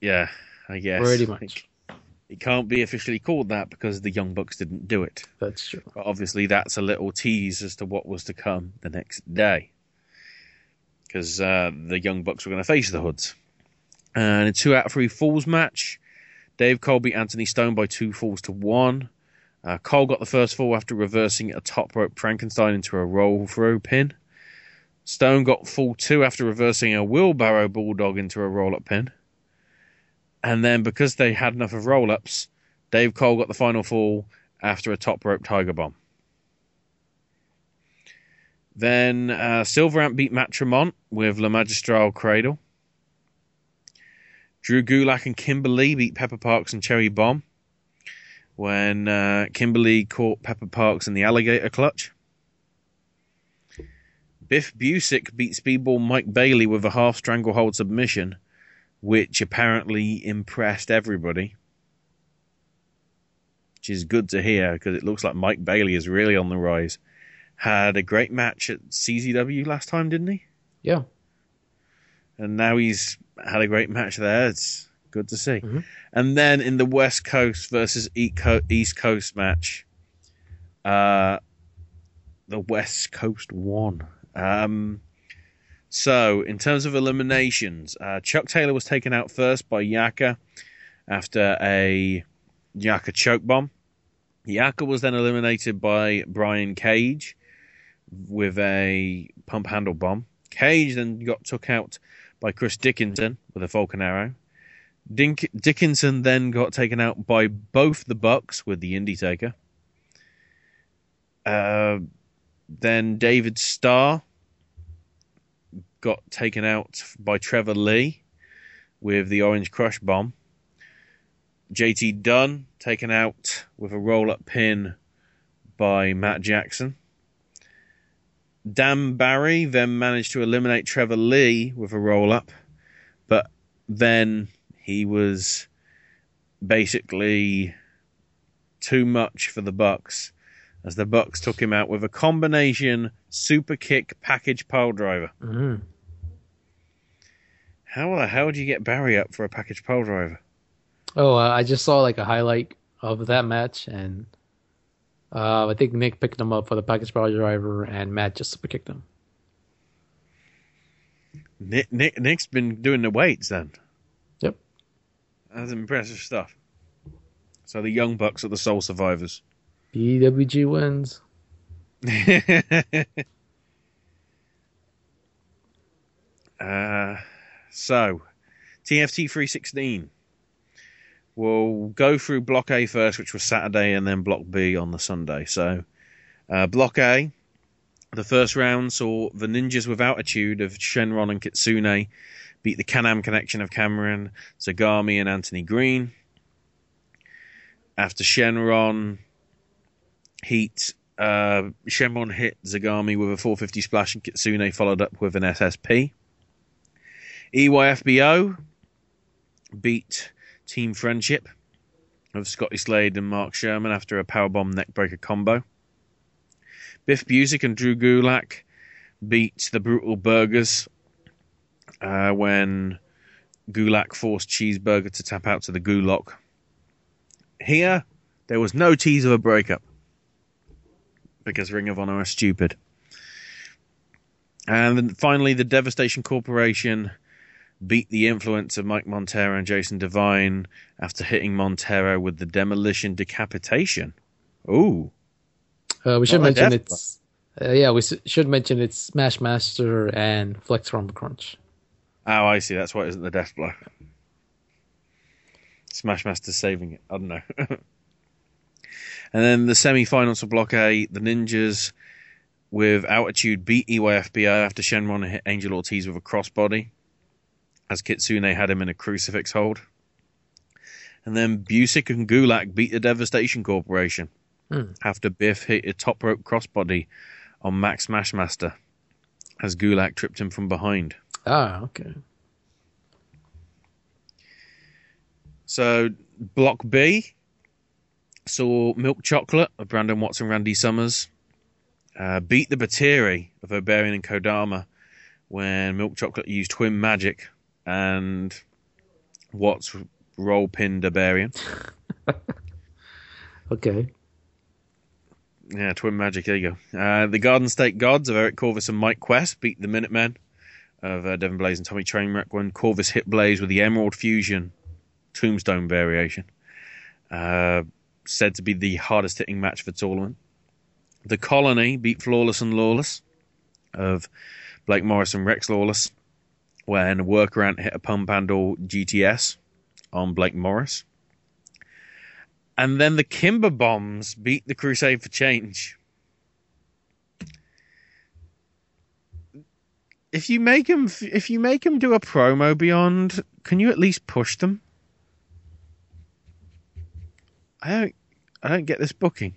Yeah, I guess. Pretty much. It can't be officially called that because the Young Bucks didn't do it. That's true. But obviously, that's a little tease as to what was to come the next day. Because uh, the Young Bucks were going to face the Hoods. And a two out of three falls match, Dave Colby, Anthony Stone by two falls to one. Uh, Cole got the first fall after reversing a top rope Frankenstein into a roll through pin. Stone got fall two after reversing a wheelbarrow bulldog into a roll up pin. And then because they had enough of roll ups, Dave Cole got the final fall after a top rope tiger bomb. Then uh, Silver Ant beat Matt Tremont with La Magistral Cradle. Drew Gulak and Kimberly beat Pepper Parks and Cherry Bomb when uh, Kimberly caught Pepper Parks in the alligator clutch. Biff Busick beat Speedball Mike Bailey with a half stranglehold submission, which apparently impressed everybody. Which is good to hear because it looks like Mike Bailey is really on the rise. Had a great match at CZW last time, didn't he? Yeah. And now he's had a great match there. It's good to see. And then in the West Coast versus East East Coast match, uh, the West Coast won. Um, so, in terms of eliminations, uh, Chuck Taylor was taken out first by Yaka after a Yaka choke bomb. Yaka was then eliminated by Brian Cage with a pump handle bomb. Cage then got took out by Chris Dickinson with a Falcon Arrow. Dink- Dickinson then got taken out by both the Bucks with the Indy Taker. Uh, then David Starr got taken out by Trevor Lee with the Orange Crush Bomb. JT Dunn taken out with a roll up pin by Matt Jackson. Dan Barry then managed to eliminate Trevor Lee with a roll up, but then he was basically too much for the Bucks as the Bucks took him out with a combination super kick package pile driver. Mm. How the hell do you get Barry up for a package pile driver? Oh, uh, I just saw like a highlight of that match, and uh, I think Nick picked him up for the package power driver, and Matt just super kicked him. Nick, Nick Nick's been doing the weights then. That's impressive stuff. So the Young Bucks are the sole survivors. BWG wins. uh, so, TFT 316. We'll go through Block A first, which was Saturday, and then Block B on the Sunday. So, uh, Block A, the first round saw the Ninjas with Altitude of Shenron and Kitsune beat the Canam Connection of Cameron, Zagami, and Anthony Green. After Shenron Heat, uh, Shenron hit Zagami with a 450 splash, and Kitsune followed up with an SSP. EYFBO beat Team Friendship of Scotty Slade and Mark Sherman after a powerbomb neckbreaker combo. Biff Busick and Drew Gulak beat the Brutal Burgers uh, when Gulak forced Cheeseburger to tap out to the Gulak. Here, there was no tease of a breakup because Ring of Honor are stupid. And then finally, the Devastation Corporation beat the influence of Mike Montero and Jason Devine after hitting Montero with the Demolition Decapitation. Ooh. Uh, we should Not mention it's uh, yeah, we should mention it's Smash Master and Flex Rumble Crunch. Oh, I see. That's why it isn't the death blow. Smashmaster's saving it. I don't know. and then the semi-finals for Block A, the Ninjas with Altitude beat EYFBO after Shenron hit Angel Ortiz with a crossbody, as Kitsune had him in a crucifix hold. And then Busick and Gulak beat the Devastation Corporation Hmm. after Biff hit a top rope crossbody on Max Smashmaster, as Gulak tripped him from behind. Ah, okay. So Block B saw Milk Chocolate of Brandon Watson, and Randy Summers uh, beat the Batiri of Obariyon and Kodama when Milk Chocolate used Twin Magic and Watts roll pinned Obariyon. Okay. Yeah, Twin Magic. There you go. Uh, the Garden State Gods of Eric Corvus and Mike Quest beat the Minutemen of uh, Devin Blaze and Tommy Trainwreck when Corvus hit Blaze with the Emerald Fusion Tombstone variation. Uh, said to be the hardest hitting match for tournament. The Colony beat Flawless and Lawless of Blake Morris and Rex Lawless when a Worker Ant hit a pump handle GTS on Blake Morris. And then the Kimber Bombs beat the Crusade for Change. If you make them, if you make them do a promo beyond, can you at least push them? I don't, I don't get this booking.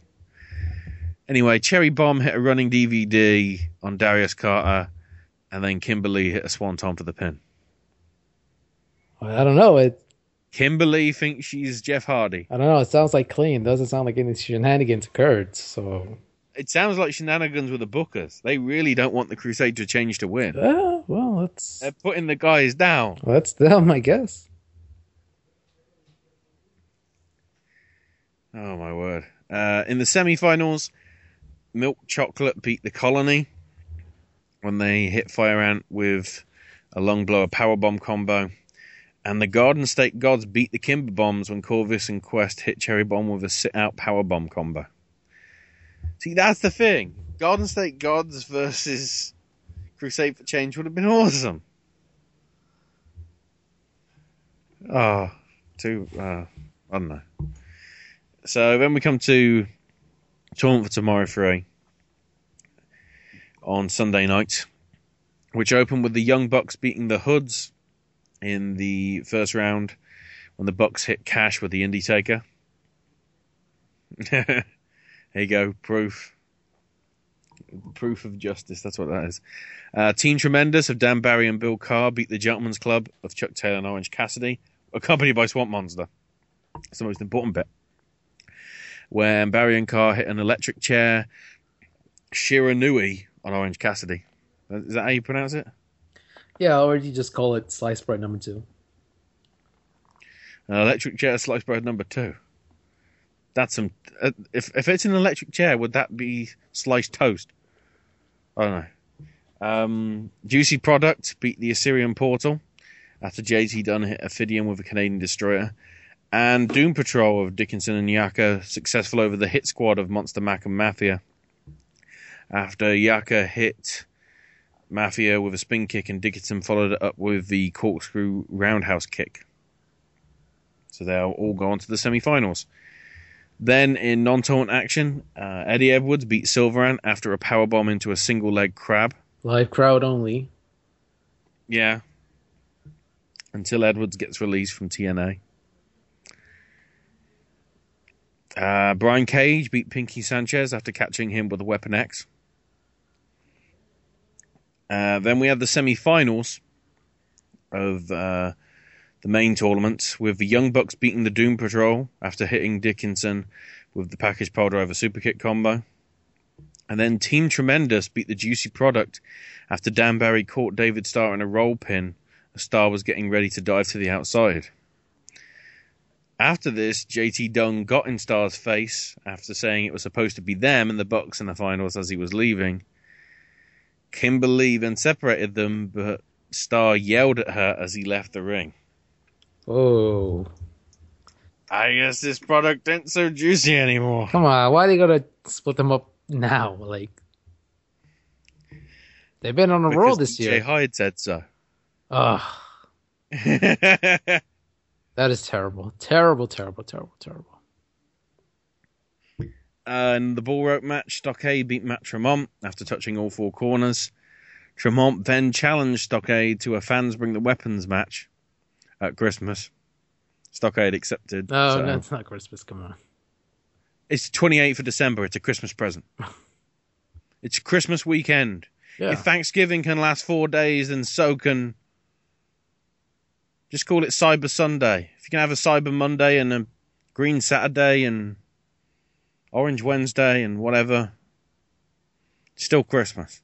Anyway, Cherry Bomb hit a running DVD on Darius Carter, and then Kimberly hit a swan swanton for the pin. I don't know. It Kimberly thinks she's Jeff Hardy. I don't know. It sounds like clean. Doesn't sound like any shenanigans occurred. So It sounds like shenanigans with the bookers. They really don't want the Crusade to change to win. uh, well, that's They're putting the guys down. that's them, I guess. Oh my word! Uh, in the semi-finals, Milk Chocolate beat the Colony when they hit Fire Ant with a lung blower power bomb combo, and the Garden State Gods beat the Kimber Bombs when Corvus and Quest hit Cherry Bomb with a sit-out power bomb combo. See, that's the thing. Golden State Gods versus Crusade for Change would have been awesome. Oh, too. Uh, I don't know. So then we come to Tournament for Tomorrow 3 on Sunday night, which opened with the Young Bucks beating the Hoods in the first round when the Bucks hit Cash with the Indie Taker. there you go, proof. Proof of justice, that's what that is. Uh, Team Tremendous of Dan Barry and Bill Carr beat the Gentleman's Club of Chuck Taylor and Orange Cassidy, accompanied by Swamp Monster. It's the most important bit. When Barry and Carr hit an electric chair, Shiranui on Orange Cassidy. Is that how you pronounce it? Yeah, or you just call it sliced bread number two. An electric chair sliced bread number two. That's some. Uh, if if it's an electric chair, would that be sliced toast? I don't know. Um, Juicy Product beat the Osirian Portal after JT Dunn hit Ophidian with a Canadian destroyer. And Doom Patrol of Dickinson and Yaka successful over the hit squad of Monsta Mack and Mafia. After Yaka hit Mafia with a spin kick and Dickinson followed it up with the corkscrew roundhouse kick. So they'll all go on to the semi finals. Then in non taunt action, uh, Eddie Edwards beat Silver Ant after a powerbomb into a single leg crab. Live crowd only. Yeah. Until Edwards gets released from TNA. Uh, Brian Cage beat Pinky Sanchez after catching him with a Weapon X. Uh, then we have the semi-finals of uh, the main tournament with the Young Bucks beating the Doom Patrol after hitting Dickinson with the package super kick combo. And then Team Tremendous beat the Juicy Product after Dan Barry caught David Starr in a roll pin. The Star was getting ready to dive to the outside. After this, JT Dunn got in Starr's face after saying it was supposed to be them and the Bucks in the finals as he was leaving. Kimberly then separated them, but Starr yelled at her as he left the ring. Oh. I guess this product ain't so juicy anymore. Come on, why they gotta split them up now? Like they've been on a roll this Jay year. Hyde said so. Ugh. that is terrible. Terrible, terrible, terrible, terrible. and the bull rope match, Stockade beat Matt Tremont after touching all four corners. Tremont then challenged Stockade to a fans bring the weapons match at Christmas. Stockade accepted. No, so- that's not Christmas. Come on. It's the 28th of December. It's a Christmas present. it's Christmas weekend. Yeah. If Thanksgiving can last four days, then so can. Just call it Cyber Sunday. If you can have a Cyber Monday and a Green Saturday and Orange Wednesday and whatever, it's still Christmas.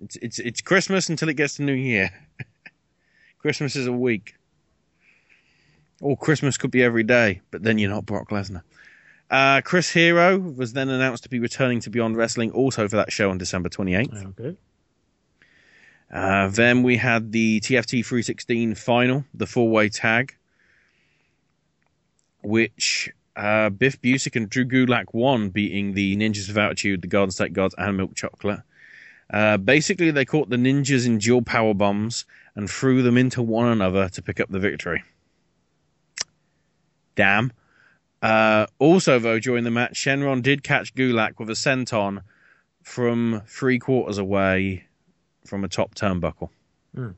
It's it's it's Christmas until it gets to New Year. Christmas is a week. Or Christmas could be every day, but then you're not Brock Lesnar. Uh, Chris Hero was then announced to be returning to Beyond Wrestling also for that show on December 28th. Okay. Uh, then we had the TFT 316 final, the four way tag, which uh, Biff Busick and Drew Gulak won, beating the Ninjas of Attitude, the Garden State Gods, and Milk Chocolate. Uh, basically, they caught the ninjas in dual power bombs and threw them into one another to pick up the victory. Damn. Uh, also, though, during the match, Shenron did catch Gulak with a senton from three quarters away from a top turnbuckle. Hmm.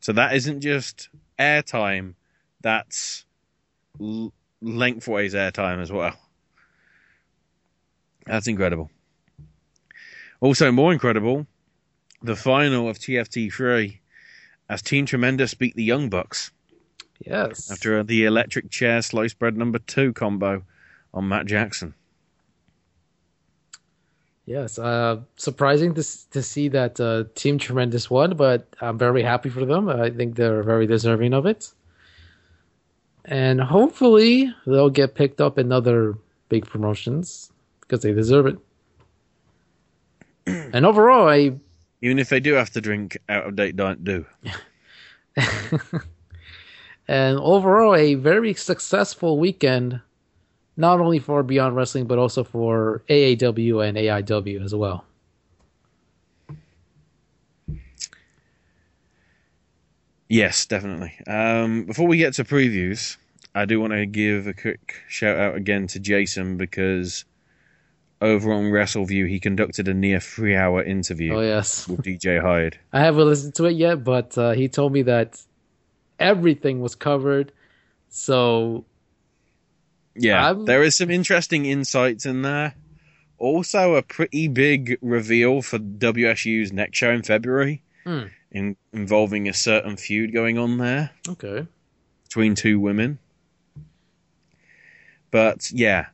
So that isn't just airtime, that's l- lengthways airtime as well. That's incredible. Also, more incredible, the final of TFT 3 as Team Tremendous beat the Young Bucks Yes. after the electric chair sliced bread number two combo on Matt Jackson. Yes. Uh, surprising to to see that uh, Team Tremendous won, but I'm very happy for them. I think they're very deserving of it, and hopefully they'll get picked up in other big promotions because they deserve it. and overall, I Even if they do have to drink out of date Diet Dew. and overall a very successful weekend. not only for Beyond Wrestling but also for AAW and AIW as well. Yes, definitely. Um, before we get to previews, I do want to give a quick shout out again to Jason because over on WrestleView he conducted a near three hour interview. Oh, yes. with DJ Hyde. I haven't listened to it yet, but uh, he told me that everything was covered. So Yeah, I'm- there is some interesting insights in there. Also, a pretty big reveal for WSU's next show in February, Hmm. in, involving a certain feud going on there okay, between two women. But yeah,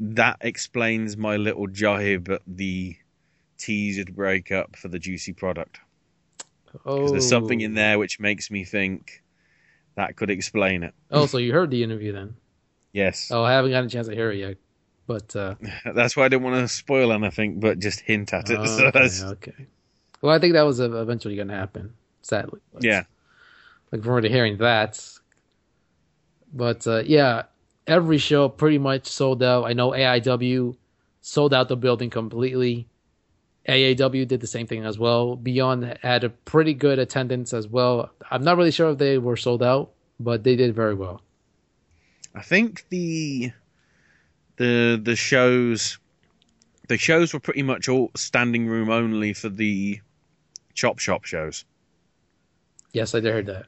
that explains my little jibe at the teased breakup for the juicy product. Because there's something in there which makes me think that could explain it. Oh, so you heard the interview then? Yes. Oh, I haven't gotten a chance to hear it yet, but uh, That's why I didn't want to spoil anything, but just hint at it. Oh, So okay. Well, I think that was eventually going to happen. Sadly, But, Yeah. Like from already hearing that, but uh, yeah, every show pretty much sold out. I know AIW sold out the building completely. AAW did the same thing as well. Beyond had a pretty good attendance as well. I'm not really sure if they were sold out, but they did very well. I think the the the shows the shows were pretty much all standing room only for the chop shop shows. Yes, I did hear that.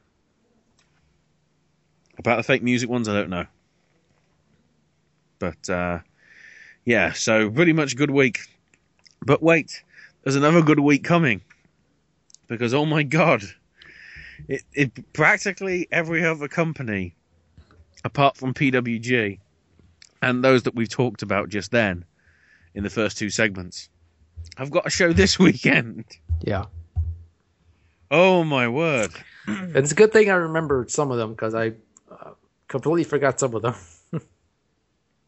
About the fake music ones, I don't know. But uh, yeah, so pretty much a good week. But wait, there's another good week coming because oh my god, it, it practically every other company apart from PWG and those that we've talked about just then in the first two segments. I've got a show this weekend. Yeah. Oh my word. It's a good thing I remembered some of them because I uh, completely forgot some of them.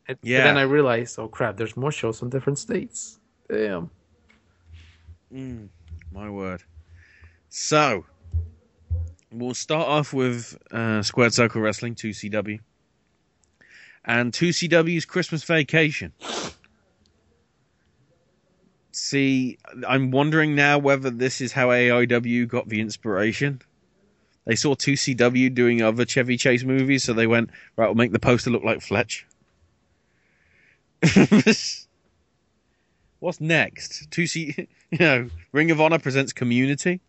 and, Yeah. then I realized, oh crap, there's more shows from different states. Damn. Mm, my word. So, we'll start off with uh, Squared Circle Wrestling, 2CW. And 2CW's Christmas Vacation. See, I'm wondering now whether this is how AIW got the inspiration. They saw 2CW doing other Chevy Chase movies, so they went, right, we'll make the poster look like Fletch. What's next? 2C, you know, Ring of Honor presents Community.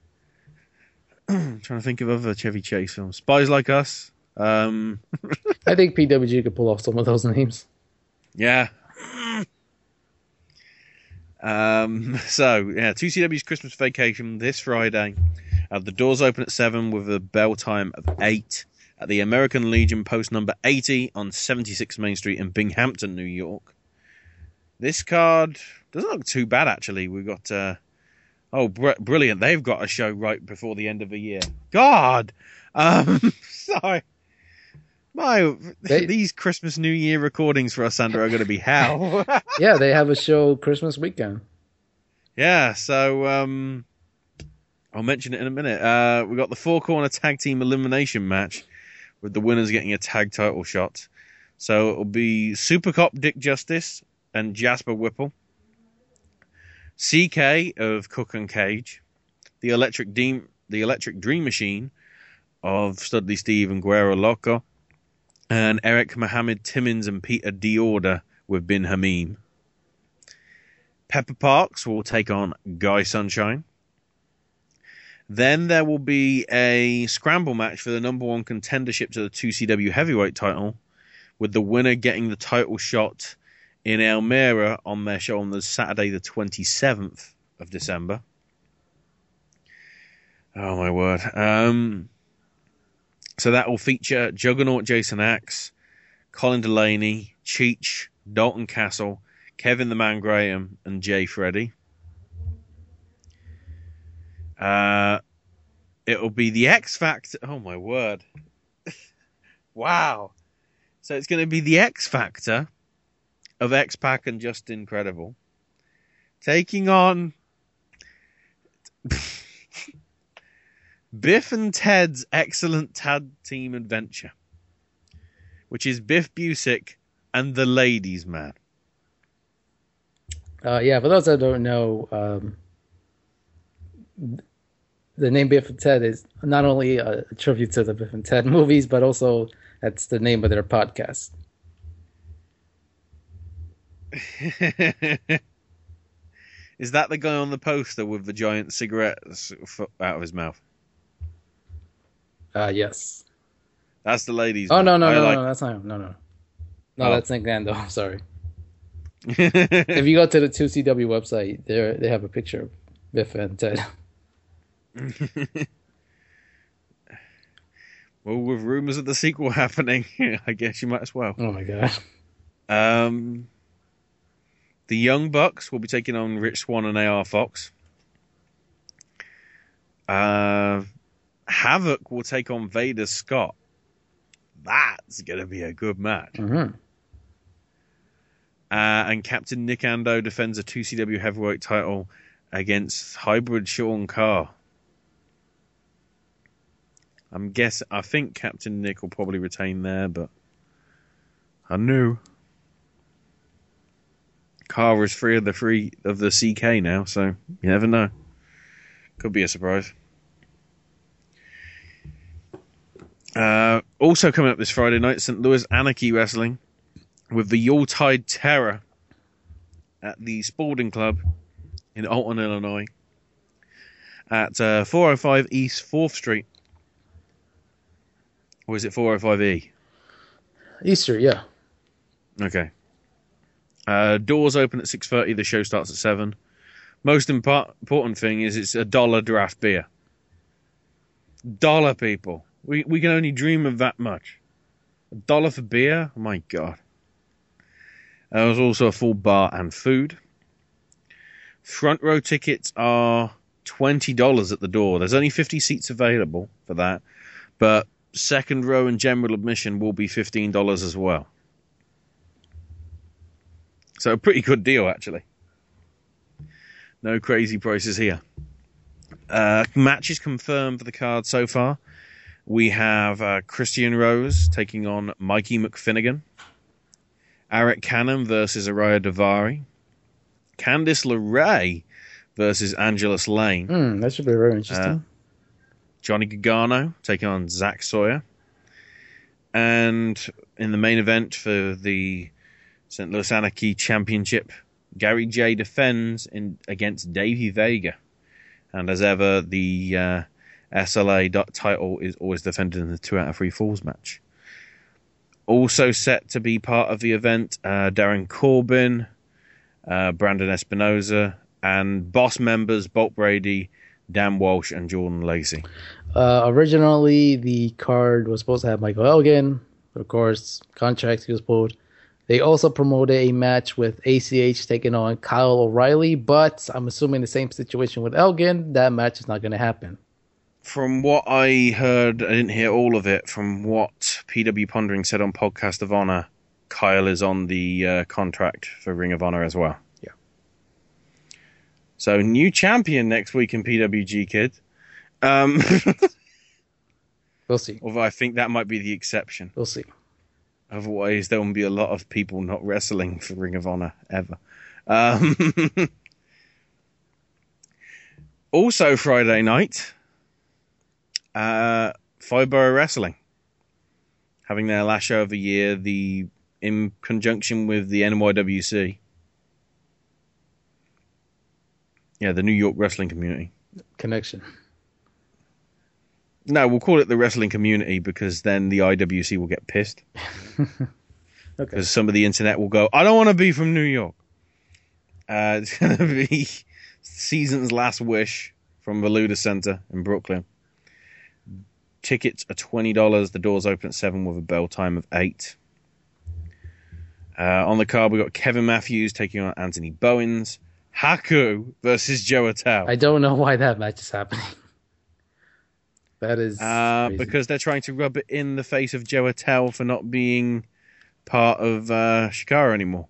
trying to think of other Chevy Chase films. Spies Like Us. Um, I think PWG could pull off some of those names. yeah. Um, so yeah, 2CW's Christmas Vacation this Friday. Uh, the doors open at seven with a bell time of eight at the American Legion post number 80 on 76 Main Street in Binghamton, New York. This card doesn't look too bad actually. We've got uh, oh br- brilliant! They've got a show right before the end of the year. God, um, sorry. My these Christmas New Year recordings for us, Sandro, are going to be hell. yeah, they have a show Christmas weekend. Yeah, so um, I'll mention it in a minute. Uh, we got the four corner tag team elimination match with the winners getting a tag title shot. So it'll be Super Cop Dick Justice and Jasper Whipple, CK of Cook and Cage, the Electric Dream, the Electric Dream Machine of Studley Steve and Guerrero Loco, and Eric Mohammed Timmins and Peter Diorda with Bin Hamim. Pepper Parks will take on Guy Sunshine. Then there will be a scramble match for the number one contendership to the 2CW heavyweight title, with the winner getting the title shot in Elmira on their show on the Saturday, the 27th of December. Oh my word. Um, so that will feature Juggernaut Jason Axe, Colin Delaney, Cheech, Dalton Castle, Kevin the Man Graham, and Jay Freddie. Uh, it'll be the X Factor. Oh my word! wow. So it's going to be the X Factor of X Pac and Just Incredible taking on Biff and Ted's excellent tag team adventure, which is Biff Busick and the ladies' man. Uh, yeah, for those that don't know, um, the name Biff and Ted is not only a tribute to the Biff and Ted movies, but also that's the name of their podcast. Is that the guy on the poster with the giant cigarettes out of his mouth? Uh, yes. That's the ladies. Oh no no I no like- no that's not him. No no no Oh. that's Nick Gando. Sorry. if you go to the two CW website, there they have a picture of Biff and Ted. well, with rumors of the sequel happening, I guess you might as well. Oh my god. Um, the Young Bucks will be taking on Rich Swann and AR Fox. Uh, Havoc will take on Vader Scott. That's going to be a good match. Mm-hmm. Uh, and Captain Nick Ando defends a 2CW heavyweight title against Hybrid Sean Carr. I'm guess I think Captain Nick will probably retain there, but I knew. Carr is free of the free of the CK now, so you never know. Could be a surprise. Uh, also coming up this Friday night, St. Louis Anarchy Wrestling with the Yuletide Terror at the Spalding Club in Alton, Illinois, at uh, 405 East 4th Street. Or is it 405E? Easter, yeah. Okay. Uh, doors open at 6.30. The show starts at 7. Most impo- important thing is it's a dollar draft beer. Dollar, people. We, we can only dream of that much. A dollar for beer? My god. There's also a full bar and food. Front row tickets are $20 at the door. There's only 50 seats available for that, but second row and general admission will be $15 as well. So a pretty good deal, actually. No crazy prices here. Uh, matches confirmed for the card so far. We have uh, Christian Rose taking on Mikey McFinnigan. Eric Cannon versus Arya Daivari. Candice LeRae versus Angelus Layne. Hmm, that should be very interesting. Uh, Johnny Gargano taking on Zack Sabre. And in the main event for the St. Louis Anarchy Championship, Gary Jay defends in against Davey Vega. And as ever, the uh, SLA title is always defended in the two out of three falls match. Also set to be part of the event, uh, Darren Corbin, uh, Brandon Espinoza, and boss members Bolt Brady, Dan Walsh, and Jordan Lacey. Uh, originally, the card was supposed to have Michael Elgin, but of course, contracts was pulled. They also promoted a match with ACH taking on Kyle O'Reilly, but I'm assuming the same situation with Elgin. That match is not going to happen. From what I heard, I didn't hear all of it. From what PW Pondering said on Podcast of Honor, Kyle is on the uh, contract for Ring of Honor as well. Yeah. So new champion next week in PWG, kid. Um, we'll see. Although I think that might be the exception. We'll see. Otherwise, there won't be a lot of people not wrestling for Ring of Honor ever. Um, also, Friday night, uh, Wrestling having their last show of the year, the in conjunction with the NYWC. Yeah, the New York wrestling community. Connection. No, we'll call it the wrestling community because then the IWC will get pissed. Okay. Because some of the internet will go, I don't want to be from New York. Uh, it's going to be season's last wish from the Luda Center in Brooklyn. Tickets are twenty dollars. The doors open at seven with a bell time of eight. Uh, on the card, we got Kevin Matthews taking on Anthony Bowens. Haku versus Joe Attell. I don't know why that match is happening. That is Uh, because they're trying to rub it in the face of Joe Attell for not being part of uh, Chikara anymore.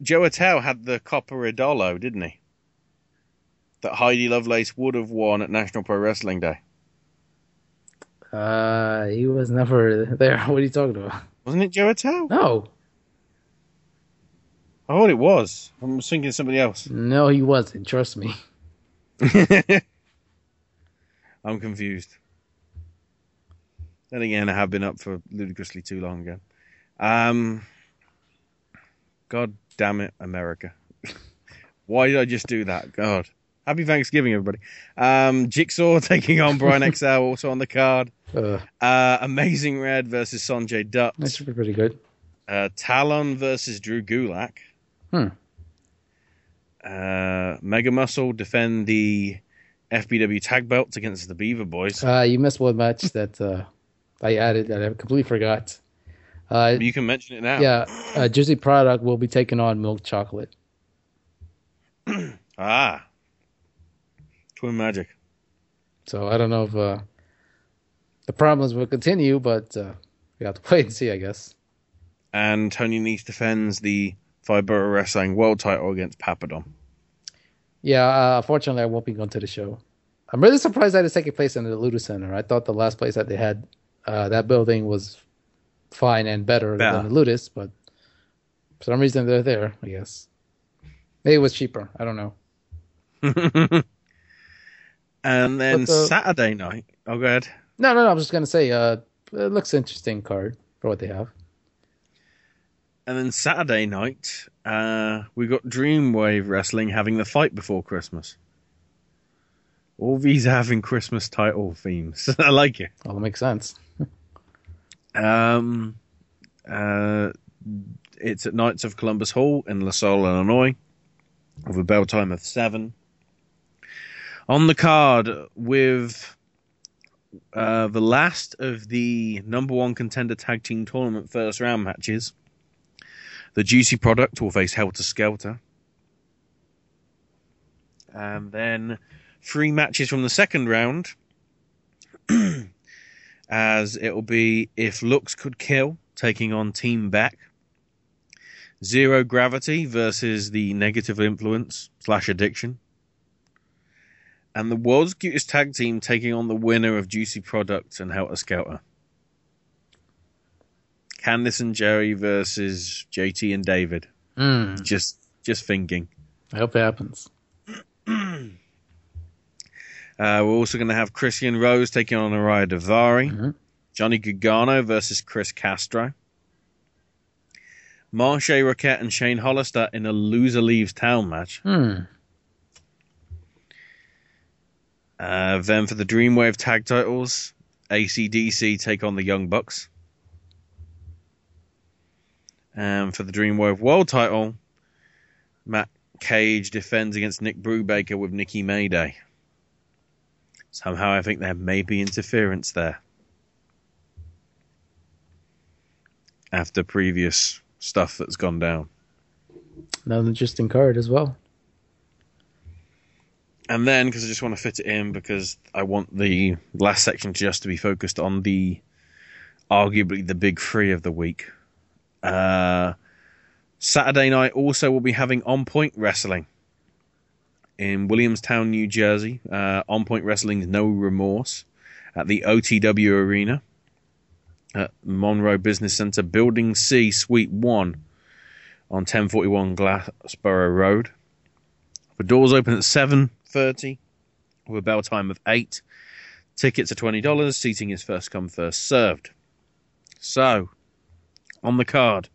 Joe Attell had the copper Idolo, didn't he? That Heidi Lovelace would have won at National Pro Wrestling Day. Uh, he was never there. What are you talking about? Wasn't it Joe Attell? No, I thought it was. I was thinking somebody else. no, he wasn't. Trust me. I'm confused. Then again, I have been up for ludicrously too long again. Um, God damn it, America. Why did I just do that? God. Happy Thanksgiving, everybody. Um, Jigsaw taking on Brian XL, also on the card. Uh, Uh, Amazing Red versus Sanjay Dutt. that should be pretty good. Uh, Talon versus Drew Gulak. Hmm. Uh, Mega Muscle defend the FBW tag belts against the Beaver Boys. Uh, you missed one match that uh, I added that I completely forgot. Uh, you can mention it now. yeah, uh, Juicy Product will be taking on Milk Chocolate. Ah. Twin Magic. So I don't know if uh, the problems will continue, but uh, we have to wait and see, I guess. And Tony Nese defends the Fiber Wrestling World title against Papadon. Yeah, uh, unfortunately, I won't be going to the show. I'm really surprised that it's taking place in the Luda Center. I thought the last place that they had uh, that building was fine and better Better. than the Ludus, but for some reason they're there. I guess maybe it was cheaper. I don't know. And then the- Saturday night. Oh, go ahead. No, no, no. I was just gonna say, uh, it looks interesting card for what they have. And then Saturday night, uh, we got Dreamwave Wrestling having the fight before Christmas. All these having Christmas title themes. I like it. All that makes sense. Um, uh, it's at Knights of Columbus Hall in LaSalle, Illinois, with a bell time of seven. On the card with uh, the last of the number one contender tag team tournament first round matches. The Juicy Product will face Helter Skelter. And then three matches from the second round as it will be If Looks Could Kill taking on Team Beck. Zero Gravity versus the Negative Influence slash Addiction. And the World's Cutest Tag Team taking on the winner of Juicy Product and Helter Skelter. Candice and Jerry versus JT and David. Mm. Just just thinking. I hope it happens. Uh, we're also going to have Christian Rose taking on Arya Daivari. Johnny Gargano versus Chris Castro. Marshe Rockett and Shane Hollister in a loser leaves town match. Hmm. Uh, then for the Dreamwave tag titles, ACDC take on the Young Bucks. And for the Dreamwave World title, Matt Cage defends against Nick Brubaker with Nikki Mayday. Somehow I think there may be interference there. After previous stuff that's gone down. Another interesting card as well. And then, because I just want to fit it in, because I want the last section just to be focused on the arguably the big three of the week. Uh, Saturday night also will be having On Point Wrestling in Williamstown, New Jersey. Uh, On Point Wrestling's No Remorse at the OTW Arena at Monroe Business Center, Building C, Suite 1 on 1041 Glassboro Road. The doors open at 7.30 with a bell time of 8. Tickets are $20. Seating is first come, first served. So, on the card,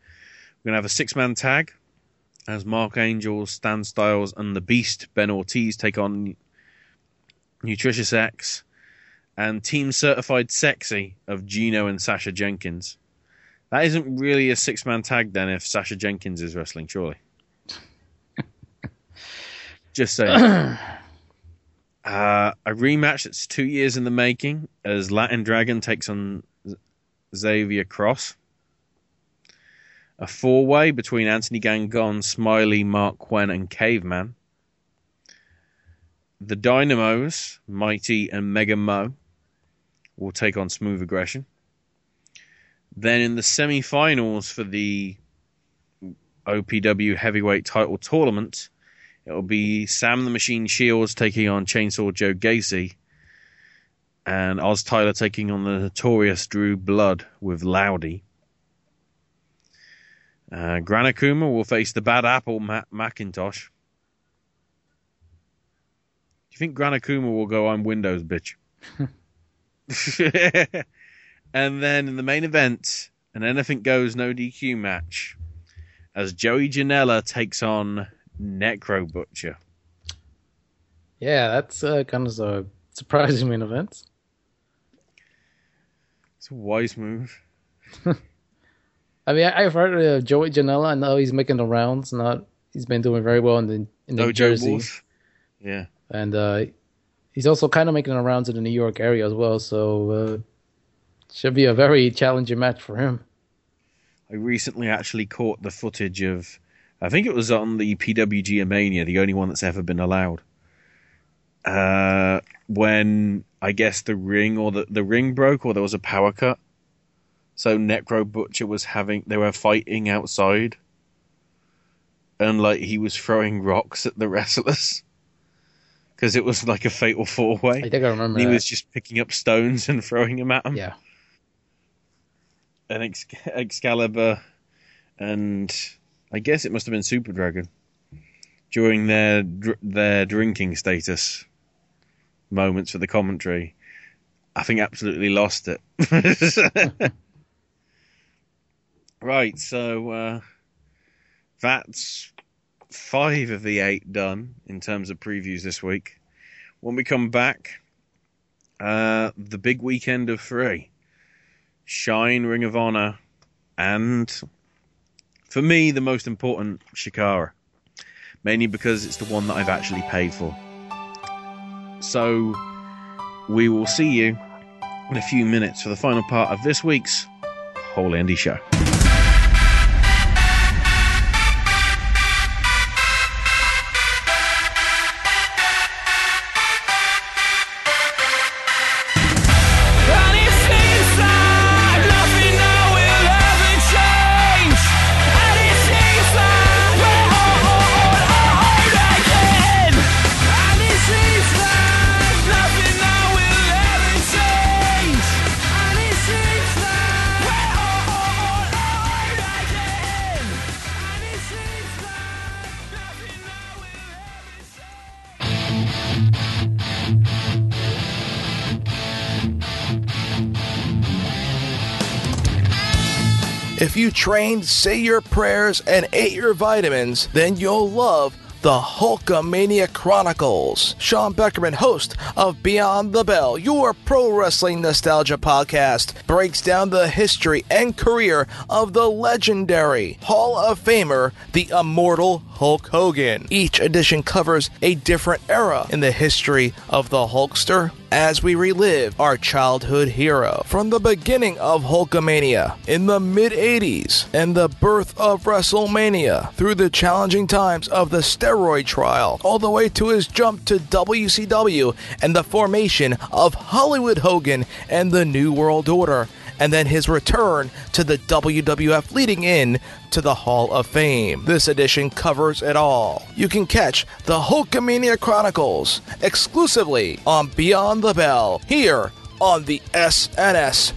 we're going to have a six-man tag as Mark Angel, Stan Styles, and the Beast, Ben Ortiz, take on Nutritious X and Team Certified Sexy of Gino and Sasha Jenkins. That isn't really a six-man tag then if Sasha Jenkins is wrestling, surely. Just saying. uh, a rematch that's two years in the making as Latin Dragon takes on Xavier Cross. A four way between Anthony Gangone, Smiley, Mark Quinn, and Caveman. The Dynamos, Mighty, and Mega Mo will take on Smooth Aggression. Then in the semi finals for the OPW Heavyweight Title Tournament, it will be Sam the Machine Shields taking on Chainsaw Joe Gacy. and Oz Tyler taking on the notorious Drew Blood with Loudy. Uh, Gran Akuma will face the Bad Apple Matt McIntosh. Do you think Gran Akuma will go on Windows, bitch? and then in the main event, an anything goes no DQ match as Joey Janela takes on Necro Butcher. Yeah, that's uh, kind of a surprising main event. It's a wise move. I mean, I, I've heard of Joey Janela. I know he's making the rounds. Not he's been doing very well in the in New Dojo Jersey, Wolf. Yeah. and uh, he's also kind of making the rounds in the New York area as well. So uh, should be a very challenging match for him. I recently actually caught the footage of, I think it was on the PWG Mania, the only one that's ever been allowed. Uh, when I guess the ring or the, the ring broke or there was a power cut. So Necro Butcher was having, they were fighting outside. And like he was throwing rocks at the wrestlers. Because it was like a fatal four way. I think I remember He that. was just picking up stones and throwing them at them. Yeah. And Ex- Excalibur and I guess it must have been Super Dragon during their dr- their drinking status moments for the commentary. I think absolutely lost it. right, so uh, that's five of the eight done in terms of previews this week. When we come back, uh, the big weekend of three. Shine, Ring of Honor, and for me, the most important, Chikara. Mainly because it's the one that I've actually paid for. So, we will see you in a few minutes for the final part of this week's Whole Indy Show. Trained, say your prayers, and ate your vitamins, then you'll love the Hulkamania Chronicles. Sean Beckerman, host of Beyond the Bell, your pro wrestling nostalgia podcast, breaks down the history and career of the legendary Hall of Famer, the immortal Hulk Hogan. Each edition covers a different era in the history of the Hulkster as we relive our childhood hero. From the beginning of Hulkamania in the mid 80s and the birth of WrestleMania through the challenging times of the steroid trial all the way to his jump to WCW and the formation of Hollywood Hogan and the New World Order and then his return to the WWF leading in to the Hall of Fame. This edition covers it all. You can catch the Hulkamania Chronicles exclusively on Beyond the Bell here on the SNS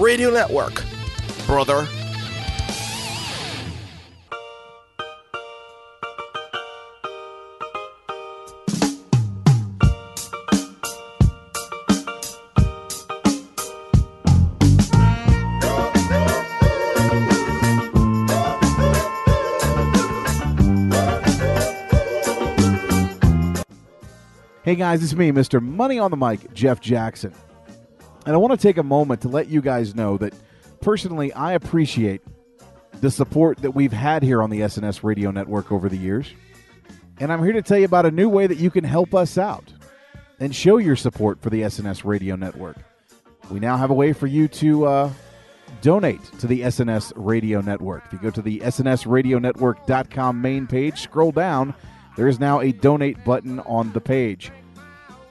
Radio Network. Brother. Hey guys, it's me, Mr. Money on the Mic, Jeff Jackson. And I want to take a moment to let you guys know that personally, I appreciate the support that we've had here on the SNS Radio Network over the years. And I'm here to tell you about a new way that you can help us out and show your support for the SNS Radio Network. We now have a way for you to uh, donate to the SNS Radio Network. If you go to the SNSRadioNetwork.com main page, scroll down, there is now a donate button on the page.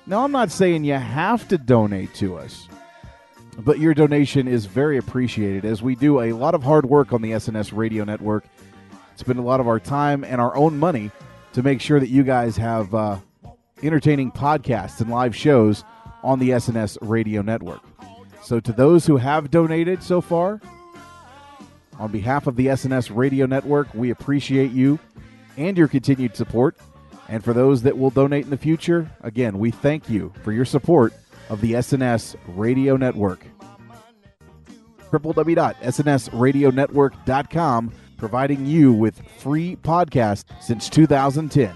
Now, I'm not saying you have to donate to us, but your donation is very appreciated as we do a lot of hard work on the SNS Radio Network. Spend a lot of our time and our own money to make sure that you guys have uh, entertaining podcasts and live shows on the SNS radio network. So, to those who have donated so far, on behalf of the SNS radio network, we appreciate you and your continued support. And for those that will donate in the future, again, we thank you for your support of the SNS radio network. www.snsradionetwork.com, providing you with free podcasts since 2010.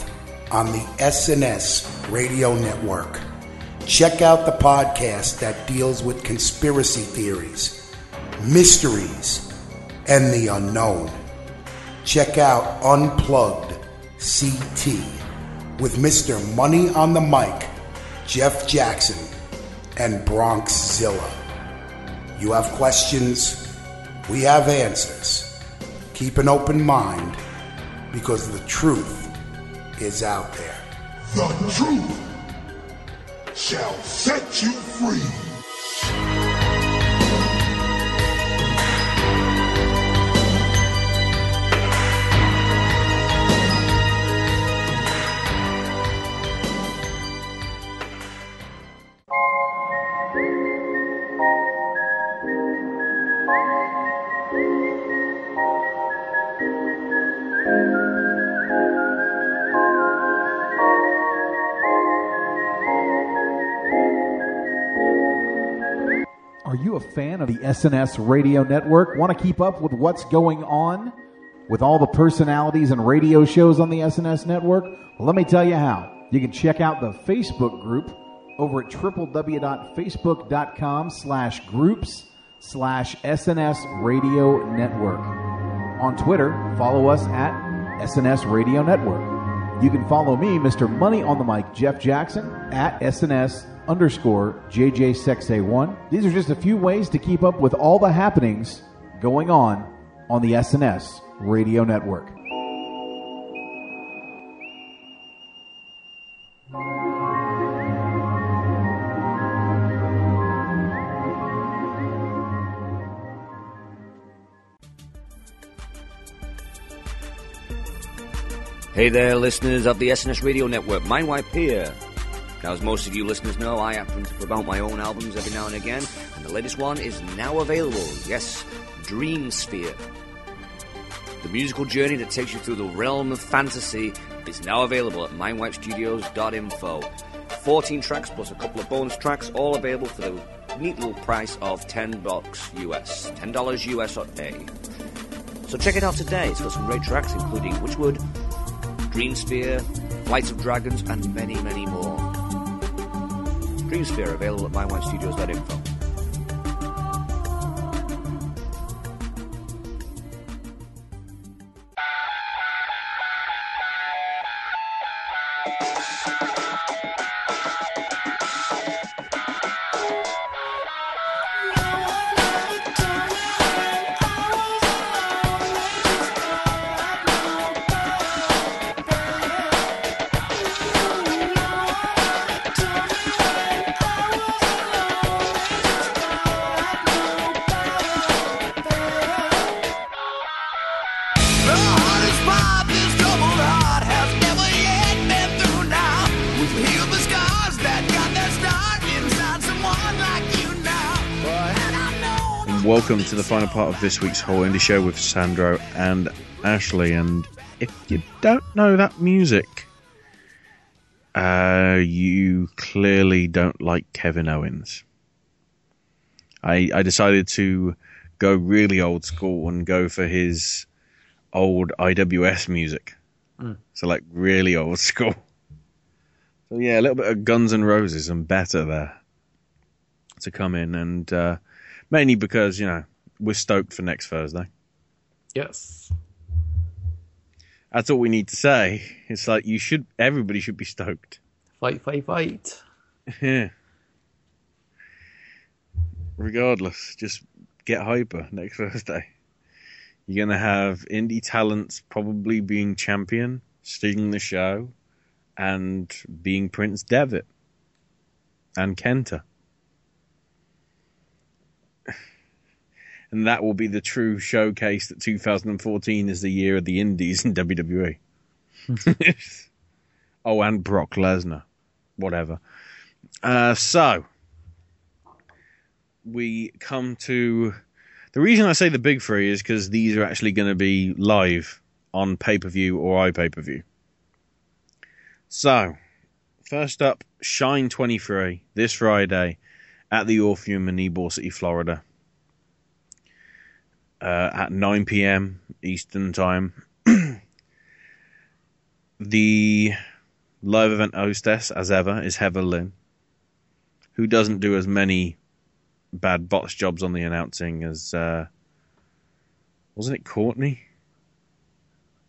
on the SNS Radio Network. Check out the podcast that deals with conspiracy theories, mysteries, and the unknown. Check out Unplugged CT with Mr. Money on the Mic, Jeff Jackson, and Bronx Zilla. You have questions, we have answers. Keep an open mind because the truth is out there. The truth shall set you free. Fan of the SNS radio network? Want to keep up with what's going on with all the personalities and radio shows on the SNS network? Well, let me tell you how. You can check out the Facebook group over at www.facebook.com slash groups slash SNS radio network. On Twitter, follow us at SNS radio network. You can follow me, Mr. Money on the Mic, Jeff Jackson, at SNS underscore JJ6A1. These are just a few ways to keep up with all the happenings going on on the SNS radio network. Hey there, listeners of the SNS Radio Network. Mindwipe here. Now, as most of you listeners know, I happen to promote my own albums every now and again, and the latest one is now available. Yes, Dream Sphere. The musical journey that takes you through the realm of fantasy is now available at mindwipestudios.info. 14 tracks plus a couple of bonus tracks, all available for the neat little price of 10 bucks US. $10 US A. So check it out today. It's got some great tracks, including Witchwood, Dreamsphere, Flights of Dragons, and many, many more. Dreamsphere available at mindwipestudios.info. welcome to the final part of this week's Whole Indy Show with Sandro and Ashley. And if you don't know that music, uh, you clearly don't like Kevin Owens. I, I decided to go really old school and go for his old IWS music. Mm. So like really old school. So yeah, a little bit of Guns N' Roses and better there to come in, and uh, mainly because you know we're stoked for next Thursday. Yes. That's all we need to say. It's like you should, everybody should be stoked. Fight, fight, fight. Yeah. Regardless, just get hyper next Thursday. You're gonna have indie talents probably being champion, stealing the show, and being Prince Devitt and Kenta. And that will be the true showcase that 2014 is the year of the indies in WWE. oh, and Brock Lesnar. Whatever. Uh, so, we come to. The reason I say the big three is because these are actually going to be live on pay per view or iPay per view. So, first up, Shine 23 this Friday at the Orpheum in Ybor City, Florida. Uh, at 9 p.m. Eastern Time. the live event hostess, as ever, is Heather Lynn, who doesn't do as many bad botch jobs on the announcing as uh, wasn't it Courtney?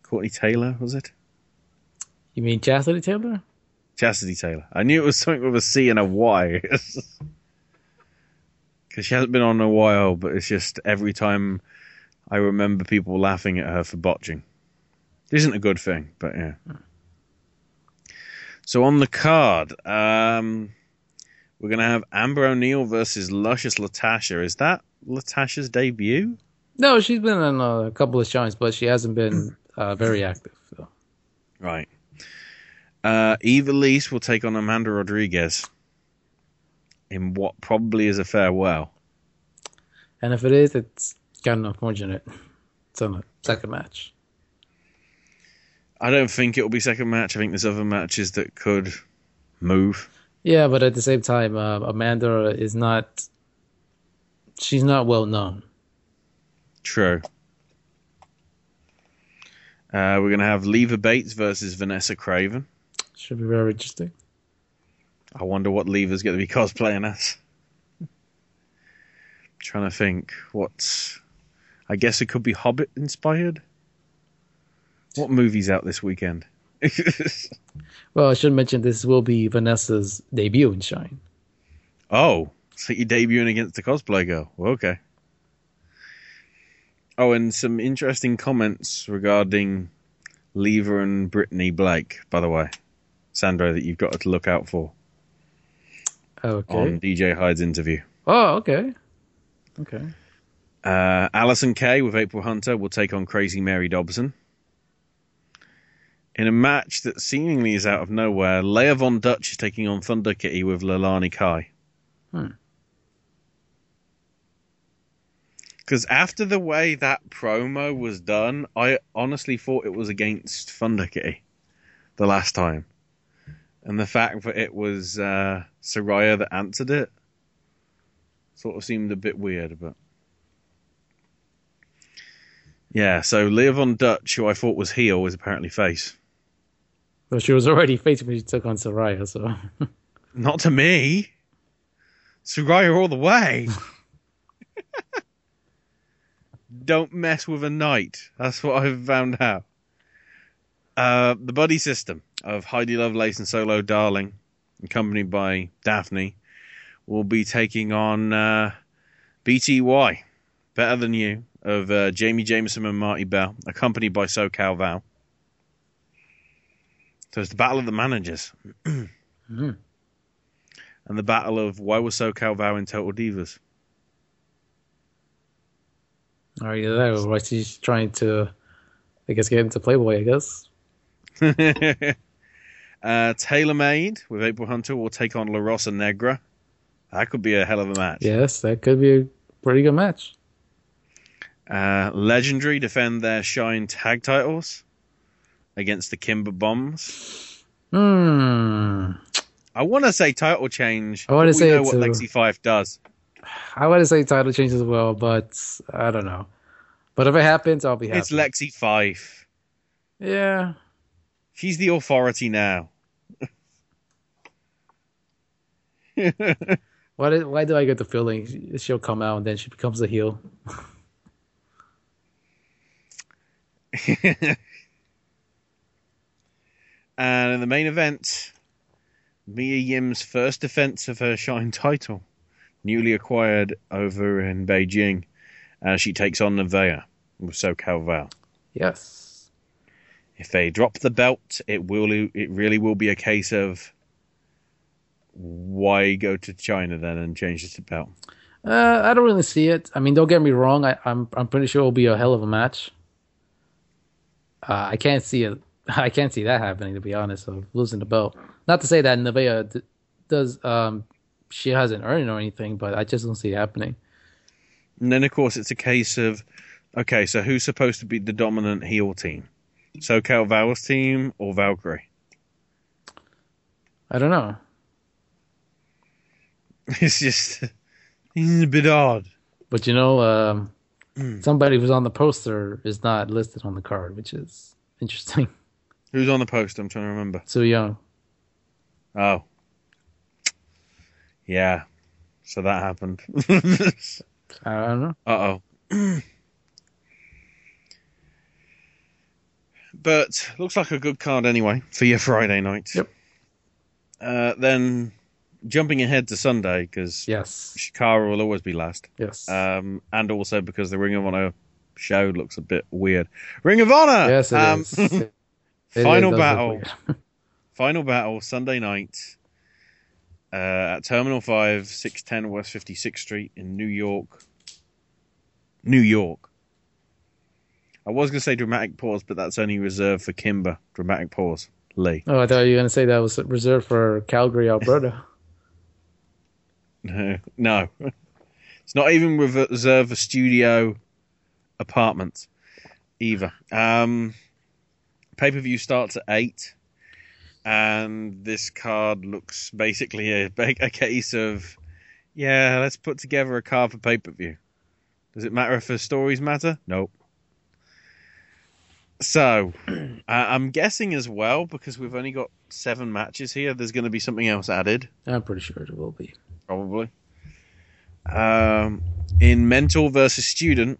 Courtney Taylor, was it? You mean Chastity Taylor? Chastity Taylor. I knew it was something with a C and a Y. Because she hasn't been on in a while, but it's just every time I remember people laughing at her for botching. It isn't a good thing, but yeah. So on the card, um, we're going to have Amber O'Neill versus Luscious Latasha. Is that Latasha's debut? No, she's been on a couple of shines, but she hasn't been uh, very active. So. Right. Uh, Eva Lise will take on Amanda Rodriguez in what probably is a farewell. And if it is, it's of unfortunate. It's on a second match. I don't think it'll be second match. I think there's other matches that could move. Yeah, but at the same time, uh, Amanda is not. She's not well known. True. Uh, we're going to have Leva Bates versus Vanessa Kraven. Should be very interesting. I wonder what Leva's going to be cosplaying as. trying to think. What's. I guess it could be Hobbit inspired. What movie's out this weekend? Well, I should mention this will be Vanessa's debut in Shine. Oh, so you're debuting against the cosplay girl. Well, okay. Oh, and some interesting comments regarding Leva and Brittany Blake, by the way. Sandro, that you've got to look out for Okay. on DJ Hyde's interview. Oh, okay. Okay. Uh, Allison Kay with April Hunter will take on Crazy Mary Dobson. In a match that seemingly is out of nowhere, Leah Von Dutch is taking on Thunder Kitty with Leilani Kai. Hmm. Because after the way that promo was done, I honestly thought it was against Thunder Kitty the last time. And the fact that it was uh, Saraya that answered it sort of seemed a bit weird, but. Yeah, so Leah Von Dutch, who I thought was heel, was apparently face. Well, she was already face when she took on Saraya, so. Not to me. Saraya all the way. Don't mess with a knight. That's what I've found out. Uh, the buddy system of Heidi Lovelace and Solo Darling, accompanied by Daphne, will be taking on uh, BTY, Better Than You, of uh, Jayme Jameson and Marti Belle, accompanied by SoCal Val. So it's the battle of the managers. Mhm. And the battle of why was SoCal Val in Total Divas? Are you there? Why she's trying to, I guess, get into Playboy, I guess. uh, Taylor Made with April Hunter will take on La Rosa Negra. That could be a hell of a match. Yes, that could be a pretty good match. Uh, Legendary defend their Shine tag titles against the Kimber Bombs. Hmm. I want to say title change. I wanna say know what too. Lexie Fyfe does. I want to say title change as well, but I don't know. But if it happens, I'll be happy. It's Lexie Fyfe. Yeah. She's the authority now. Why, did, why do I get the feeling she'll come out and then she becomes a heel? and in the main event, Mia Yim's first defense of her Shine title, newly acquired over in Beijing, as she takes on Nevaeh with SoCal Val. Yes. If they drop the belt, it will it really will be a case of why go to China then and change the belt? Uh, I don't really see it. I mean, don't get me wrong. I, I'm I'm pretty sure it'll be a hell of a match. Uh, I can't see it. I can't see that happening. To be honest, of losing the belt. Not to say that Nevaeh d- does. Um, she hasn't earned it or anything, but I just don't see it happening. And then, of course, it's a case of okay, so who's supposed to be the dominant heel team? SoCal Val's team or Valkyrie? I don't know. It's just it's a bit odd. But you know, um, Hmm. somebody who's on the poster is not listed on the card, which is interesting. Who's on the post? I'm trying to remember. Su Yung. Oh, yeah. So that happened. I don't know. Uh oh. but looks like a good card anyway for your Friday night. Yep. Uh, then jumping ahead to Sunday because yes, Chikara will always be last. Yes. Um, and also because the Ring of Honor show looks a bit weird. Ring of Honor. Yes, it um, is. It- final battle. final battle Sunday night uh, at Terminal Five, six ten West Fifty Sixth Street in New York. New York. I was going to say dramatic pause, but that's only reserved for Kimber. Dramatic pause, Lee. Oh, I thought you were going to say that was reserved for Calgary, Alberta. No, no. It's not even reserved for studio apartments either. Um, Pay per view starts at eight, and this card looks basically a, a case of, yeah, let's put together a card for pay per view. Does it matter if the stories matter? Nope. So, I'm guessing as well because we've only got seven matches here. There's going to be something else added. I'm pretty sure it will be. Probably. Um, in mental versus student,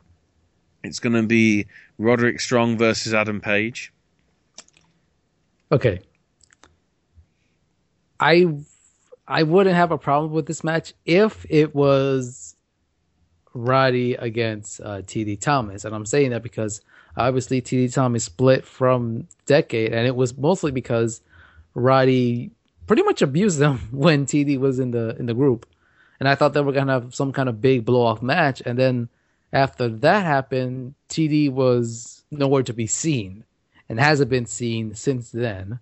it's going to be Roderick Strong versus Adam Page. Okay. I I wouldn't have a problem with this match if it was Roddy against uh, TD Thomas, and I'm saying that because obviously TD Thomas split from Decade, and it was mostly because Roddy pretty much abused them when TD was in the in the group, and I thought they were gonna have some kind of big blow off match, and then after that happened, TD was nowhere to be seen, and hasn't been seen since then.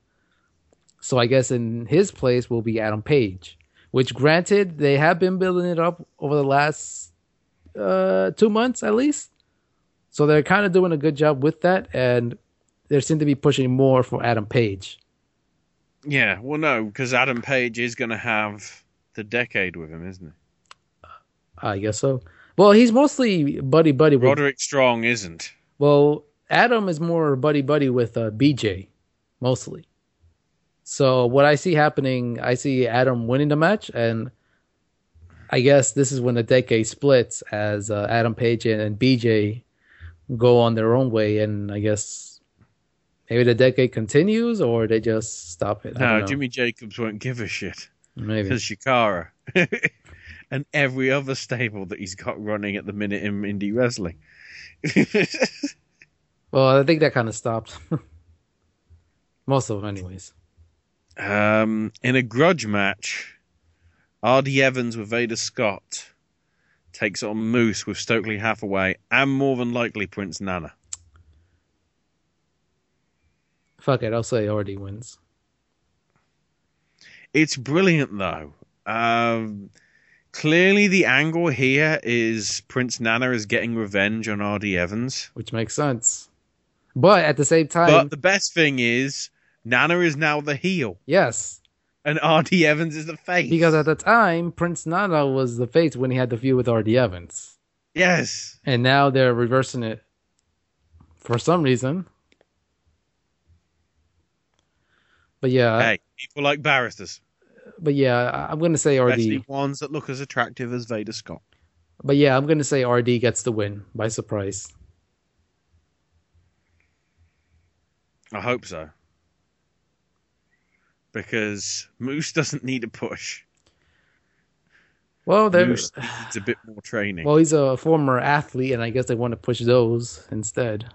So I guess in his place will be Adam Page, which granted they have been building it up over the last uh, two months at least. So they're kind of doing a good job with that, and they seem to be pushing more for Adam Page. Yeah, well, no, because Adam Page is going to have the decade with him, isn't he? I guess so. Well, he's mostly buddy buddy with. Roderick Strong isn't. Well, Adam is more buddy buddy with uh, BJ, mostly. So what I see happening, I see Adam winning the match, and I guess this is when the decade splits as uh, Adam Page and, and BJ go on their own way, and I guess maybe the decade continues or they just stop it. No. Jimmy Jacobs won't give a shit. Maybe. Because Chikara. and every other stable that he's got running at the minute in indie wrestling. Well, I think that kind of stopped. Most of them, anyways. Um, in a grudge match, R.D. Evans with Veda Scott takes on Moose with Stokely Hathaway and more than likely Prince Nana. Fuck it, I'll say already wins. It's brilliant though. Um, clearly, the angle here is Prince Nana is getting revenge on R.D. Evans, which makes sense. But at the same time, But the best thing is Nana is now the heel. Yes. And R.D. Evans is the face. Because at the time, Prince Nana was the face when he had the feud with R.D. Evans. Yes. And now they're reversing it for some reason. But yeah, Hey, people like barristers. but yeah, I'm going to say RD. Especially ones that look as attractive as Veda Scott. But yeah, I'm going to say RD gets the win by surprise. I hope so. Because Moose doesn't need a push. Well, there. Moose needs a bit more training. Well, he's a former athlete, and I guess they want to push those instead.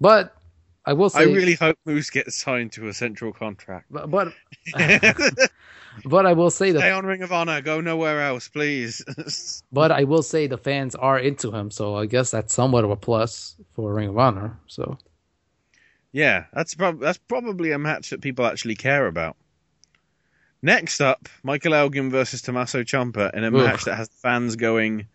But I will say, I really hope Moose gets signed to a central contract. but but, but I will say that. Stay on Ring of Honor. Go nowhere else, please. but I will say the fans are into him, so I guess that's somewhat of a plus for Ring of Honor. So yeah, that's prob- that's probably a match that people actually care about. Next up, Michael Elgin versus Tommaso Ciampa in a Oof. match that has fans going,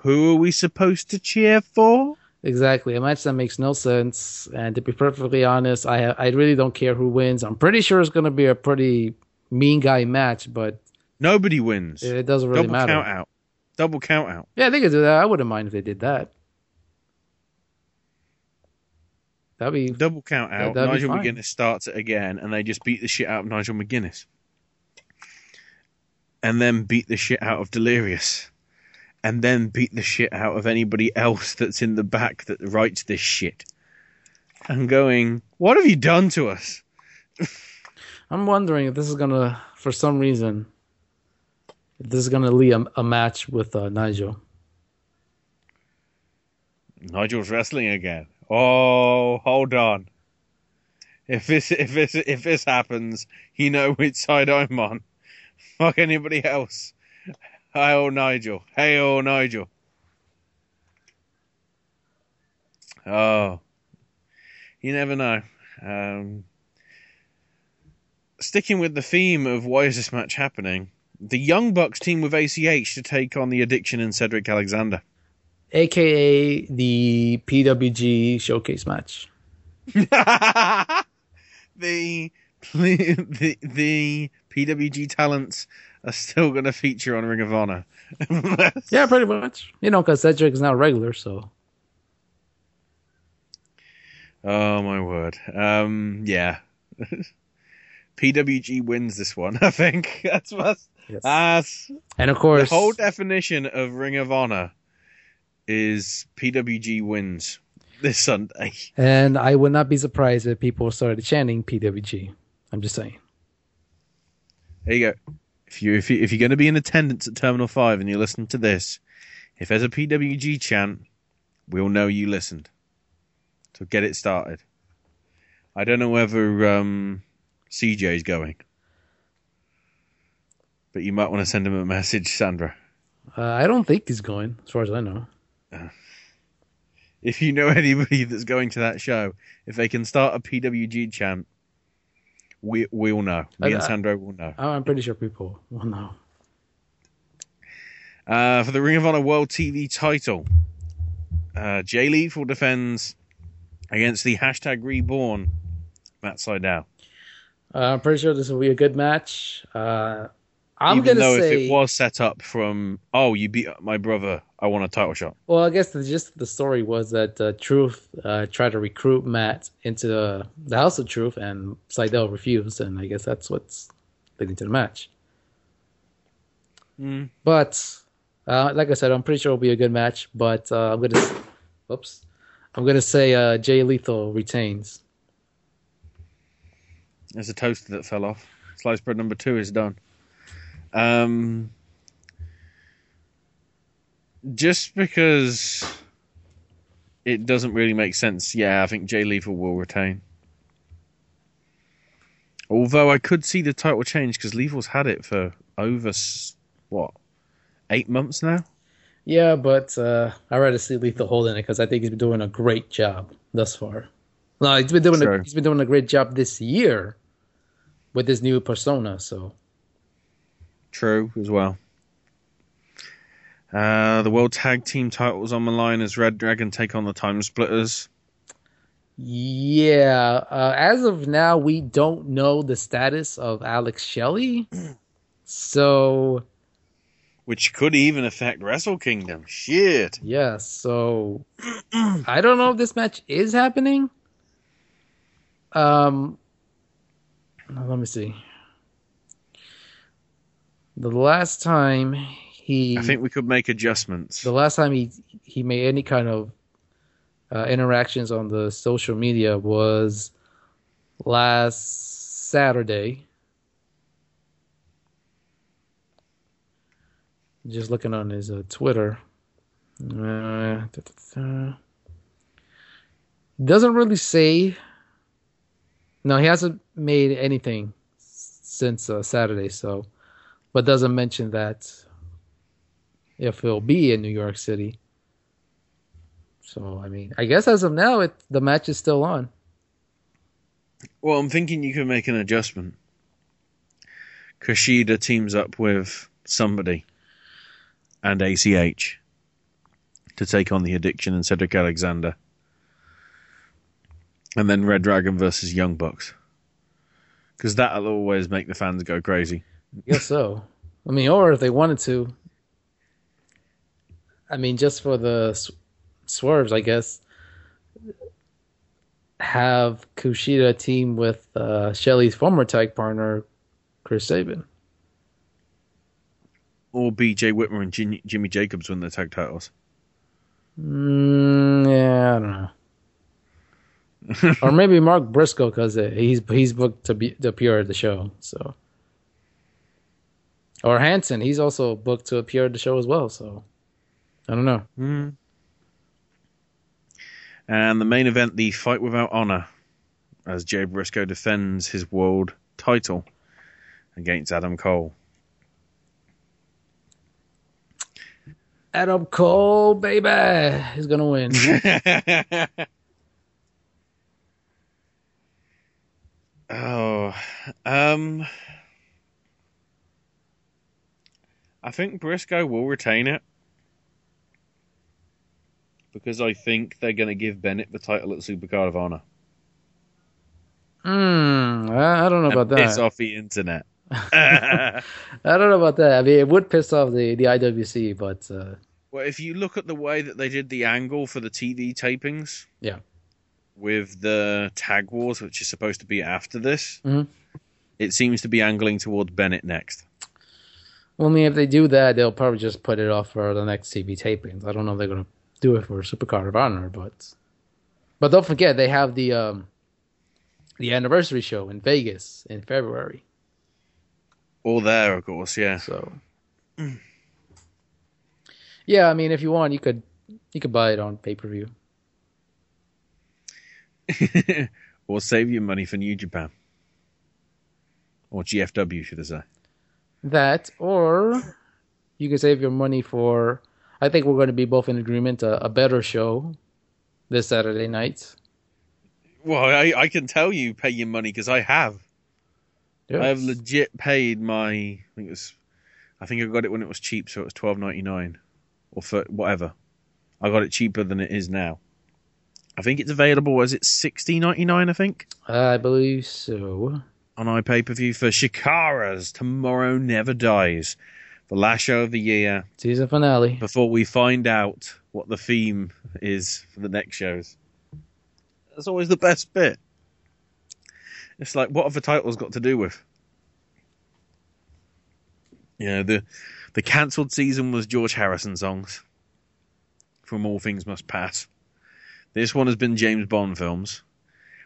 "Who are we supposed to cheer for?" Exactly a match that makes no sense. And to be perfectly honest, I I really don't care who wins. I'm pretty sure it's going to be a pretty mean guy match, but Nobody wins. it doesn't really matter. Double matter. count out. Double count out. Yeah, they could do that. I wouldn't mind if they did that. That'd be Double count out. be Nigel. McGuinness starts it again, and they just beat the shit out of Nigel McGuinness, and then beat the shit out of Delirious, and then beat the shit out of anybody else that's in the back that writes this shit. And going, what have you done to us? I'm wondering if this is gonna, for some reason, if this is gonna lead a, a match with uh, Nigel. Nigel's wrestling again. Oh, hold on. If this if this if this happens, you know which side I'm on. Fuck anybody else. Hey, oh Nigel. Hey, oh Nigel. Oh, you never know. Um, sticking with the theme of why is this match happening? The Young Bucks team with ACH to take on the Addiction and Cedric Alexander. aka the PWG showcase match. the the the PWG talents are still going to feature on Ring of Honor. Yeah, pretty much. You know, because Cedric is now regular, so oh my word! Um, yeah, PWG wins this one. I think that's what. That's and of course, the whole definition of Ring of Honor is PWG wins this Sunday. and I would not be surprised if people started chanting PWG. I'm just saying. There you go. If you if you if you're going to be in attendance at Terminal Five and you listen to this, if there's a PWG chant, we'll know you listened. So get it started. I don't know whether um, CJ's going, but you might want to send him a message, Sandro. Uh, I don't think he's going, as far as I know. If you know anybody that's going to that show, if they can start a PWG chant, we we'll know. Me and Sandro will know. I'm pretty sure people will know. Uh, for the Ring of Honor World TV title, uh, Jay Lethal defends against the hashtag Reborn Matt Sydal. Uh, I'm pretty sure this will be a good match. Uh, I'm Even gonna though say, if it was set up from, oh, you beat my brother, I want a title shot. well, I guess the gist of the story was that uh, Truth uh, tried to recruit Matt into the, the House of Truth, and Sydal refused, and I guess that's what's leading to the match. Mm. But uh, like I said, I'm pretty sure it'll be a good match. But uh, I'm gonna, whoops, I'm gonna say uh, Jay Lethal retains. There's a toaster that fell off. Slice bread number two is done. Um, just because it doesn't really make sense, yeah, I think Jay Lethal will retain. Although I could see the title change because Lethal's had it for over what eight months now. Yeah, but uh, I'd rather see Lethal holding it because I think he's been doing a great job thus far. No, he's been doing a, he's been doing a great job this year with his new persona. So True as well. Uh, the World Tag Team titles on the line as Red Dragon take on the Time Splitters. Yeah, uh, as of now, we don't know the status of Alex Shelley. So, Which could even affect Wrestle Kingdom. Shit. yeah, so I don't know if this match is happening. Um, let me see. The last time he, I think we could make adjustments. the last time he he made any kind of uh, interactions on the social media was last Saturday. Just looking on his uh, Twitter. Uh, da, da, da. Doesn't really say. No, he hasn't made anything since uh, Saturday, so, but doesn't mention that if he'll be in New York City. So I mean, I guess as of now, it the match is still on. Well, I'm thinking you can make an adjustment. Kushida teams up with somebody and ACH to take on the addiction and Cedric Alexander. And then Red Dragon versus Young Bucks. Because that'll always make the fans go crazy. Guess so. I mean, or if they wanted to, I mean, just for the s- swerves, I guess, have Kushida team with uh, Shelley's former tag partner, Chris Sabin. Or BJ Whitmer and Jin- Jimmy Jacobs win the tag titles. Mm, yeah, I don't know. or maybe Mark Briscoe because he's he's booked to be to appear at the show. So, or Hanson, he's also booked to appear at the show as well. So, I don't know. Mm. And the main event, the fight without honor, as Jay Briscoe defends his world title against Adam Cole. Adam Cole, baby, is gonna win. oh, um, I think Briscoe will retain it because I think they're going to give Bennett the title at Supercard of Honor. Hmm, I, I don't know And about that. Piss off the internet. I don't know about that. I mean, it would piss off the the IWC, but uh, Well, if you look at the way that they did the angle for the TV tapings, yeah. with the tag wars, which is supposed to be after this, Mhm. it seems to be angling towards Bennett next. Mean, if they do that, they'll probably just put it off for the next TV tapings. I don't know if they're gonna do it for Supercard of Honor, but but don't forget they have the um the anniversary show in Vegas in February. All there, of course, yeah. So yeah, I mean, if you want, you could you could buy it on pay per view. or save your money for New Japan. Or GFW, should I say. That, or you can save your money for. I think we're going to be both in agreement. A, a better show this Saturday night. Well, I, I can tell you pay your money because I have. I have legit paid my. I think it was. I think I got it when it was cheap, so it was twelve ninety nine, or for whatever. I got it cheaper than it is now. I think it's available. Was it sixty ninety nine? I think I believe so. On iPay per view for Chikara's Tomorrow Never Dies, the last show of the year. Season finale. Before we find out what the theme is for the next shows. That's always the best bit. It's like, what have the titles got to do with? You know, the the cancelled season was George Harrison songs from All Things Must Pass. This one has been James Bond films,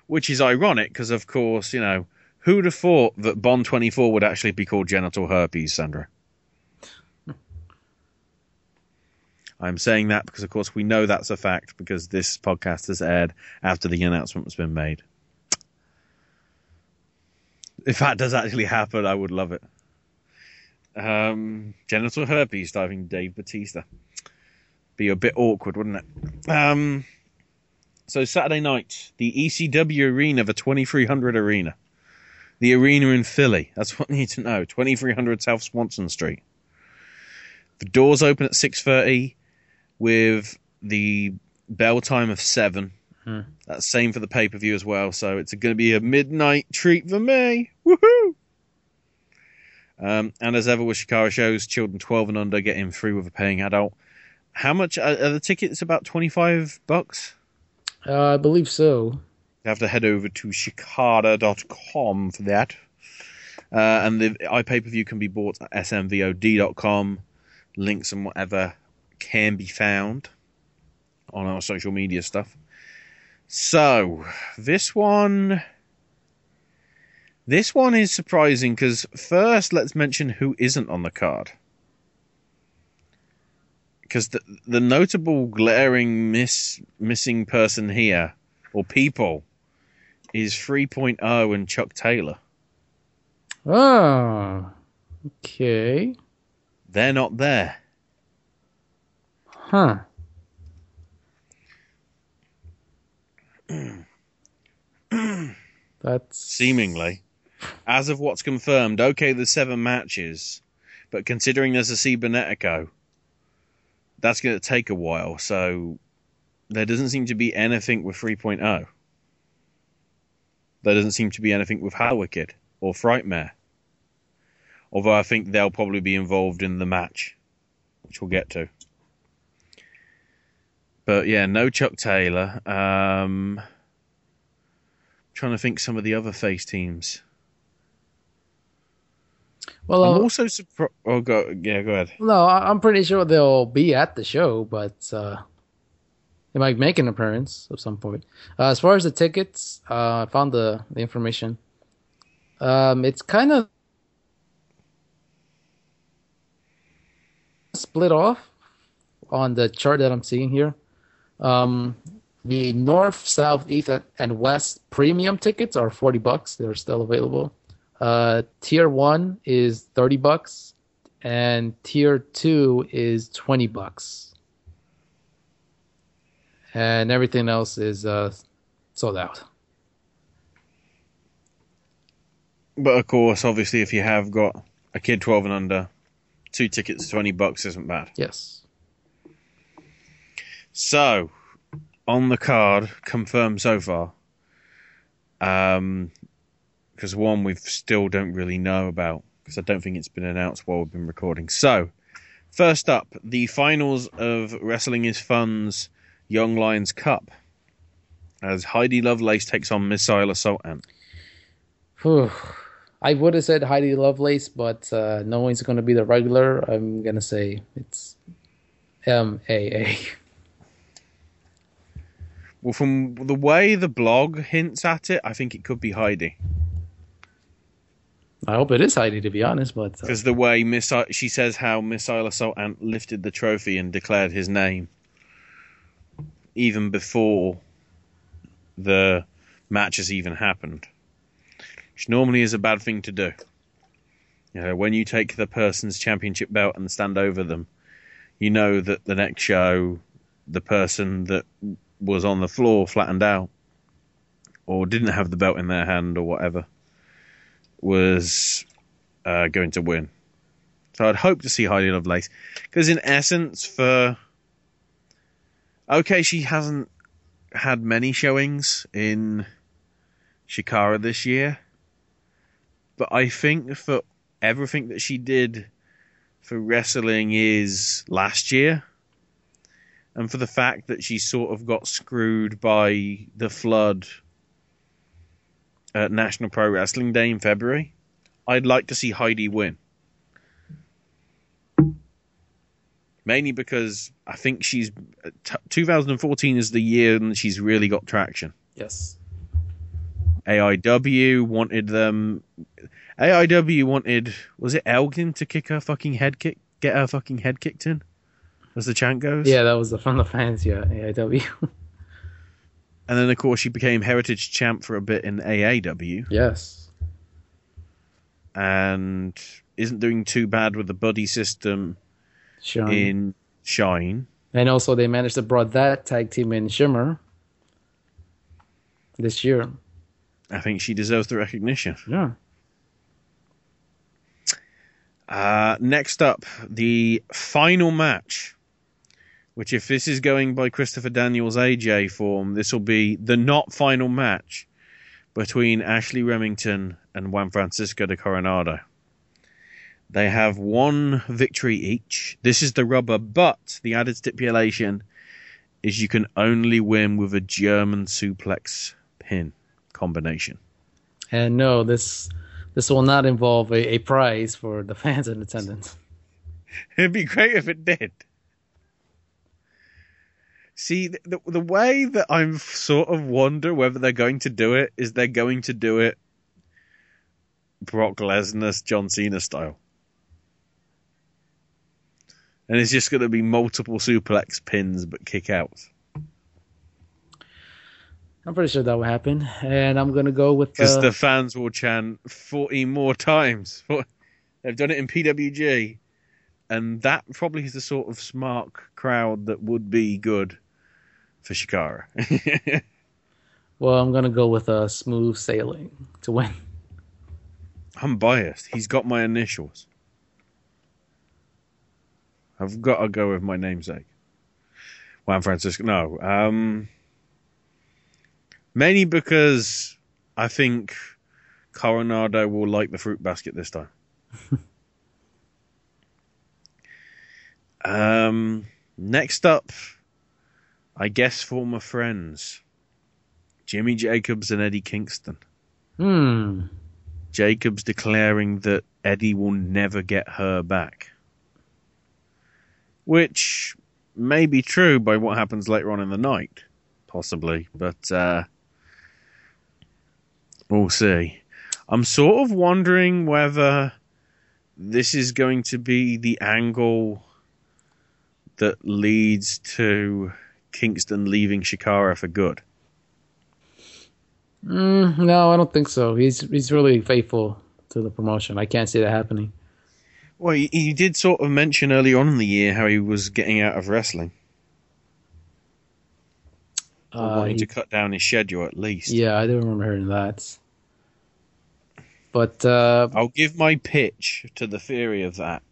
which is ironic because, of course, you know, who'd have thought that Bond 24 would actually be called genital herpes, Sandro? I'm saying that because, of course, we know that's a fact because this podcast has aired after the announcement has been made. If that does actually happen, I would love it. Um, genital herpes diving Dave Batista. Be a bit awkward, wouldn't it? Um, so Saturday night, the ECW arena, the 2300 arena, the arena in Philly. That's what you need to know. 2300 South Swanson Street. The doors open at 6:30 with the bell time of 7 Hmm. That's same for the pay per view as well. So it's going to be a midnight treat for me. Woohoo! Um, and as ever with Chikara shows, children 12 and under get in free with a paying adult. How much are, are the tickets? About 25 bucks. Uh, I believe so. You have to head over to shikara.com for that. Uh, and the iPay per view can be bought at smvod.com. Links and whatever can be found on our social media stuff. So, this one. This one is surprising because first, let's mention who isn't on the card. Because the, the notable glaring miss, missing person here, or people, is 3.0 and Chuck Taylor. Oh, okay. They're not there. Huh. That's seemingly, as of what's confirmed. Okay, there's seven matches, but considering there's a cybernetico, that's going to take a while. So there doesn't seem to be anything with 3.0. There doesn't seem to be anything with Wicked or Frightmare. Although I think they'll probably be involved in the match, which we'll get to. But yeah, no Chuck Taylor. Um, trying to think some of the other face teams. Well, I'm uh, also surprised. Oh, go yeah, go ahead. No, I'm pretty sure they'll be at the show, but uh, they might make an appearance at some point. Uh, as far as the tickets, uh, I found the, the information. Um, it's kind of split off on the chart that I'm seeing here. Um, the north, south, east, and west premium tickets are 40 bucks. They're still available. Uh, tier one is 30 bucks, and tier two is 20 bucks. And everything else is uh, sold out. But of course, obviously, if you have got a kid 12 and under, two tickets, 20 bucks isn't bad. Yes. So, on the card, confirmed so far. Um, because one we still don't really know about because I don't think it's been announced while we've been recording. So, first up, the finals of Wrestling is Fun's Young Lions Cup as Heidi Lovelace takes on Missile Assault Ant. I would have said Heidi Lovelace, but uh, knowing it's going to be the regular, I'm going to say it's MAA. Well, from the way the blog hints at it, I think it could be Heidi. I hope it is Heidi, to be honest, but uh, Because the way missile, she says how Missile Assault Ant lifted the trophy and declared his name even before the match has even happened. Which normally is a bad thing to do. You know, when you take the person's championship belt and stand over them, you know that the next show, the person that was on the floor flattened out or didn't have the belt in their hand or whatever was uh, going to win. So I'd hope to see Heidi Lovelace because, in essence, for okay, she hasn't had many showings in Chikara this year, but I think for everything that she did for wrestling is last year, and for the fact that she sort of got screwed by the flood at National Pro Wrestling Day in February, I'd like to see Heidi win. Mainly because I think she's t- 2014 is the year and she's really got traction. yes. AIW wanted them. AIW wanted was it Elgin to kick her fucking head kick, get her fucking head kicked in, as the chant goes. Yeah, that was the, from the fans, yeah, AIW. And then of course she became Heritage Champ for a bit in AAW. yes. and isn't doing too bad with the buddy system Shine. in Shine. And also, they managed to brought that tag team in Shimmer this year. I think she deserves the recognition. Yeah. Uh, next up, the final match Which, if this is going by Christopher Daniels' AJ form, this will be the not final match between Ashley Remington and Juan Francisco de Coronado. They have one victory each. This is the rubber, but the added stipulation is you can only win with a German suplex pin combination. And no, this this will not involve a, a prize for the fans in attendance. It'd be great if it did. See, the, the, the way that I'm sort of wonder whether they're going to do it is they're going to do it Brock Lesnar, John Cena style. And it's just going to be multiple suplex pins but kick outs. I'm pretty sure that will happen, and I'm gonna go with Because uh, the fans will chant 40 more times. They've done it in PWG, and that probably is the sort of smart crowd that would be good for Chikara. well, I'm gonna go with uh, smooth sailing to win. I'm biased. He's got my initials. I've got to go with my namesake. Juan Francisco. No. Um, mainly because I think Coronado will like the fruit basket this time. um, next up, I guess former friends Jimmy Jacobs and Eddie Kingston. Hmm. Jacobs declaring that Eddie will never get her back. Which may be true by what happens later on in the night, possibly, but uh, we'll see. I'm sort of wondering whether this is going to be the angle that leads to Kingston leaving Chikara for good. Mm, no, I don't think so. He's he's really faithful to the promotion. I can't see that happening. Well, he, he did sort of mention early on in the year how he was getting out of wrestling. Or Uh, wanting he- to cut down his schedule at least. Yeah, I don't remember hearing that. But uh, I'll give my pitch to the theory of that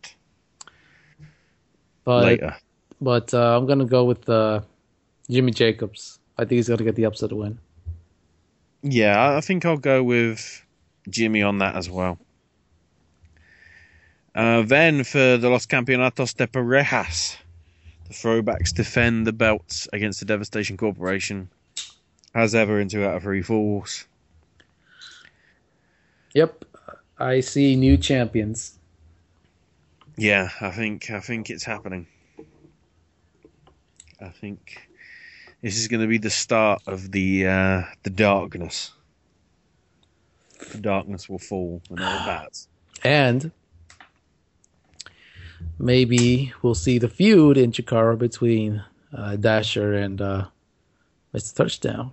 but later. but uh, I'm gonna go with uh, Jimmy Jacobs. I think he's gonna get the upset win. Yeah, I- I think I'll go with Jimmy on that as well. Uh, then for the Los Campeonatos de Parejas, the throwbacks defend the belts against the Devastation Corporation. As ever, in two out of three falls. Yep, I see new champions. Yeah, I think I think it's happening. I think this is going to be the start of the uh, the darkness. The darkness will fall and all that. And maybe we'll see the feud in Chikara between uh, Dasher and uh, Mr. Touchdown.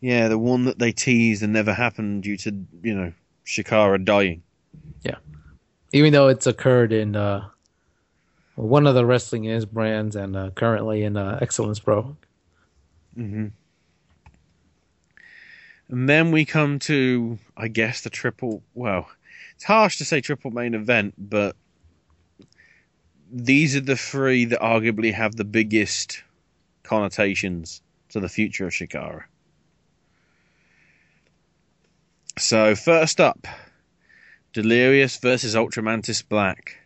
Yeah, the one that they teased and never happened due to you know Chikara dying. Yeah. Even though it's occurred in uh, one of the wrestling is brands and uh, currently in uh, Excellence Pro. hmm And then we come to, I guess, the triple. Well, it's harsh to say triple main event, but these are the three that arguably have the biggest connotations to the future of Chikara. So, first up Delirious versus Ultramantis Black.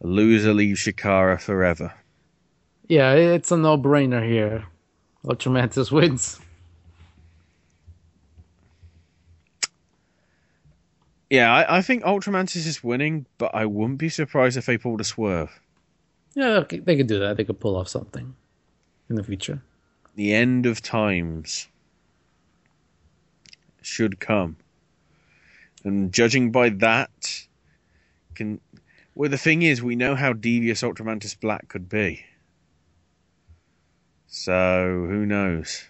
A loser leaves Chikara forever. Yeah, it's a no brainer here. Ultramantis wins. Yeah, I, I think Ultramantis is winning, but I wouldn't be surprised if they pulled a swerve. Yeah, okay, they could do that. They could pull off something in the future. The end of times should come. And judging by that, can well the thing is we know how devious Ultramantis Black could be. So who knows?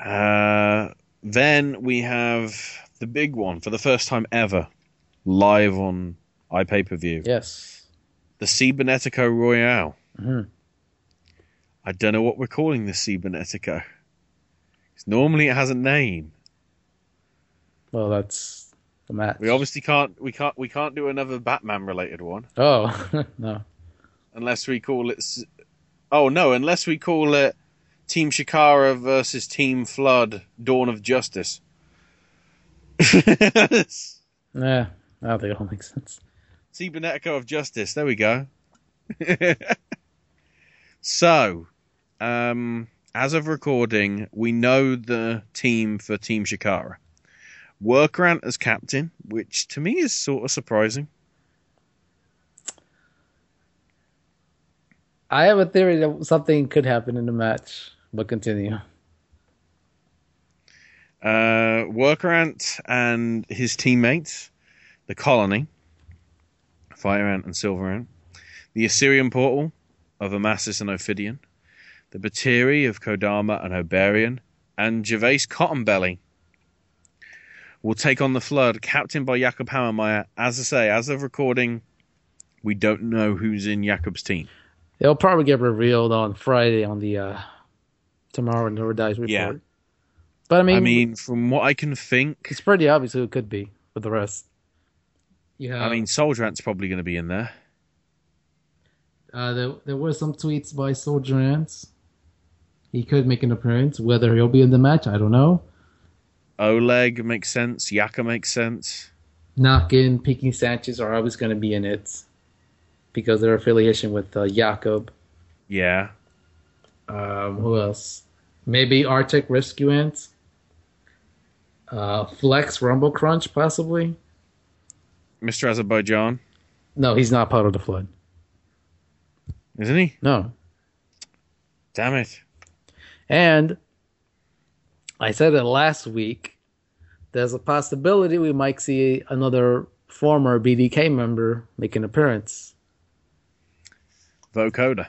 Uh, then we have the big one for the first time ever, live on iPay per view. Yes. The Cybernetico Royale. Mhm. I don't know what we're calling the Cybernetico. 'Cause Normally it has a name. Well, that's the match. We obviously can't. We can't. We can't do another Batman related one Oh no. unless we call it. Oh no! Unless we call it Team Chikara versus Team Flood: Dawn of Justice. Yeah, I think it all makes sense. Cybernetico of Justice. There we go. so, um, as of recording, we know the team for Team Chikara. Workrant as captain, which to me is sort of surprising. I have a theory that something could happen in the match, but continue. Uh, Worker Ant and his teammates, the Colony, Fire Ant and Silver Ant, the Osirian Portal of Amasis and Ophidian, the Batiri of Kodama and Obariyon, and Jervis Cottonbelly will take on the Flood, captained by Jakob Hammermeyer. As I say, as of recording, we don't know who's in Jakob's team. It'll probably get revealed on Friday on the uh tomorrow and Never Dies report. Yeah. But I mean, I mean, from what I can think, it's pretty obvious who it could be with the rest. Yeah. I mean, Soldier Ant's probably going to be in there. Uh, there, there were some tweets by Soldier Ants. He could make an appearance. Whether he'll be in the match, I don't know. Oleg makes sense. Yaka makes sense. Nøkken, Pinkie Sanchez are always going to be in it because their affiliation with uh, Jakob. Yeah. Um, who else? Maybe Arctic Rescue Ants. Uh, Flex Rumblecrunch, possibly. Mr. Azerbaijan, No, he's not part of the Flood. isn't he? No. Damn it. And I said it last week. There's a possibility we might see another former BDK member make an appearance. Vocoder.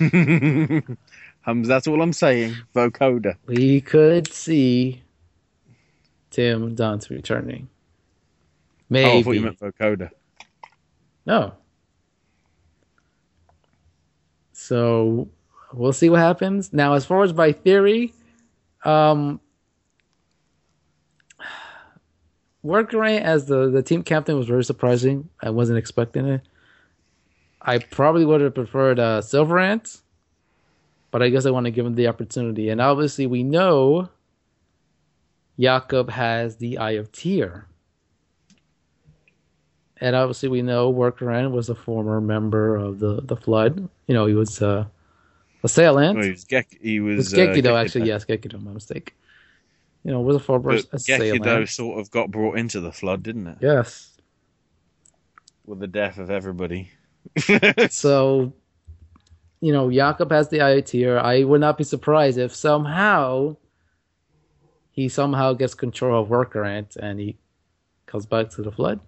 that's all I'm saying. Vocoder. We could see Tim Donst returning. Maybe. Oh, I thought you meant vocoder. No. So we'll see what happens. Now, as far as my theory, um, Worker Ant as the, the team captain was very surprising. I wasn't expecting it. I probably would have preferred uh, Silver Ant, but I guess I want to give him the opportunity. And obviously, we know Jakob has the Eye of Tyr. And obviously, we know Worker Ant was a former member of the, the Flood. You know, he was uh, assailant. Well, he was Gek- he was, was uh, Gekido, Gekido. actually. Yes, Gekido, my mistake. You know, was a former But assailant. Gekido sort of got brought into the flood, didn't it? Yes. With the death of everybody. so, you know, Jakob has the eye tier. I would not be surprised if somehow he somehow gets control of Worker Ant and he comes back to the Flood.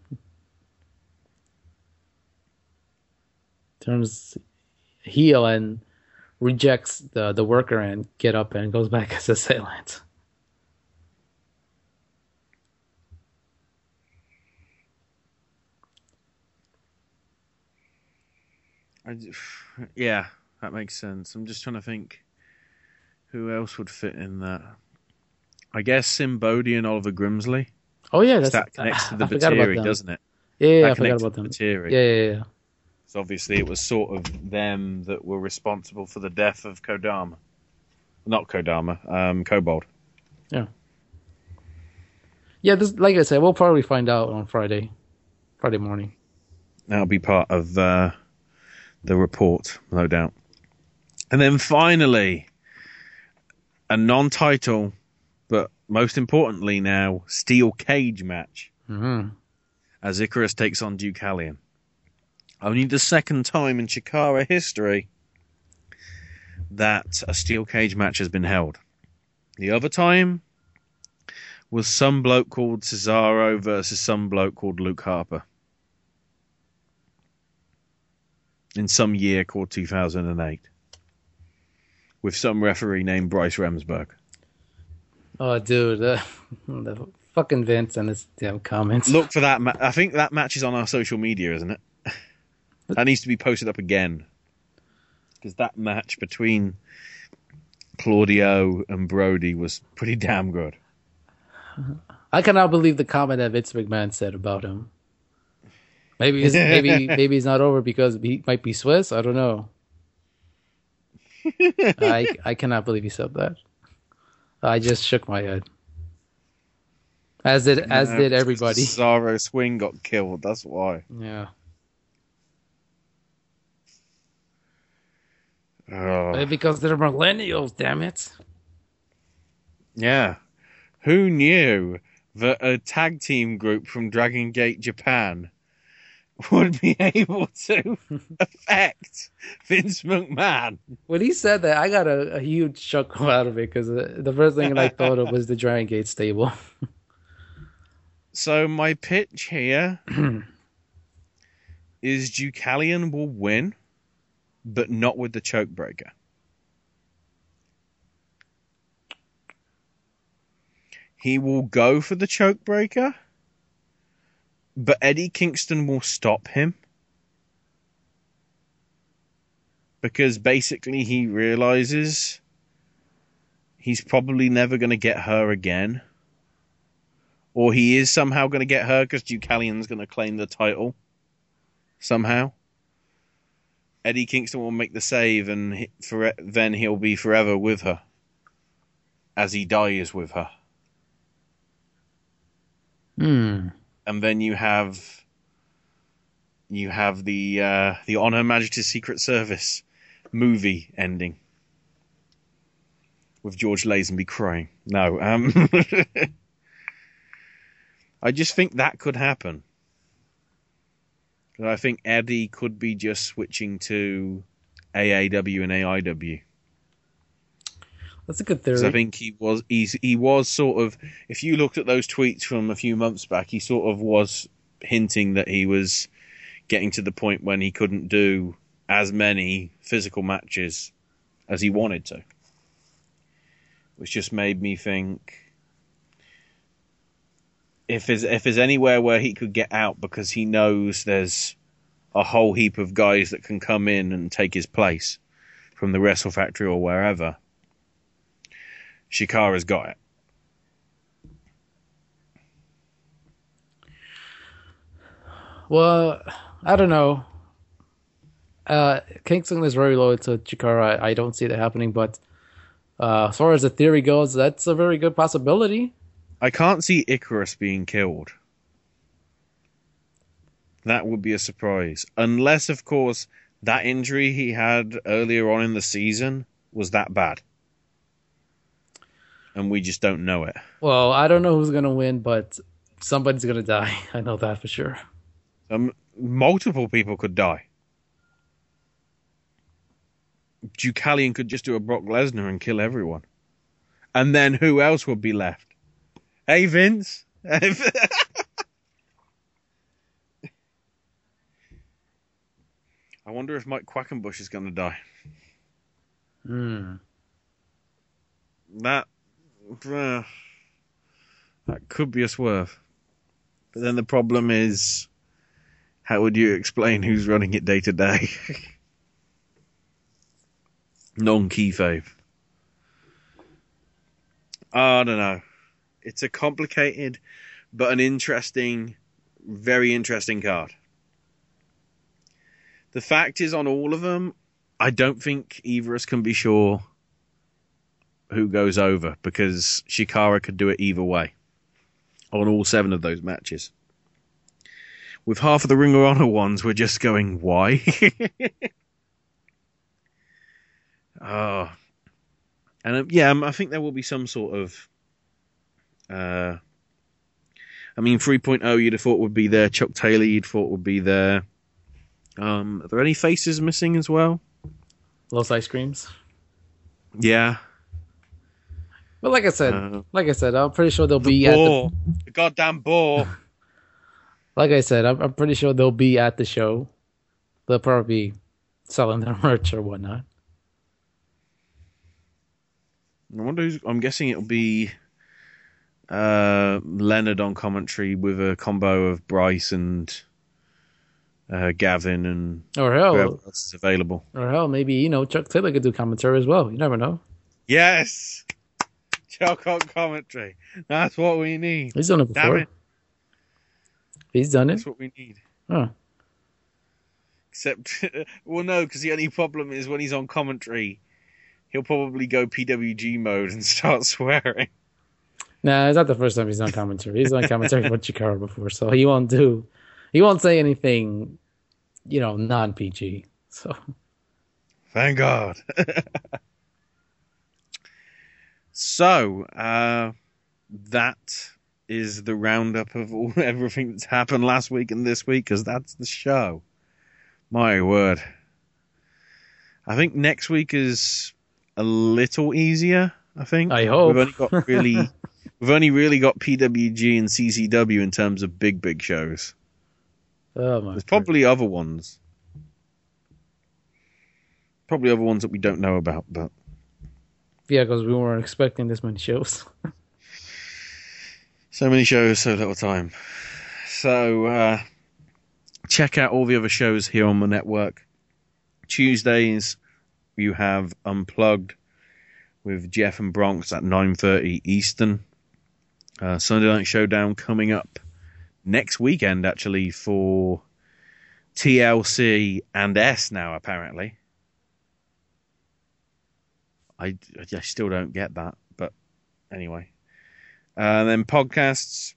Turns heel and rejects the, the worker and get up and goes back as a assailant. I yeah, that makes sense. I'm just trying to think who else would fit in that. I guess Simbodi and Oliver Grimsley. Oh yeah, that's that connects to the Batiri, doesn't it? Yeah, yeah, I forgot about them. Batiri. Yeah, yeah, yeah. So obviously, it was sort of them that were responsible for the death of Kodama. Not Kodama, um, Kobold. Yeah. Yeah, this like I said, we'll probably find out on Friday. Friday morning. That'll be part of uh, the report, no doubt. And then finally, a non-title, but most importantly now, steel cage match Mm-hmm. as Icarus takes on Deucalion. Only the second time in Chikara history that a steel cage match has been held. The other time was some bloke called Cesaro versus some bloke called Luke Harper. In some year called 2008. With some referee named Bryce Remsburg. Oh, dude, uh, the fucking Vince and his damn comments. Look for that. Ma- I think that match is on our social media, isn't it? that needs to be posted up again. Because that match between Claudio and Brody was pretty damn good. I cannot believe the comment that Vince McMahon said about him. Maybe he's, maybe maybe he's not over because he might be Swiss. I don't know. I I cannot believe he said that. I just shook my head. As did as No, did everybody. Cesaro Swing got killed. That's why. Yeah. Oh. Because they're millennials, damn it. Yeah. Who knew that a tag team group from Dragon Gate Japan would be able to affect Vince McMahon? When he said that, I got a, a huge chuckle out of it because uh, the first thing I thought of was the Dragon Gate stable. So my pitch here is Deucalion will win, but not with the chokebreaker. He will go for the choke breaker, but Eddie Kingston will stop him. Because basically he realizes he's probably never going to get her again. Or he is somehow going to get her because Deucalion's going to claim the title. Somehow. Eddie Kingston will make the save, and for, then he'll be forever with her. As he dies with her. Hmm. And then you have you have the uh, the On Her Majesty's Secret Service movie ending with George Lazenby crying. No, um, I just think that could happen. I think Eddie could be just switching to AAW and AIW. That's a good theory. I think he was he's, he was sort of if you looked at those tweets from a few months back, he sort of was hinting that he was getting to the point when he couldn't do as many physical matches as he wanted to. Which just made me think if there's if there's anywhere where he could get out because he knows there's a whole heap of guys that can come in and take his place from the Wrestle Factory or wherever. Chikara's got it. Well, I don't know. Uh, Kingston is very loyal to Chikara. I, I don't see that happening, but uh, as far as the theory goes, that's a very good possibility. I can't see Icarus being killed. That would be a surprise. Unless, of course, that injury he had earlier on in the season was that bad. And we just don't know it. Well, I don't know who's gonna win, but somebody's gonna die. I know that for sure. Um, multiple people could die. Deucalion could just do a Brock Lesnar and kill everyone. And then who else would be left? Hey, Vince. I wonder if Mike Quackenbush is going to die. Hmm. That that could be a swerve. But then the problem is, how would you explain who's running it day to day? Non keyfabe. I don't know. It's a complicated but an interesting, very interesting card. The fact is, on all of them, I don't think either of us can be sure who goes over because Chikara could do it either way on all seven of those matches. With half of the Ring of Honor ones, we're just going, why? oh. And um, yeah, um, I think there will be some sort of. Uh, I mean, 3.0 you'd have thought would be there. Chuck Taylor you'd thought would be there. Um, are there any faces missing as well? Los Ice Creams. Yeah. But like I said, Uh, like I said, I'm pretty sure they'll The be at the. The goddamn ball. like I said, I'm, I'm pretty sure they'll be at the show. They'll probably be selling their merch or whatnot. I wonder who's, I'm guessing it'll be uh, Leonard on commentary with a combo of Bryce and uh, Gavin and Or hell, whoever else is available. or hell, maybe you know Chuck Taylor could do commentary as well. You never know. Yes, On commentary. That's what we need. He's done it Damn before. it. He's done it. That's what we need. Huh. Except, well, no, because the only problem is when he's on commentary, he'll probably go PWG mode and start swearing. Nah, it's not the first time he's on commentary. He's on commentary for Chikara before, so he won't do. He won't say anything, you know, non PG. So Thank God. So, uh, that is the roundup of all, everything that's happened last week and this week, because that's the show. My word. I think next week is a little easier. I think. I hope. we've only got really, we've only really got PWG and CCW in terms of big, big shows. Oh my. There's probably other ones. Probably other ones that we don't know about, but Yeah, because we weren't expecting this many shows. so many shows, so little time. So uh, check out all the other shows here on the network. Tuesdays you have Unplugged with Jeff and Bronx at 9:30 Eastern. Uh, Sunday Night Showdown coming up next weekend, actually for TLC and S now apparently. I, I still don't get that, but anyway. Uh, and then podcasts,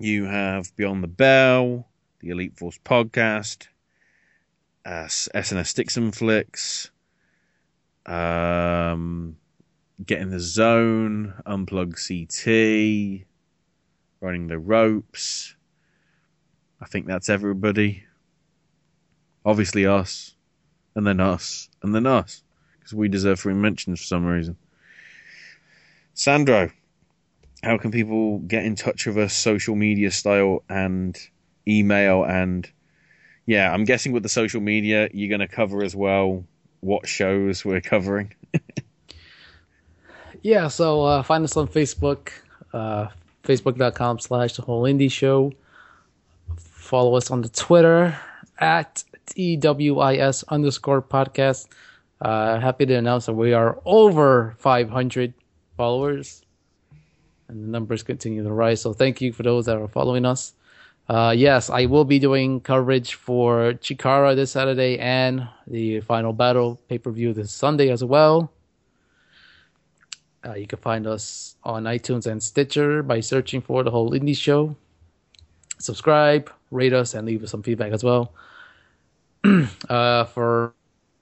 you have Beyond the Bell, the Elite Force podcast, uh, SNS and Flicks, um, Get in the Zone, Unplug CT, Running the Ropes. I think that's everybody. Obviously us, and then us, and then us, because we deserve three mentions for some reason. Sandro, how can people get in touch with us social media style and email and yeah i'm guessing with the social media you're going to cover as well what shows we're covering yeah, so uh, find us on Facebook, uh, facebook.com slash the whole indie show. Follow us on the Twitter at TWIS underscore podcast. Uh, happy to announce that we are over 500 followers and the numbers continue to rise. So thank you for those that are following us. Uh, yes, I will be doing coverage for Chikara this Saturday and the final battle pay per view this Sunday as well. Uh, you can find us on iTunes and Stitcher by searching for the whole indie show. Subscribe, rate us, and leave us some feedback as well. uh, for,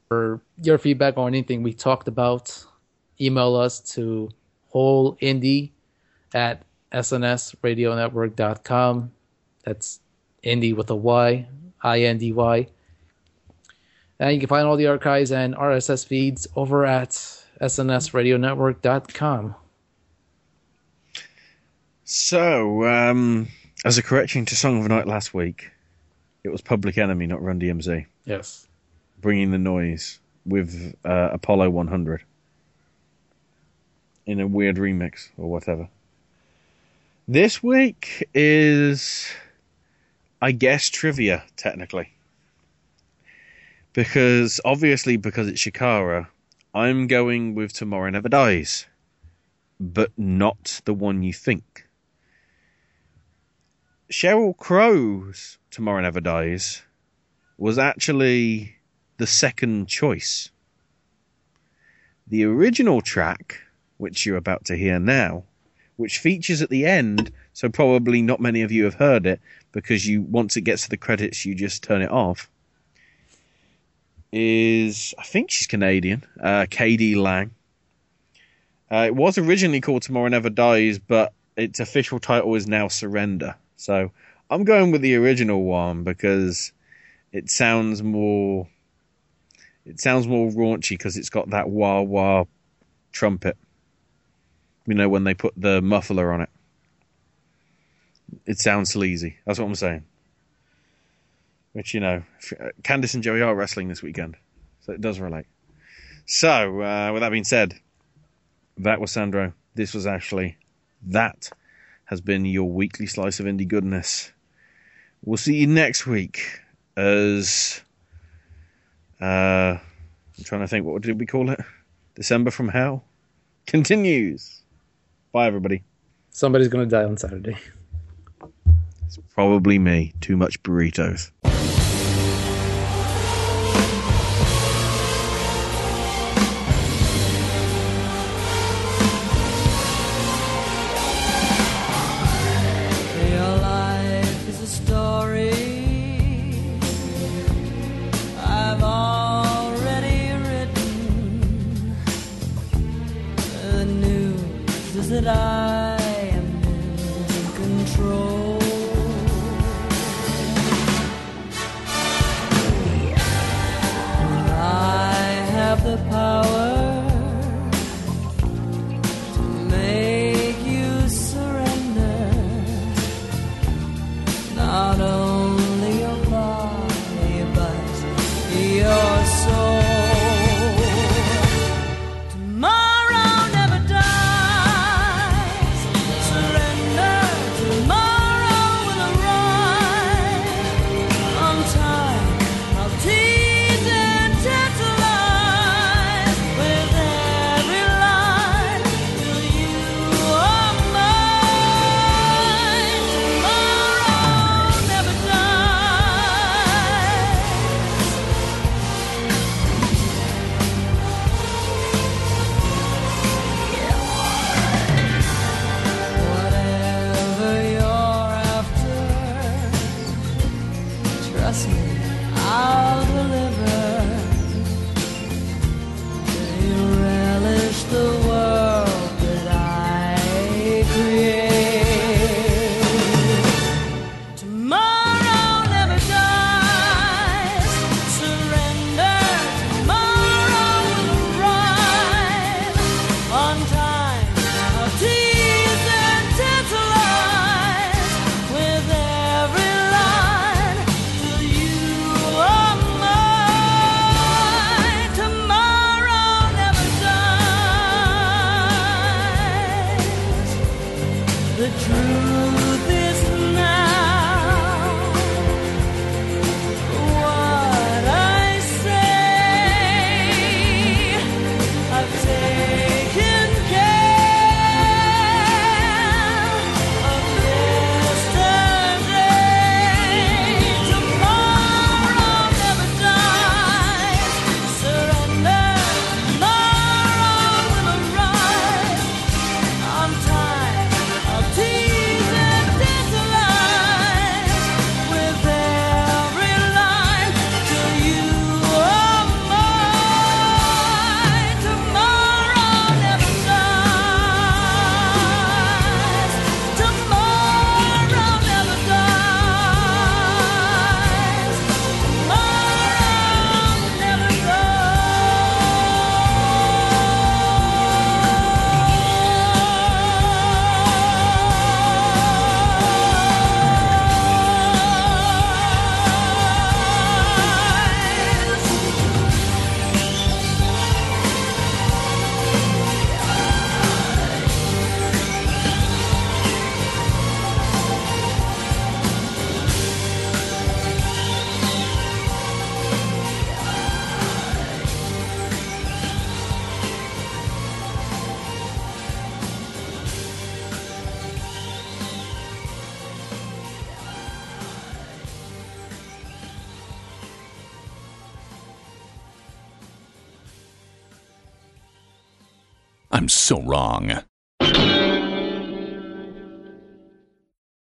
for your feedback on anything we talked about, email us to wholeindie at snsradionetwork.com. That's indie with a Y, I N D Y. And you can find all the archives and RSS feeds over at snsradionetwork.com. so um, as a correction to song of the night last week it was public enemy not run dmz Yes. Bringing the noise with uh, apollo 100 in a weird remix or whatever. This week is i guess trivia technically. Because obviously because it's chikara i'm going with tomorrow never dies but not the one you think. Sheryl crow's tomorrow never dies was actually the second choice the original track which you're about to hear now which features at the end, so probably not many of you have heard it because you once it gets to the credits you just turn it off. Is I think she's Canadian, uh, KD Lang. Uh, it was originally called Tomorrow Never Dies, but its official title is now Surrender. So I'm going with the original one because it sounds more. It sounds more raunchy because it's got that wah wah trumpet you know, when they put the muffler on it. It sounds sleazy. That's what I'm saying. Which, you know, Candice and Joey are wrestling this weekend, so it does relate. So, uh, with that being said, that was Sandro. This was Ashley. That has been your weekly slice of indie goodness. We'll see you next week as. Uh, I'm trying to think, what did we call it? December from Hell continues. Bye, everybody. Somebody's going to die on Saturday. It's probably me. Too much burritos. so wrong.